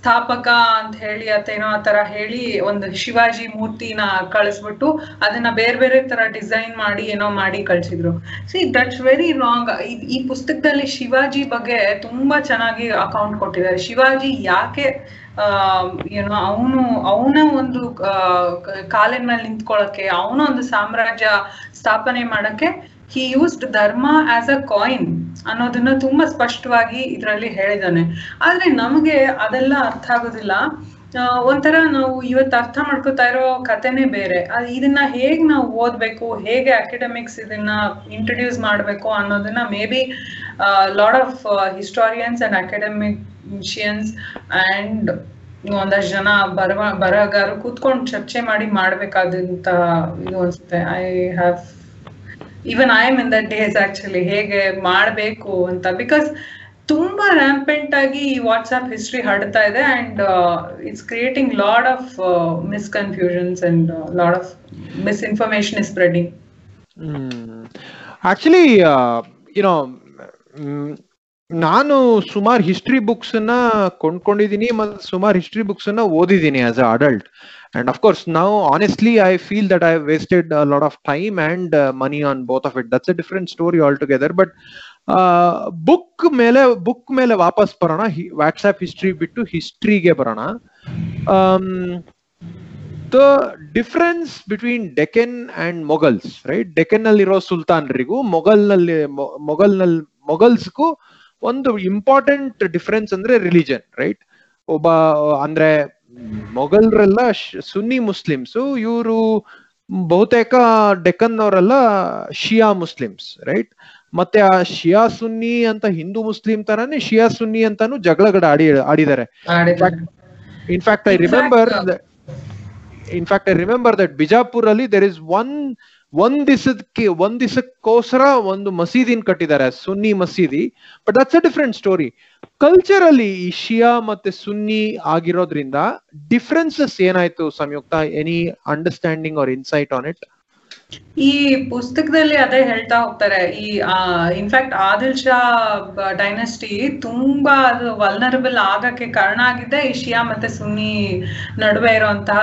ಸ್ಥಾಪಕ ಅಂತ ಹೇಳಿ ಆತೇನೋ ಆ ತರ ಹೇಳಿ ಒಂದು ಶಿವಾಜಿ ಮೂರ್ತಿನ ಕಳಿಸ್ಬಿಟ್ಟು ಅದನ್ನ ಬೇರೆ ಬೇರೆ ತರ ಡಿಸೈನ್ ಮಾಡಿ ಏನೋ ಮಾಡಿ ಕಳ್ಸಿದ್ರು. ಸಿ ದಟ್ಸ್ ವೆರಿ ರಾಂಗ್ ಈ ಪುಸ್ತಕದಲ್ಲಿ ಶಿವಾಜಿ ಬಗ್ಗೆ ತುಂಬಾ ಚೆನ್ನಾಗಿ ಅಕೌಂಟ್ ಕೊಟ್ಟಿದ್ದಾರೆ. ಶಿವಾಜಿ ಯಾಕೆ ಏನೋ ಅವನು, ಅವನ ಒಂದು ಕಾಲಿನ ಮೇಲೆ ನಿಂತ್ಕೊಳ್ಳಕ್ಕೆ ಅವನ ಒಂದು ಸಾಮ್ರಾಜ್ಯ ಸ್ಥಾಪನೆ ಮಾಡಕ್ಕೆ he used dharma as a coin ಅನ್ನೋದನ್ನ ತುಂಬಾ ಸ್ಪಷ್ಟವಾಗಿ ಇದರಲ್ಲಿ ಹೇಳಿದಾನೆ ಆದ್ರೆ ನಮಗೆ ಅದೆಲ್ಲ ಅರ್ಥ ಆಗೋದಿಲ್ಲ. ಒಂಥರ ನಾವು ಇವತ್ತು ಅರ್ಥ ಮಾಡ್ಕೋತಾ ಇರೋ ಕಥೆನೇ ಬೇರೆ. ಇದನ್ನ ಹೇಗ್ ನಾವು ಓದ್ಬೇಕು, ಹೇಗೆ ಅಕಾಡೆಮಿಕ್ಸ್ ಇದನ್ನ ಇಂಟ್ರೊಡ್ಯೂಸ್ ಮಾಡ್ಬೇಕು ಅನ್ನೋದನ್ನ maybe lot of historians and academicians and ಒಂದಷ್ಟು ಜನ ಬರವ ಬರಹಗಾರು ಕೂತ್ಕೊಂಡು ಚರ್ಚೆ ಮಾಡಿ ಮಾಡ್ಬೇಕಾದಂತ ಇದು ಅನ್ಸುತ್ತೆ. I have even I am in that days actually ಹೇಗೆ ಮಾಡಬೇಕು ಅಂತ. ಬಿಕಾಸ್ ತುಂಬಾ ರ್ಯಾಂಪೆಂಟ್ ಆಗಿ ಈ ವಾಟ್ಸ್ಆಪ್ ಹಿಸ್ಟ್ರಿ ಹರಡ್ತಾ ಇದೆ and it's creating lot of misconfusions and lot of misinformation is spreading actually you know ನಾನು ಸುಮಾರು ಹಿಸ್ಟ್ರಿ ಬುಕ್ಸ್ನ ಕೊಂಡ್ಕೊಂಡಿದೀನಿ ಮತ್ತು ಸುಮಾರು ಹಿಸ್ಟ್ರಿ ಬುಕ್ಸ್ನ ಓದಿದ್ದೀನಿ as a adult and course ನಾವು honestly I feel that I wasted lot of time and money on both of it that's a different story altogether but book ಮೇಲೆ book ಮೇಲೆ ವಾಪಸ್ ಬರೋಣ. ವಾಟ್ಸ್ಆ್ಯಪ್ ಹಿಸ್ಟ್ರಿ ಬಿಟ್ಟು ಹಿಸ್ಟ್ರಿಗೆ ಬರೋಣ. The difference between Deccan and Mughals right Deccan ನಲ್ಲಿರೋ ಸುಲ್ತಾನ್ರಿಗೂ ಮೊಘಲ್ನಲ್ಲಿ ಮೊಘಲ್ಸ್ಗೂ ಒಂದು ಇಂಪಾರ್ಟೆಂಟ್ ಡಿಫ್ರೆನ್ಸ್ ಅಂದ್ರೆ ರಿಲಿಜನ್ ರೈಟ್ ಒಬ್ಬ ಅಂದ್ರೆ ಮೊಘಲ್ರೆಲ್ಲ ಸುನ್ನಿ ಮುಸ್ಲಿಮ್ಸ್ ಇವರು ಬಹುತೇಕ ಡೆಕ್ಕನ್ ಅವರೆಲ್ಲ ಶಿಯಾ ಮುಸ್ಲಿಮ್ಸ್ ರೈಟ್ ಮತ್ತೆ ಆ ಶಿಯಾ ಸುನ್ನಿ ಅಂತ ಹಿಂದೂ ಮುಸ್ಲಿಂ ತರಾನೇ ಶಿಯಾ ಸುನ್ನಿ ಅಂತಾನು ಜಗಳಗಡ ಆಡಿ ಆಡಿದ್ದಾರೆ. In fact I remember in fact I remember that Bijapur ಅಲ್ಲಿ ದೇರ್ ಇಸ್ ಒನ್ ಒಂದ್ ದಿಸಕ್ಕೆ, ಒಂದ್ ದಿವಸಕ್ಕೋಸ್ಕರ ಒಂದು ಮಸೀದಿನ ಕಟ್ಟಿದ್ದಾರೆ, ಸುನ್ನಿ ಮಸೀದಿ. But that's a different story culture ಅಲ್ಲಿ ಈ ಶಿಯಾ ಮತ್ತೆ ಸುನ್ನಿ ಆಗಿರೋದ್ರಿಂದ ಡಿಫ್ರೆನ್ಸಸ್ ಏನಾಯ್ತು Samyukta? Any understanding or insight on it ಈ ಪುಸ್ತಕದಲ್ಲಿ ಅದೇ ಹೇಳ್ತಾ ಹೋಗ್ತಾರೆ. ಈ ಇನ್ಫ್ಯಾಕ್ಟ್ ಆದಿಲ್ ಶಾ ಡೈನಸ್ಟಿ ತುಂಬಾ ಅದು ವಲ್ನರಬಲ್ ಆಗಕ್ಕೆ ಕಾರಣ ಆಗಿದೆ ಈ ಶಿಯಾ ಮತ್ತೆ ಸುನ್ನಿ ನಡುವೆ ಇರುವಂತಹ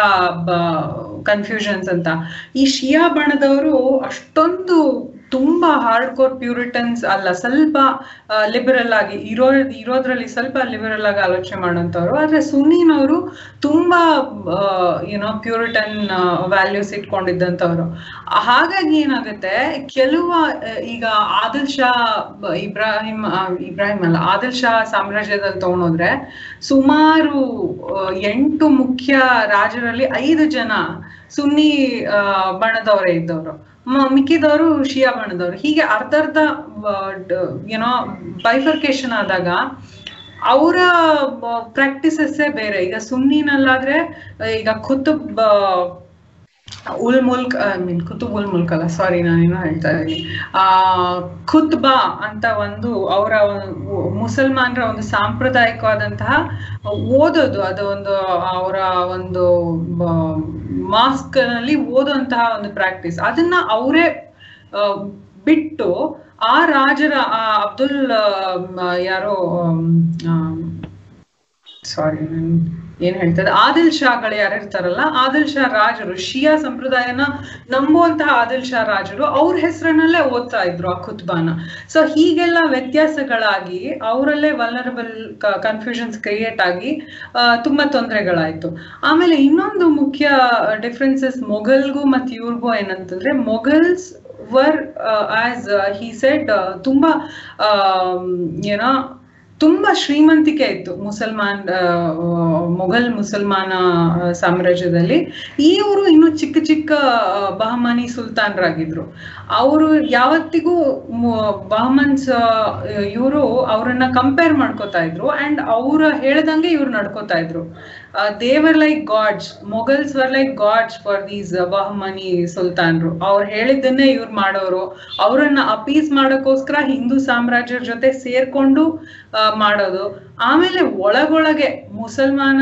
ಕನ್ಫ್ಯೂಷನ್ಸ್ ಅಂತ. ಈ ಶಿಯಾ ಬಣದವರು ಅಷ್ಟೊಂದು ತುಂಬಾ ಹಾರ್ಡ್ ಕೋರ್ ಪ್ಯೂರಿಟನ್ಸ್ ಅಲ್ಲ, ಸ್ವಲ್ಪ ಲಿಬರಲ್ ಆಗಿ ಇರೋ, ಇರೋದ್ರಲ್ಲಿ ಸ್ವಲ್ಪ ಲಿಬರಲ್ ಆಗಿ ಆಲೋಚನೆ ಮಾಡೋಂಥವ್ರು ಆದ್ರೆ ಸುನ್ನಿನವರು ತುಂಬಾ ಏನೋ ಪ್ಯೂರಿಟನ್ ವ್ಯಾಲ್ಯೂಸ್ ಇಟ್ಕೊಂಡಿದ್ದಂಥವ್ರು. ಹಾಗಾಗಿ ಏನಾಗುತ್ತೆ, ಕೆಲವು ಈಗ ಆದಿಲ್ ಶಾ, ಇಬ್ರಾಹಿಂ ಇಬ್ರಾಹಿಂ ಅಲ್ಲ, ಆದಿಲ್ ಶಾ ಸಾಮ್ರಾಜ್ಯದಲ್ಲಿ ತಗೊಂಡೋದ್ರೆ ಸುಮಾರು ಎಂಟು ಮುಖ್ಯ ರಾಜರಲ್ಲಿ ಐದು ಜನ ಸುನ್ನಿ ಬಣದವರೇ ಇದ್ದವರು. ಮಿಕ್ಕಿದವರು ಶಿಯಾ ಬಣ್ಣದವ್ರು ಹೀಗೆ ಅರ್ಧ ಅರ್ಧ ಏನೋ ಬೈಫರ್ಕೇಶನ್ ಆದಾಗ ಅವರ ಪ್ರಾಕ್ಟೀಸಸ್ಸೇ ಬೇರೆ. ಈಗ ಸುನ್ನಿನಲ್ಲಾದ್ರೆ ಈಗ ಕುತುಬ್ ಉಲ್ ಮುಲ್ಕ್ ಐ ಮೀನ್ ಕುತುಬ್ ಉಲ್ ಮುಲ್ಕ್ ಅಲ್ಲ ಸಾರಿ ನಾನೇನು ಹೇಳ್ತಾ ಇದ್ದೀನಿ. ಆ, ಖುತ್ಬಾ ಅಂತ ಒಂದು ಅವರ ಮುಸಲ್ಮಾನರ ಒಂದು ಸಾಂಪ್ರದಾಯಿಕವಾದಂತಹ ಓದೋದು, ಅದು ಒಂದು ಅವರ ಒಂದು ಮಾಸ್ಕ್ನಲ್ಲಿ ಓದುವಂತಹ ಒಂದು ಪ್ರಾಕ್ಟೀಸ್. ಅದನ್ನ ಅವರೇ ಬಿಟ್ಟು ಆ ರಾಜರ, ಆ, ಅಬ್ದುಲ್ ಯಾರೋ ಸಾರಿ ಏನ್ ಹೇಳ್ತಾರೆ ಆದಿಲ್ ಶಾಗಳು ಯಾರು ಇರ್ತಾರಲ್ಲ, ಆದಿಲ್ ಶಾ ರಾಜರು, ಶಿಯಾ ಸಂಪ್ರದಾಯನ ನಂಬುವಂತಹ ಆದಿಲ್ ಶಾ ರಾಜರು ಅವ್ರ ಹೆಸರನ್ನಲ್ಲೇ ಓದ್ತಾ ಇದ್ರು ಆ ಖುತ್ಬಾನ. ಸೊ ಹೀಗೆಲ್ಲ ವ್ಯತ್ಯಾಸಗಳಾಗಿ ಅವರಲ್ಲೇ ವಲ್ನರಬಲ್ ಕನ್ಫ್ಯೂಷನ್ಸ್ ಕ್ರಿಯೇಟ್ ಆಗಿ ತುಂಬಾ ತೊಂದರೆಗಳಾಯ್ತು. ಆಮೇಲೆ ಇನ್ನೊಂದು ಮುಖ್ಯ ಡಿಫ್ರೆನ್ಸಸ್ ಮೊಘಲ್ಗೂ ಮತ್ತೆ ಇವ್ರಿಗೂ ಏನಂತಂದ್ರೆ, Mughals were as he said ತುಂಬಾ ಏನೋ ತುಂಬಾ ಶ್ರೀಮಂತಿಕೆ ಇತ್ತು ಮುಸಲ್ಮಾನ್ ಮೊಘಲ್ ಮುಸಲ್ಮಾನ ಸಾಮ್ರಾಜ್ಯದಲ್ಲಿ. ಇವರು ಇನ್ನು ಚಿಕ್ಕ ಚಿಕ್ಕ ಬಹಮಾನಿ ಸುಲ್ತಾನರಾಗಿದ್ರು. ಅವರು ಯಾವತ್ತಿಗೂ ಬಹಮನ್ಸ್ ಇವರು ಅವರನ್ನ ಕಂಪೇರ್ ಮಾಡ್ಕೋತಾ ಇದ್ರು. ಅಂಡ್ ಅವ್ರ ಹೇಳ್ದಂಗೆ ಇವ್ರು ನಡ್ಕೋತಾ ಇದ್ರು. They were like gods Mughals were like gods for these Bahmani ಸುಲ್ತಾನ್ರು ಅವ್ರು ಹೇಳಿದ್ದನ್ನೇ ಇವ್ರು ಮಾಡೋರು. ಅವರನ್ನ ಅಪೀಸ್ ಮಾಡೋಕ್ಕೋಸ್ಕರ ಹಿಂದೂ ಸಾಮ್ರಾಜ್ಯರ ಜೊತೆ ಸೇರ್ಕೊಂಡು ಮಾಡೋದು. ಆಮೇಲೆ ಒಳಗೊಳಗೆ ಮುಸಲ್ಮಾನ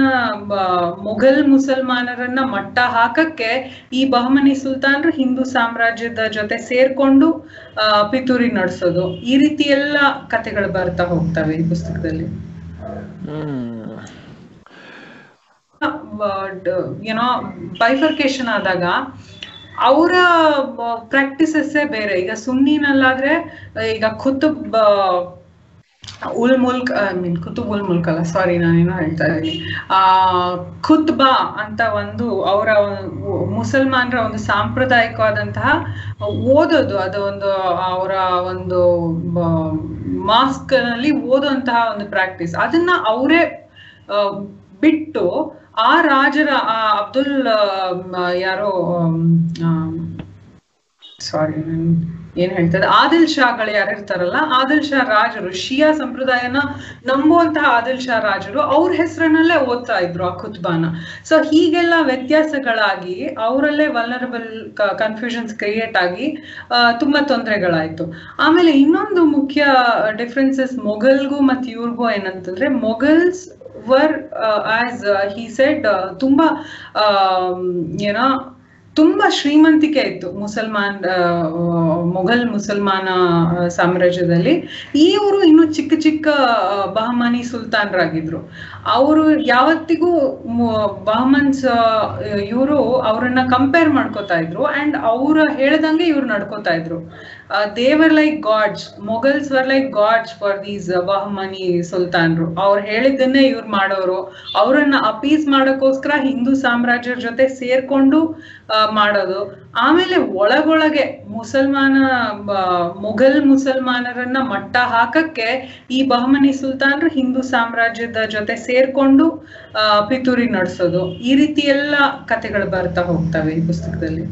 ಮೊಘಲ್ ಮುಸಲ್ಮಾನರನ್ನ ಮಟ್ಟ ಹಾಕಕ್ಕೆ ಈ ಬಹಮನಿ ಸುಲ್ತಾನ್ರು ಹಿಂದೂ ಸಾಮ್ರಾಜ್ಯದ ಜೊತೆ ಸೇರ್ಕೊಂಡು ಪಿತೂರಿ ನಡೆಸೋದು. ಈ ರೀತಿ ಎಲ್ಲ ಕಥೆಗಳು ಬರ್ತಾ ಹೋಗ್ತವೆ ಈ ಪುಸ್ತಕದಲ್ಲಿ. ಏನೋ ಬೈಫರ್ಕೇಶನ್ ಆದಾಗ ಅವರ ಪ್ರಾಕ್ಟೀಸಸ್ಸೇ ಬೇರೆ. ಈಗ ಸುನ್ನಿನಲ್ಲಾದ್ರೆ, ಈಗ ಖುತುಬ್ ಉಲ್ ಮುಲ್ಕ್ ಐ ಮೀನ್ ಕುತುಬ್ ಉಲ್ ಮುಲ್ಕ್ ಅಲ್ಲ ಸಾರಿ ನಾನೇನೋ ಹೇಳ್ತಾ ಇದ್ದೀನಿ. ಆ, ಖುತ್ಬಾ ಅಂತ ಒಂದು ಅವರ ಮುಸಲ್ಮಾನರ ಒಂದು ಸಾಂಪ್ರದಾಯಿಕವಾದಂತಹ ಓದೋದು. ಅದು ಒಂದು, ಅವರ ಒಂದು ಮಾಸ್ಕ್ನಲ್ಲಿ ಓದುವಂತಹ ಒಂದು ಪ್ರಾಕ್ಟೀಸ್ ಅದನ್ನ ಅವರೇ ಬಿಟ್ಟು ಆ ರಾಜರ, ಆ ಅಬ್ದುಲ್ ಯಾರೋ ಸಾರಿ ಏನ್ ಹೇಳ್ತಾರೆ ಆದಿಲ್ ಶಾಗಳು ಯಾರು ಇರ್ತಾರಲ್ಲ, ಆದಿಲ್ ಶಾ ರಾಜರು, ಶಿಯಾ ಸಂಪ್ರದಾಯನ ನಂಬುವಂತಹ ಆದಿಲ್ ಶಾ ರಾಜರು ಅವ್ರ ಹೆಸರನ್ನಲ್ಲೇ ಓದ್ತಾ ಇದ್ರು ಆ ಖುತ್ಬಾನ. ಸೊ ಹೀಗೆಲ್ಲ ವ್ಯತ್ಯಾಸಗಳಾಗಿ ಅವರಲ್ಲೇ ವಲ್ನರಬಲ್ ಕನ್ಫ್ಯೂಷನ್ಸ್ ಕ್ರಿಯೇಟ್ ಆಗಿ ತುಂಬಾ ತೊಂದರೆಗಳಾಯ್ತು. ಆಮೇಲೆ ಇನ್ನೊಂದು ಮುಖ್ಯ ಡಿಫ್ರೆನ್ಸಸ್ ಮೊಘಲ್ಗೂ ಮತ್ತೆ ಇವ್ರಿಗೂ ಏನಂತಂದ್ರೆ, Mughals were as he said ತುಂಬಾ ಏನೋ ತುಂಬಾ ಶ್ರೀಮಂತಿಕೆ ಇತ್ತು ಮುಸಲ್ಮಾನ್ ಆ, ಮೊಘಲ್ ಮುಸಲ್ಮಾನ ಆ, ಸಾಮ್ರಾಜ್ಯದಲ್ಲಿ. ಇವರು ಇನ್ನು ಚಿಕ್ಕ ಚಿಕ್ಕ ಬಹಮಾನಿ ಬಹಮನಿ ಸುಲ್ತಾನರಾಗಿದ್ರು. ಅವರು ಯಾವತ್ತಿಗೂ ಬಹಮನ್ಸ್ ಇವರು ಅವರನ್ನ ಕಂಪೇರ್ ಮಾಡ್ಕೋತಾ ಇದ್ರು ಅಂಡ್ ಅವ್ರ ಹೇಳ್ದಂಗೆ ಇವ್ರು ನಡ್ಕೋತಾ ಇದ್ರು. They were like gods Mughals were like gods for these Bahmani ಸುಲ್ತಾನ್ರು ಅವ್ರು ಹೇಳಿದ್ದನ್ನೇ ಇವ್ರು ಮಾಡೋರು. ಅವರನ್ನ ಅಪೀಸ್ ಮಾಡೋಕ್ಕೋಸ್ಕರ ಹಿಂದೂ ಸಾಮ್ರಾಜ್ಯರ ಜೊತೆ ಸೇರ್ಕೊಂಡು ಮಾಡೋದು. ಆಮೇಲೆ ಒಳಗೊಳಗೆ ಮುಸಲ್ಮಾನ ಮೊಘಲ್ ಮುಸಲ್ಮಾನರನ್ನ ಮಟ್ಟ ಹಾಕಕ್ಕೆ ಈ ಬಹಮನಿ ಸುಲ್ತಾನ್ರು ಹಿಂದೂ ಸಾಮ್ರಾಜ್ಯದ ಜೊತೆ ಸೇರ್ಕೊಂಡು ಪಿತೂರಿ ನಡೆಸೋದು. ಈ ರೀತಿ ಎಲ್ಲ ಕಥೆಗಳು ಬರ್ತಾ ಹೋಗ್ತವೆ ಈ ಪುಸ್ತಕದಲ್ಲಿ.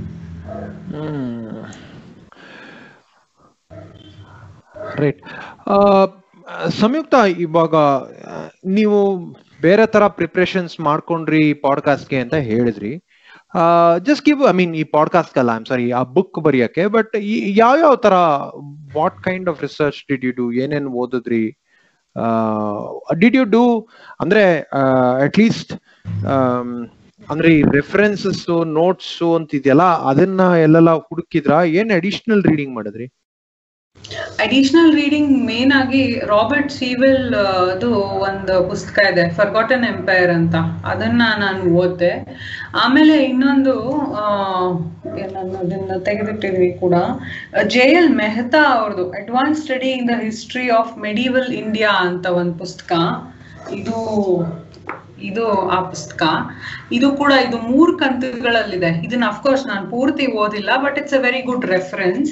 ರೈಟ್ ಸಂಯುಕ್ತ ಇವಾಗ ನೀವು ಬೇರೆ ತರ ಪ್ರಿಪ್ರೇಷನ್ಸ್ ಮಾಡ್ಕೊಂಡ್ರಿ ಪಾಡ್ಕಾಸ್ಟ್ಗೆ ಅಂತ ಹೇಳಿದ್ರಿ. ಜಸ್ಟ್ ಗಿವ್ ಐ ಮೀನ್ ಈ ಪಾಡ್ಕಾಸ್ಟ್ ಅಲ್ಲ ಐಮ್ ಸಾರಿ ಆ ಬುಕ್ ಬರೆಯಕ್ಕೆ ಬಟ್ ಯಾವ ಯಾವ ತರ what kind of research did you do ಏನೇನು ಓದಿದ್ರಿ? ಡಿಡ್ ಯು ಡೂ ಅಂದ್ರೆ ಅಟ್ ಲೀಸ್ಟ್ ಅಂದ್ರೆ ಈ ರೆಫರೆನ್ಸಸ್ ನೋಟ್ಸ್ ಅಂತಿದೆಯಲ್ಲ, ಅದನ್ನ ಎಲ್ಲೆಲ್ಲ ಹುಡುಕಿದ್ರಾ? ಏನ್ ಅಡಿಷನಲ್ ರೀಡಿಂಗ್ ಮಾಡಿದ್ರಿ? ಅಡಿಷನಲ್ ರೀಡಿಂಗ್ ಮೇನ್ ಆಗಿ ರಾಬರ್ಟ್ ಸೀವೆಲ್ ಅದು ಒಂದು ಪುಸ್ತಕ ಇದೆ ಫರ್ಗಾಟನ್ ಎಂಪೈರ್ ಅಂತ. ಅದನ್ನ ನಾನು ಓದ್ದೆ. ಆಮೇಲೆ ಇನ್ನೊಂದು ಅದನ್ನ ತೆಗೆದಿಟ್ಟಿದ್ವಿ ಕೂಡ ಜೆ ಎಲ್ ಮೆಹ್ತಾ ಅವ್ರದ್ದು advance study in the history of medieval India ಅಂತ ಒಂದು ಪುಸ್ತಕ. ಇದು ಇದು ಆ ಪುಸ್ತಕ. ಇದು ಕೂಡ ಇದು ಮೂರು ಕಂತುಗಳಲ್ಲಿದೆ. ಇದನ್ನ ಅಫ್ಕೋರ್ಸ್ ನಾನು ಪೂರ್ತಿ ಓದಿಲ್ಲ but it's a very good reference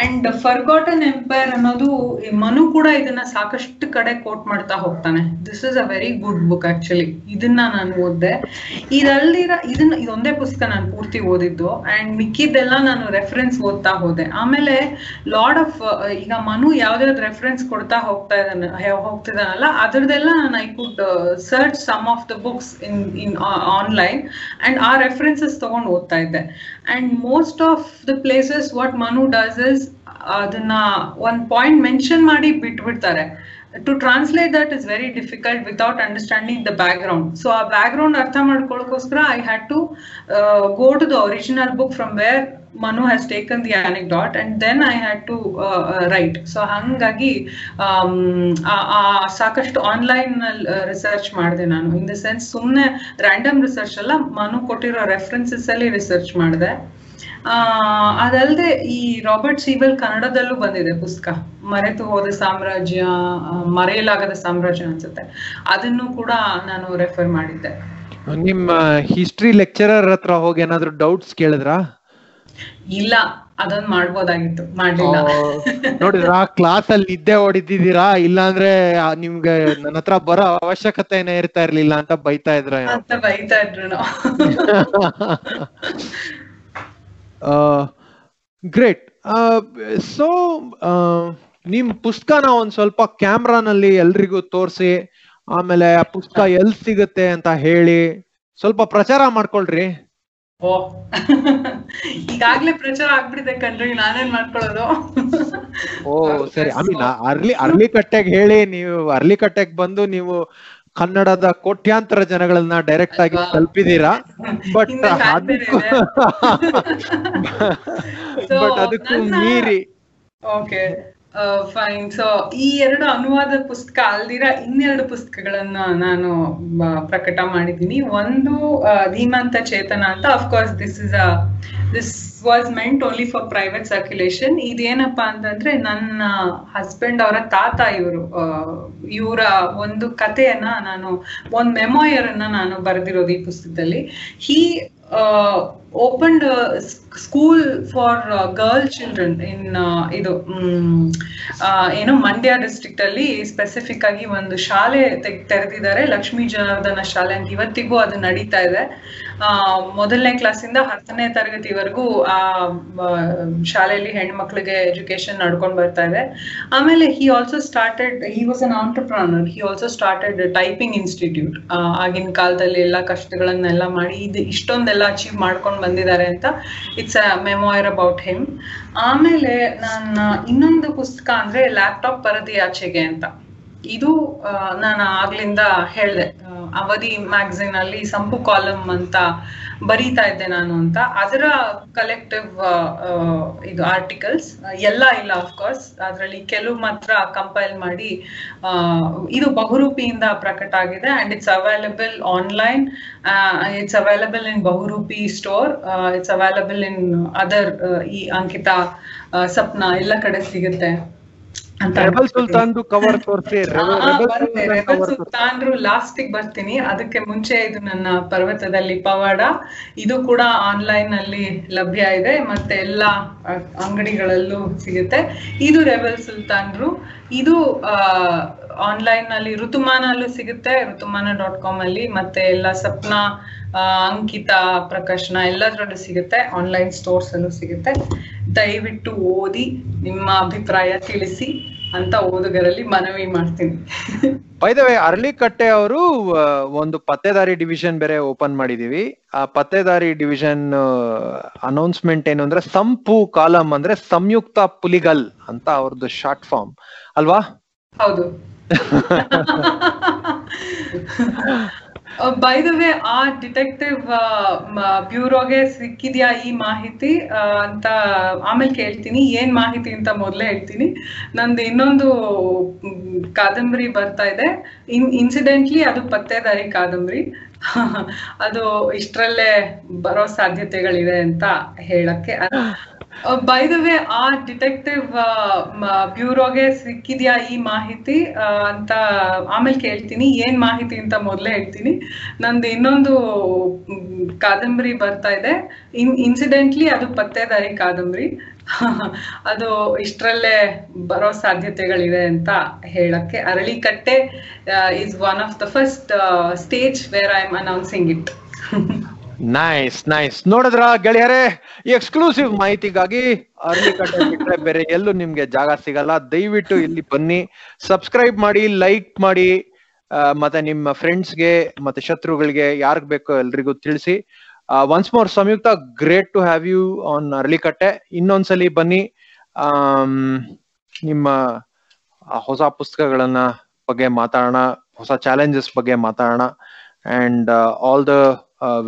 and forgotten empire ಅನ್ನೋದು ಮನು ಕೂಡ ಇದನ್ನ ಸಾಕಷ್ಟು ಕಡೆ ಕೋಟ್ ಮಾಡ್ತಾ ಹೋಗ್ತಾನೆ. This is a very good book actually ಇದನ್ನ ನಾನು ಓದ್ದೆ. ಇದಲ್ದಿರ ಇದನ್ನ, ಇದೊಂದೇ ಪುಸ್ತಕ ನಾನು ಪೂರ್ತಿ ಓದಿದ್ದು. ಅಂಡ್ ಮಿಕ್ಕಿದ್ದೆಲ್ಲ ನಾನು ರೆಫರೆನ್ಸ್ ಓದ್ತಾ ಹೋದೆ. ಆಮೇಲೆ ಲಾರ್ಡ್ ಆಫ್ ಈಗ ಮನು ಯಾವ್ದಾವ್ದು ರೆಫರೆನ್ಸ್ ಕೊಡ್ತಾ ಹೋಗ್ತಾ ಇದ್ದಾನೆ ಹೋಗ್ತಿದ್ದಾನಲ್ಲ, ಅದ್ರದ್ದೆಲ್ಲ ನಾನು I could search some of the books in in online and ಆ ರೆಫರೆನ್ಸಸ್ ತಗೊಂಡು ಓದ್ತಾ ಇದ್ದೆ. And most of the places, what Manu does is ಅದನ್ನ ಒಂದ್ ಪಾಯಿಂಟ್ ಮೆನ್ಷನ್ ಮಾಡಿ ಬಿಟ್ಬಿಡ್ತಾರೆ. To translate that is very difficult without understanding the background so ಆ background ಅರ್ಥ ಮಾಡ್ಕೊಳ್ಳೋಕೋಸ್ಕರ I had to go to the original book from where Manu has taken the anecdote and then I had to write so ಹಂಗಾಗಿ ಆ ಸಾಕಷ್ಟು online research ಮಾಡಿದೆ ನಾನು. In the sense ಸುಮ್ಮನೆ random research ಅಲ್ಲ, ಮನು ಕೊಟ್ಟಿರೋ references ಅಲ್ಲಿ ರಿಸರ್ಚ್ ಮಾಡಿದೆ. ಅದಲ್ಲದೆ ಈ ರಾಬರ್ಟ್ ಸೀವೆಲ್ ಕನ್ನಡದಲ್ಲೂ ಬಂದಿದೆ ಪುಸ್ತಕ. ಮರೆತು ಹೋದ ಸಾಮ್ರಾಜ್ಯ ಮರೆಯಲಾಗದ ಸಾಮ್ರಾಜ್ಯ ಅನ್ಸುತ್ತೆ. ಅದನ್ನು ಕೂಡ ನಾನು ರೆಫರ್ ಮಾಡಿದ್ದೆ. ನಿಮ್ಮ ಹಿಸ್ಟ್ರಿ ಲೆಕ್ಚರರ್ ಹತ್ರ ಹೋಗಿ ಏನಾದ್ರು ಡೌಟ್ಸ್ ಕೇಳಿದ್ರಾ? ಇಲ್ಲ ಅದೊಂದು ಮಾಡ್ಬೋದಾಗಿತ್ತು ಮಾಡ್ಲಿಲ್ಲ. ನೋಡಿದ್ರ ಕ್ಲಾಸ್ ಅಲ್ಲಿ ನಿದ್ದೆ ಹೊಡಿತಿದ್ದೀರಾ? ಇಲ್ಲಾಂದ್ರೆ ಅಂದ್ರೆ ನಿಮ್ಗೆ ನನ್ನ ಹತ್ರ ಬರೋ ಅವಶ್ಯಕತೆ ಏನೇ ಇರ್ತಾ ಇರ್ಲಿಲ್ಲ ಅಂತ ಬೈತಾ ಇದ್ರ ಬೈತಾ ಇದ್ರು ಗ್ರೇಟ್ ಸೊ *laughs* ನಿಮ್ ಪುಸ್ತಕನ ಒಂದ್ ಸ್ವಲ್ಪ ಕ್ಯಾಮ್ರಾನಲ್ಲಿ ಎಲ್ರಿಗೂ ತೋರಿಸಿ ಆಮೇಲೆ ಆ ಪುಸ್ತಕ ಎಲ್ ಸಿಗುತ್ತೆ ಅಂತ ಹೇಳಿ ಸ್ವಲ್ಪ ಪ್ರಚಾರ ಮಾಡ್ಕೊಳ್ರಿ. ಓ. ಈಗಾಗ್ಲೇ ಪ್ರಚಾರ ಆಗ್ಬಿಟ್ಟಿದೆ ಕಣ್ರಿ ನಾನೇನ್ ಮಾಡ್ಕೊಳ್ಳೋದು? ಓ ಸರಿ ಅಮೀನ್ ಮೀನ್ ಅರ್ಲಿ ಅರ್ಲಿ ಕಟ್ಟೆಗೆ ಹೇಳಿ ನೀವು ಅರ್ಲಿ ಕಟ್ಟೆಗೆ ಬಂದು ನೀವು ಕನ್ನಡದ ಕೋಟ್ಯಾಂತರ ಜನಗಳನ್ನ ಡೈರೆಕ್ಟ್ ಆಗಿ? ತಲುಪಿದೀರಾ? ಬಟ್ ಬಟ್ ಅದಕ್ಕೂ *laughs* ಮೀರಿ. ಓಕೆ ಫೈನ್ ಸೊ ಈ ಎರಡು ಅನುವಾದ ಪುಸ್ತಕ ಅಲ್ದಿರ ಇನ್ನೆರಡು ಪುಸ್ತಕಗಳನ್ನ ನಾನು ಪ್ರಕಟ ಮಾಡಿದ್ದೀನಿ. ಒಂದು ಧೀಮಂತ ಚೇತನ ಅಂತ. Of course this is a this was meant only for private circulation ಇದೇನಪ್ಪಾ ಅಂತಂದ್ರೆ ನನ್ನ ಹಸ್ಬೆಂಡ್ ಅವರ ತಾತ ಇವರು ಇವರ ಒಂದು ಕಥೆಯನ್ನ ನಾನು, ಒಂದು ಮೆಮೋಯರ್ ಅನ್ನ ನಾನು ಬರೆದಿರೋದು ಈ ಪುಸ್ತಕದಲ್ಲಿ. He opened school for girl children in ಇದು ಏನು ಮಂಡ್ಯ ಡಿಸ್ಟ್ರಿಕ್ಟ್ ಅಲ್ಲಿ ಸ್ಪೆಸಿಫಿಕ್ ಆಗಿ ಒಂದು ಶಾಲೆ ತೆರೆದಿದ್ದಾರೆ. ಲಕ್ಷ್ಮೀ ಜನಾರ್ದನ ಶಾಲೆ ಅಂತ ಇವತ್ತಿಗೂ ಅದು ನಡೀತಾ ಇದೆ. ಮೊದಲನೇ ಕ್ಲಾಸಿಂದ ಹತ್ತನೇ ತರಗತಿವರೆಗೂ ಆ ಆ, ಶಾಲೆಯಲ್ಲಿ ಹೆಣ್ಮಕ್ಳಿಗೆ ಎಜುಕೇಶನ್ ನಡ್ಕೊಂಡು ಬರ್ತಾ ಇದೆ. ಆಮೇಲೆ he also started he was an entrepreneur he also started typing institute ಆಗಿನ ಕಾಲದಲ್ಲಿ ಎಲ್ಲ ಕಷ್ಟಗಳನ್ನೆಲ್ಲ ಮಾಡಿ ಇದು ಇಷ್ಟೊಂದೆಲ್ಲ ಅಚೀವ್ ಮಾಡ್ಕೊಂಡು ಬಂದಿದ್ದಾರೆ ಅಂತ it's a memoir about him ಆಮೇಲೆ ನನ್ನ ಇನ್ನೊಂದು ಪುಸ್ತಕ ಅಂದ್ರೆ ಲ್ಯಾಪ್ಟಾಪ್ ಪರದಿ ಆಚೆಗೆ ಅಂತ. ಇದು ನಾನು ಆಗ್ಲಿಂದ ಹೇಳ್ದೆ. ಅವಧಿ ಮ್ಯಾಗಝಿನ್ ಅಲ್ಲಿ ಸಂಪು ಕಾಲಮ್ ಅಂತ ಬರೀತಾ ಇದ್ದೆ ನಾನು ಅಂತ. ಅದರ ಕಲೆಕ್ಟಿವ್ ಇದು ಆರ್ಟಿಕಲ್ಸ್ ಎಲ್ಲ ಇಲ್ಲ ಕೋರ್ಸ್ ಅದರಲ್ಲಿ ಕೆಲವು ಮಾತ್ರ ಕಂಪೈಲ್ ಮಾಡಿ ಇದು ಬಹುರೂಪಿಯಿಂದ ಪ್ರಕಟ ಆಗಿದೆ. And it's available online it's available in Bahuroopi store it's available in other ಈ ಅಂಕಿತಾ ಸಪ್ನ ಎಲ್ಲ ಕಡೆ ಸಿಗುತ್ತೆ. ರೆಬಲ್ ಸುಲ್ತಾನ್ ಕವರ್ ತೋರಿಸಿ. ರೆಬಲ್ ಸುಲ್ತಾನ್ರು ಲಾಸ್ಟ್ ಬರ್ತೀನಿ. ಅದಕ್ಕೆ ಮುಂಚೆ ಇದು ನನ್ನ ಪರ್ವತದಲ್ಲಿ ಪವಾಡ ಇದು ಕೂಡ ಆನ್ಲೈನ್ ಅಲ್ಲಿ ಲಭ್ಯ ಇದೆ. ಮತ್ತೆ ಎಲ್ಲಾ ಅಂಗಡಿಗಳಲ್ಲೂ ಸಿಗುತ್ತೆ. ಇದು ರೆಬಲ್ ಸುಲ್ತಾನ್ರು. ಇದು ಆನ್ಲೈನ್ನಲ್ಲಿ ಋತುಮಾನಲ್ಲೂ ಸಿಗುತ್ತೆ ಋತುಮಾನ ಡಾಟ್ ಕಾಮ್ ಅಲ್ಲಿ ಮತ್ತೆ ಎಲ್ಲ ಸಪ್ನ ಅಂಕಿತ ಪ್ರಕಾಶನ ಎಲ್ಲದರಲ್ಲೂ ಸಿಗುತ್ತೆ ಆನ್ಲೈನ್ ಸ್ಟೋರ್ಸ್ ಅಲ್ಲೂ ಸಿಗುತ್ತೆ. ದಯವಿಟ್ಟು ಓದಿ ನಿಮ್ಮ ಅಭಿಪ್ರಾಯ ತಿಳಿಸಿ ಅಂತ ಓದುಗರಲ್ಲಿ ಮನವಿ ಮಾಡ್ತೀನಿ. ಬೈದವೆ ಅರಳಿಕಟ್ಟೆ ಅವರು ಒಂದು ಪತ್ತೆದಾರಿ ಡಿವಿಷನ್ ಬೇರೆ ಓಪನ್ ಮಾಡಿದೀವಿ. ಆ ಪತ್ತೆದಾರಿ ಡಿವಿಷನ್ ಅನೌನ್ಸ್ಮೆಂಟ್ ಏನು ಅಂದ್ರೆ ಸಂಪು ಕಾಲಂ ಅಂದ್ರೆ ಸಂಯುಕ್ತ ಪುಲಿಗಲ್ ಅಂತ ಅವ್ರದ್ದು ಶಾರ್ಟ್ ಫಾರ್ಮ್ ಅಲ್ವಾ? ಹೌದು. ಬೈ ದ ವೇ ಆ ಡಿಟೆಕ್ಟಿವ್ ಬ್ಯೂರೋಗೆ ಸಿಕ್ಕಿದ್ಯಾ ಈ ಮಾಹಿತಿ? ಆ, ಅಂತ ಆಮೇಲೆ ಕೇಳ್ತೀನಿ. ಏನ್ ಮಾಹಿತಿ ಅಂತ ಮೊದಲೇ ಹೇಳ್ತೀನಿ. ನಂದು ಇನ್ನೊಂದು ಕಾದಂಬರಿ ಬರ್ತಾ ಇದೆ. ಇನ್ ಇನ್ಸಿಡೆಂಟ್ಲಿ ಅದು ಪತ್ತೇದಾರಿ ಕಾದಂಬರಿ. *laughs* ಅದು ಇಷ್ಟರಲ್ಲೇ ಬರೋ ಸಾಧ್ಯತೆಗಳಿವೆ ಅಂತ ಹೇಳಕ್ಕೆ ಬೈ ದ ವೇ ಆ ಡಿಟೆಕ್ಟಿವ್ ಬ್ಯೂರೋಗೆ ಸಿಕ್ಕಿದ್ಯಾ ಈ ಮಾಹಿತಿ? ಅಂತ ಆಮೇಲೆ ಕೇಳ್ತೀನಿ. ಏನ್ ಮಾಹಿತಿ ಅಂತ ಮೊದಲೇ ಹೇಳ್ತೀನಿ. ನಂದು ಇನ್ನೊಂದು ಕಾದಂಬರಿ ಬರ್ತಾ ಇದೆ. ಇನ್ ಇನ್ಸಿಡೆಂಟ್ಲಿ ಅದು ಪತ್ತೇದಾರಿ ಕಾದಂಬರಿ. *laughs* ಅದು ಇಷ್ಟರಲ್ಲೇ ಬರೋ ಸಾಧ್ಯತೆಗಳಿವೆ ಅಂತ ಹೇಳಕ್ಕೆ Aralikatte is one of the first stage where I am announcing it nice nice ನೋಡಿದ್ರ ಗೆಳೆಯರೇ ಎಕ್ಸ್ಕ್ಲೂಸಿವ್ ಮಾಹಿತಿಗಾಗಿ ಅರಳಿಕಟ್ಟೆ ಬಿಟ್ರೆ ಬೇರೆ ಎಲ್ಲೂ ನಿಮ್ಗೆ ಜಾಗ ಸಿಗಲ್ಲ. ದಯವಿಟ್ಟು ಇಲ್ಲಿ ಬನ್ನಿ ಸಬ್ಸ್ಕ್ರೈಬ್ ಮಾಡಿ ಲೈಕ್ ಮಾಡಿ ಮತ್ತೆ ನಿಮ್ಮ ಫ್ರೆಂಡ್ಸ್ಗೆ ಮತ್ತೆ ಶತ್ರುಗಳಿಗೆ ಯಾರಿಗ್ ಬೇಕೋ ಎಲ್ರಿಗೂ ತಿಳಿಸಿ. Once more Samyuktha great to have you on Aralikatte. ಇನ್ನೊಂದ್ಸಲಿ ಬನ್ನಿ ನಿಮ್ಮ ಹೊಸ ಪುಸ್ತಕಗಳನ್ನ ಬಗ್ಗೆ ಮಾತಾಡೋಣ, ಹೊಸ ಚಾಲೆಂಜಸ್ ಬಗ್ಗೆ ಮಾತಾಡೋಣ and all the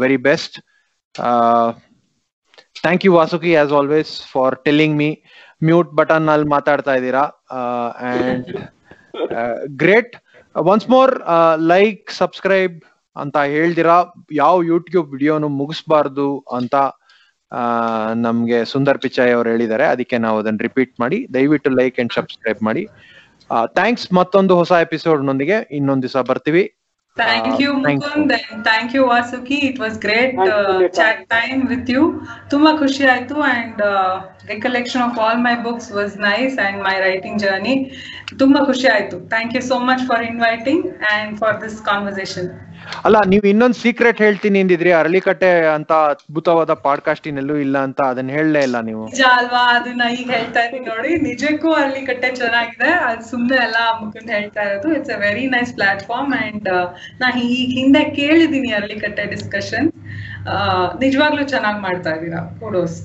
very best thank you Vasuki as always for telling me mute button ಅಲ್ಲಿ ಮಾತಾಡ್ತಾ ಇದ್ದೀರಾ? And great once more like subscribe ಅಂತ ಹೇಳ್ದಿರಾ ಯಾವ ಯೂಟ್ಯೂಬ್ ವಿಡಿಯೋನು ಮುಗಿಸ್ಬಾರ್ದು ಅಂತ ಆ, ನಮ್ಗೆ ಸುಂದರ್ ಪಿಚಾಯ್ ಅವ್ರು ಹೇಳಿದ್ದಾರೆ. ಅದಕ್ಕೆ ನಾವು ಅದನ್ನ ರಿಪೀಟ್ ಮಾಡಿ ದಯವಿಟ್ಟು ಲೈಕ್ ಅಂಡ್ ಸಬ್ಸ್ಕ್ರೈಬ್ ಮಾಡಿ. ಥ್ಯಾಂಕ್ಸ್ ಮತ್ತೊಂದು ಹೊಸ ಎಪಿಸೋಡ್ ನೊಂದಿಗೆ ಇನ್ನೊಂದ್ ದಿವಸ ಬರ್ತೀವಿ. Thank you thank you. Mukund thank you Vasuki it was great. Chat time with you ತುಂಬಾ ಖುಷಿ ಆಯ್ತು and recollection of all my books was nice and my writing journey ತುಂಬಾ ಖುಷಿ ಆಯ್ತು. Thank you so much for inviting and for this conversation ಅಲ್ಲ ನೀವು ಇನ್ನೊಂದು secret ಹೇಳ್ತೀನಿ ಅಂದಿದ್ರಿ ಅರಳಿಕಟ್ಟೆ ಅಂತ ಅದ್ಭುತವಾದ ಪಾಡ್ಕಾಸ್ಟ್ ಇನ್ನೆಲ್ಲೂ ಇಲ್ಲ ಅಂತ ಅದನ್ನ ಹೇಳಲೇ ಇಲ್ಲ ನೀವು. ನಿಜ ಅಲ್ವಾ? ಅದನ್ನ ಈಗ ಹೇಳ್ತಾ ಇದ್ದೀನಿ ನೋಡಿ. ನಿಜಕ್ಕೂ ಅರಳಿಕಟ್ಟೆ ಕಟ್ಟೆ ಚೆನ್ನಾಗಿದೆ. ಅದು ಸುಮ್ನೆ ಎಲ್ಲ ಮುಖಂಡ್ ಹೇಳ್ತಾ ಇರೋದು. It's a very nice platform and ನಾ ಈಗ ಹಿಂದೆ ಕೇಳಿದೀನಿ ಅರಳಿಕಟ್ಟೆ ಕಟ್ಟೆ ಡಿಸ್ಕಷನ್ ನಿಜವಾಗ್ಲೂ ಚೆನ್ನಾಗಿ ಮಾಡ್ತಾ ಇದೀರಾ photos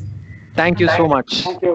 thank you so much thank you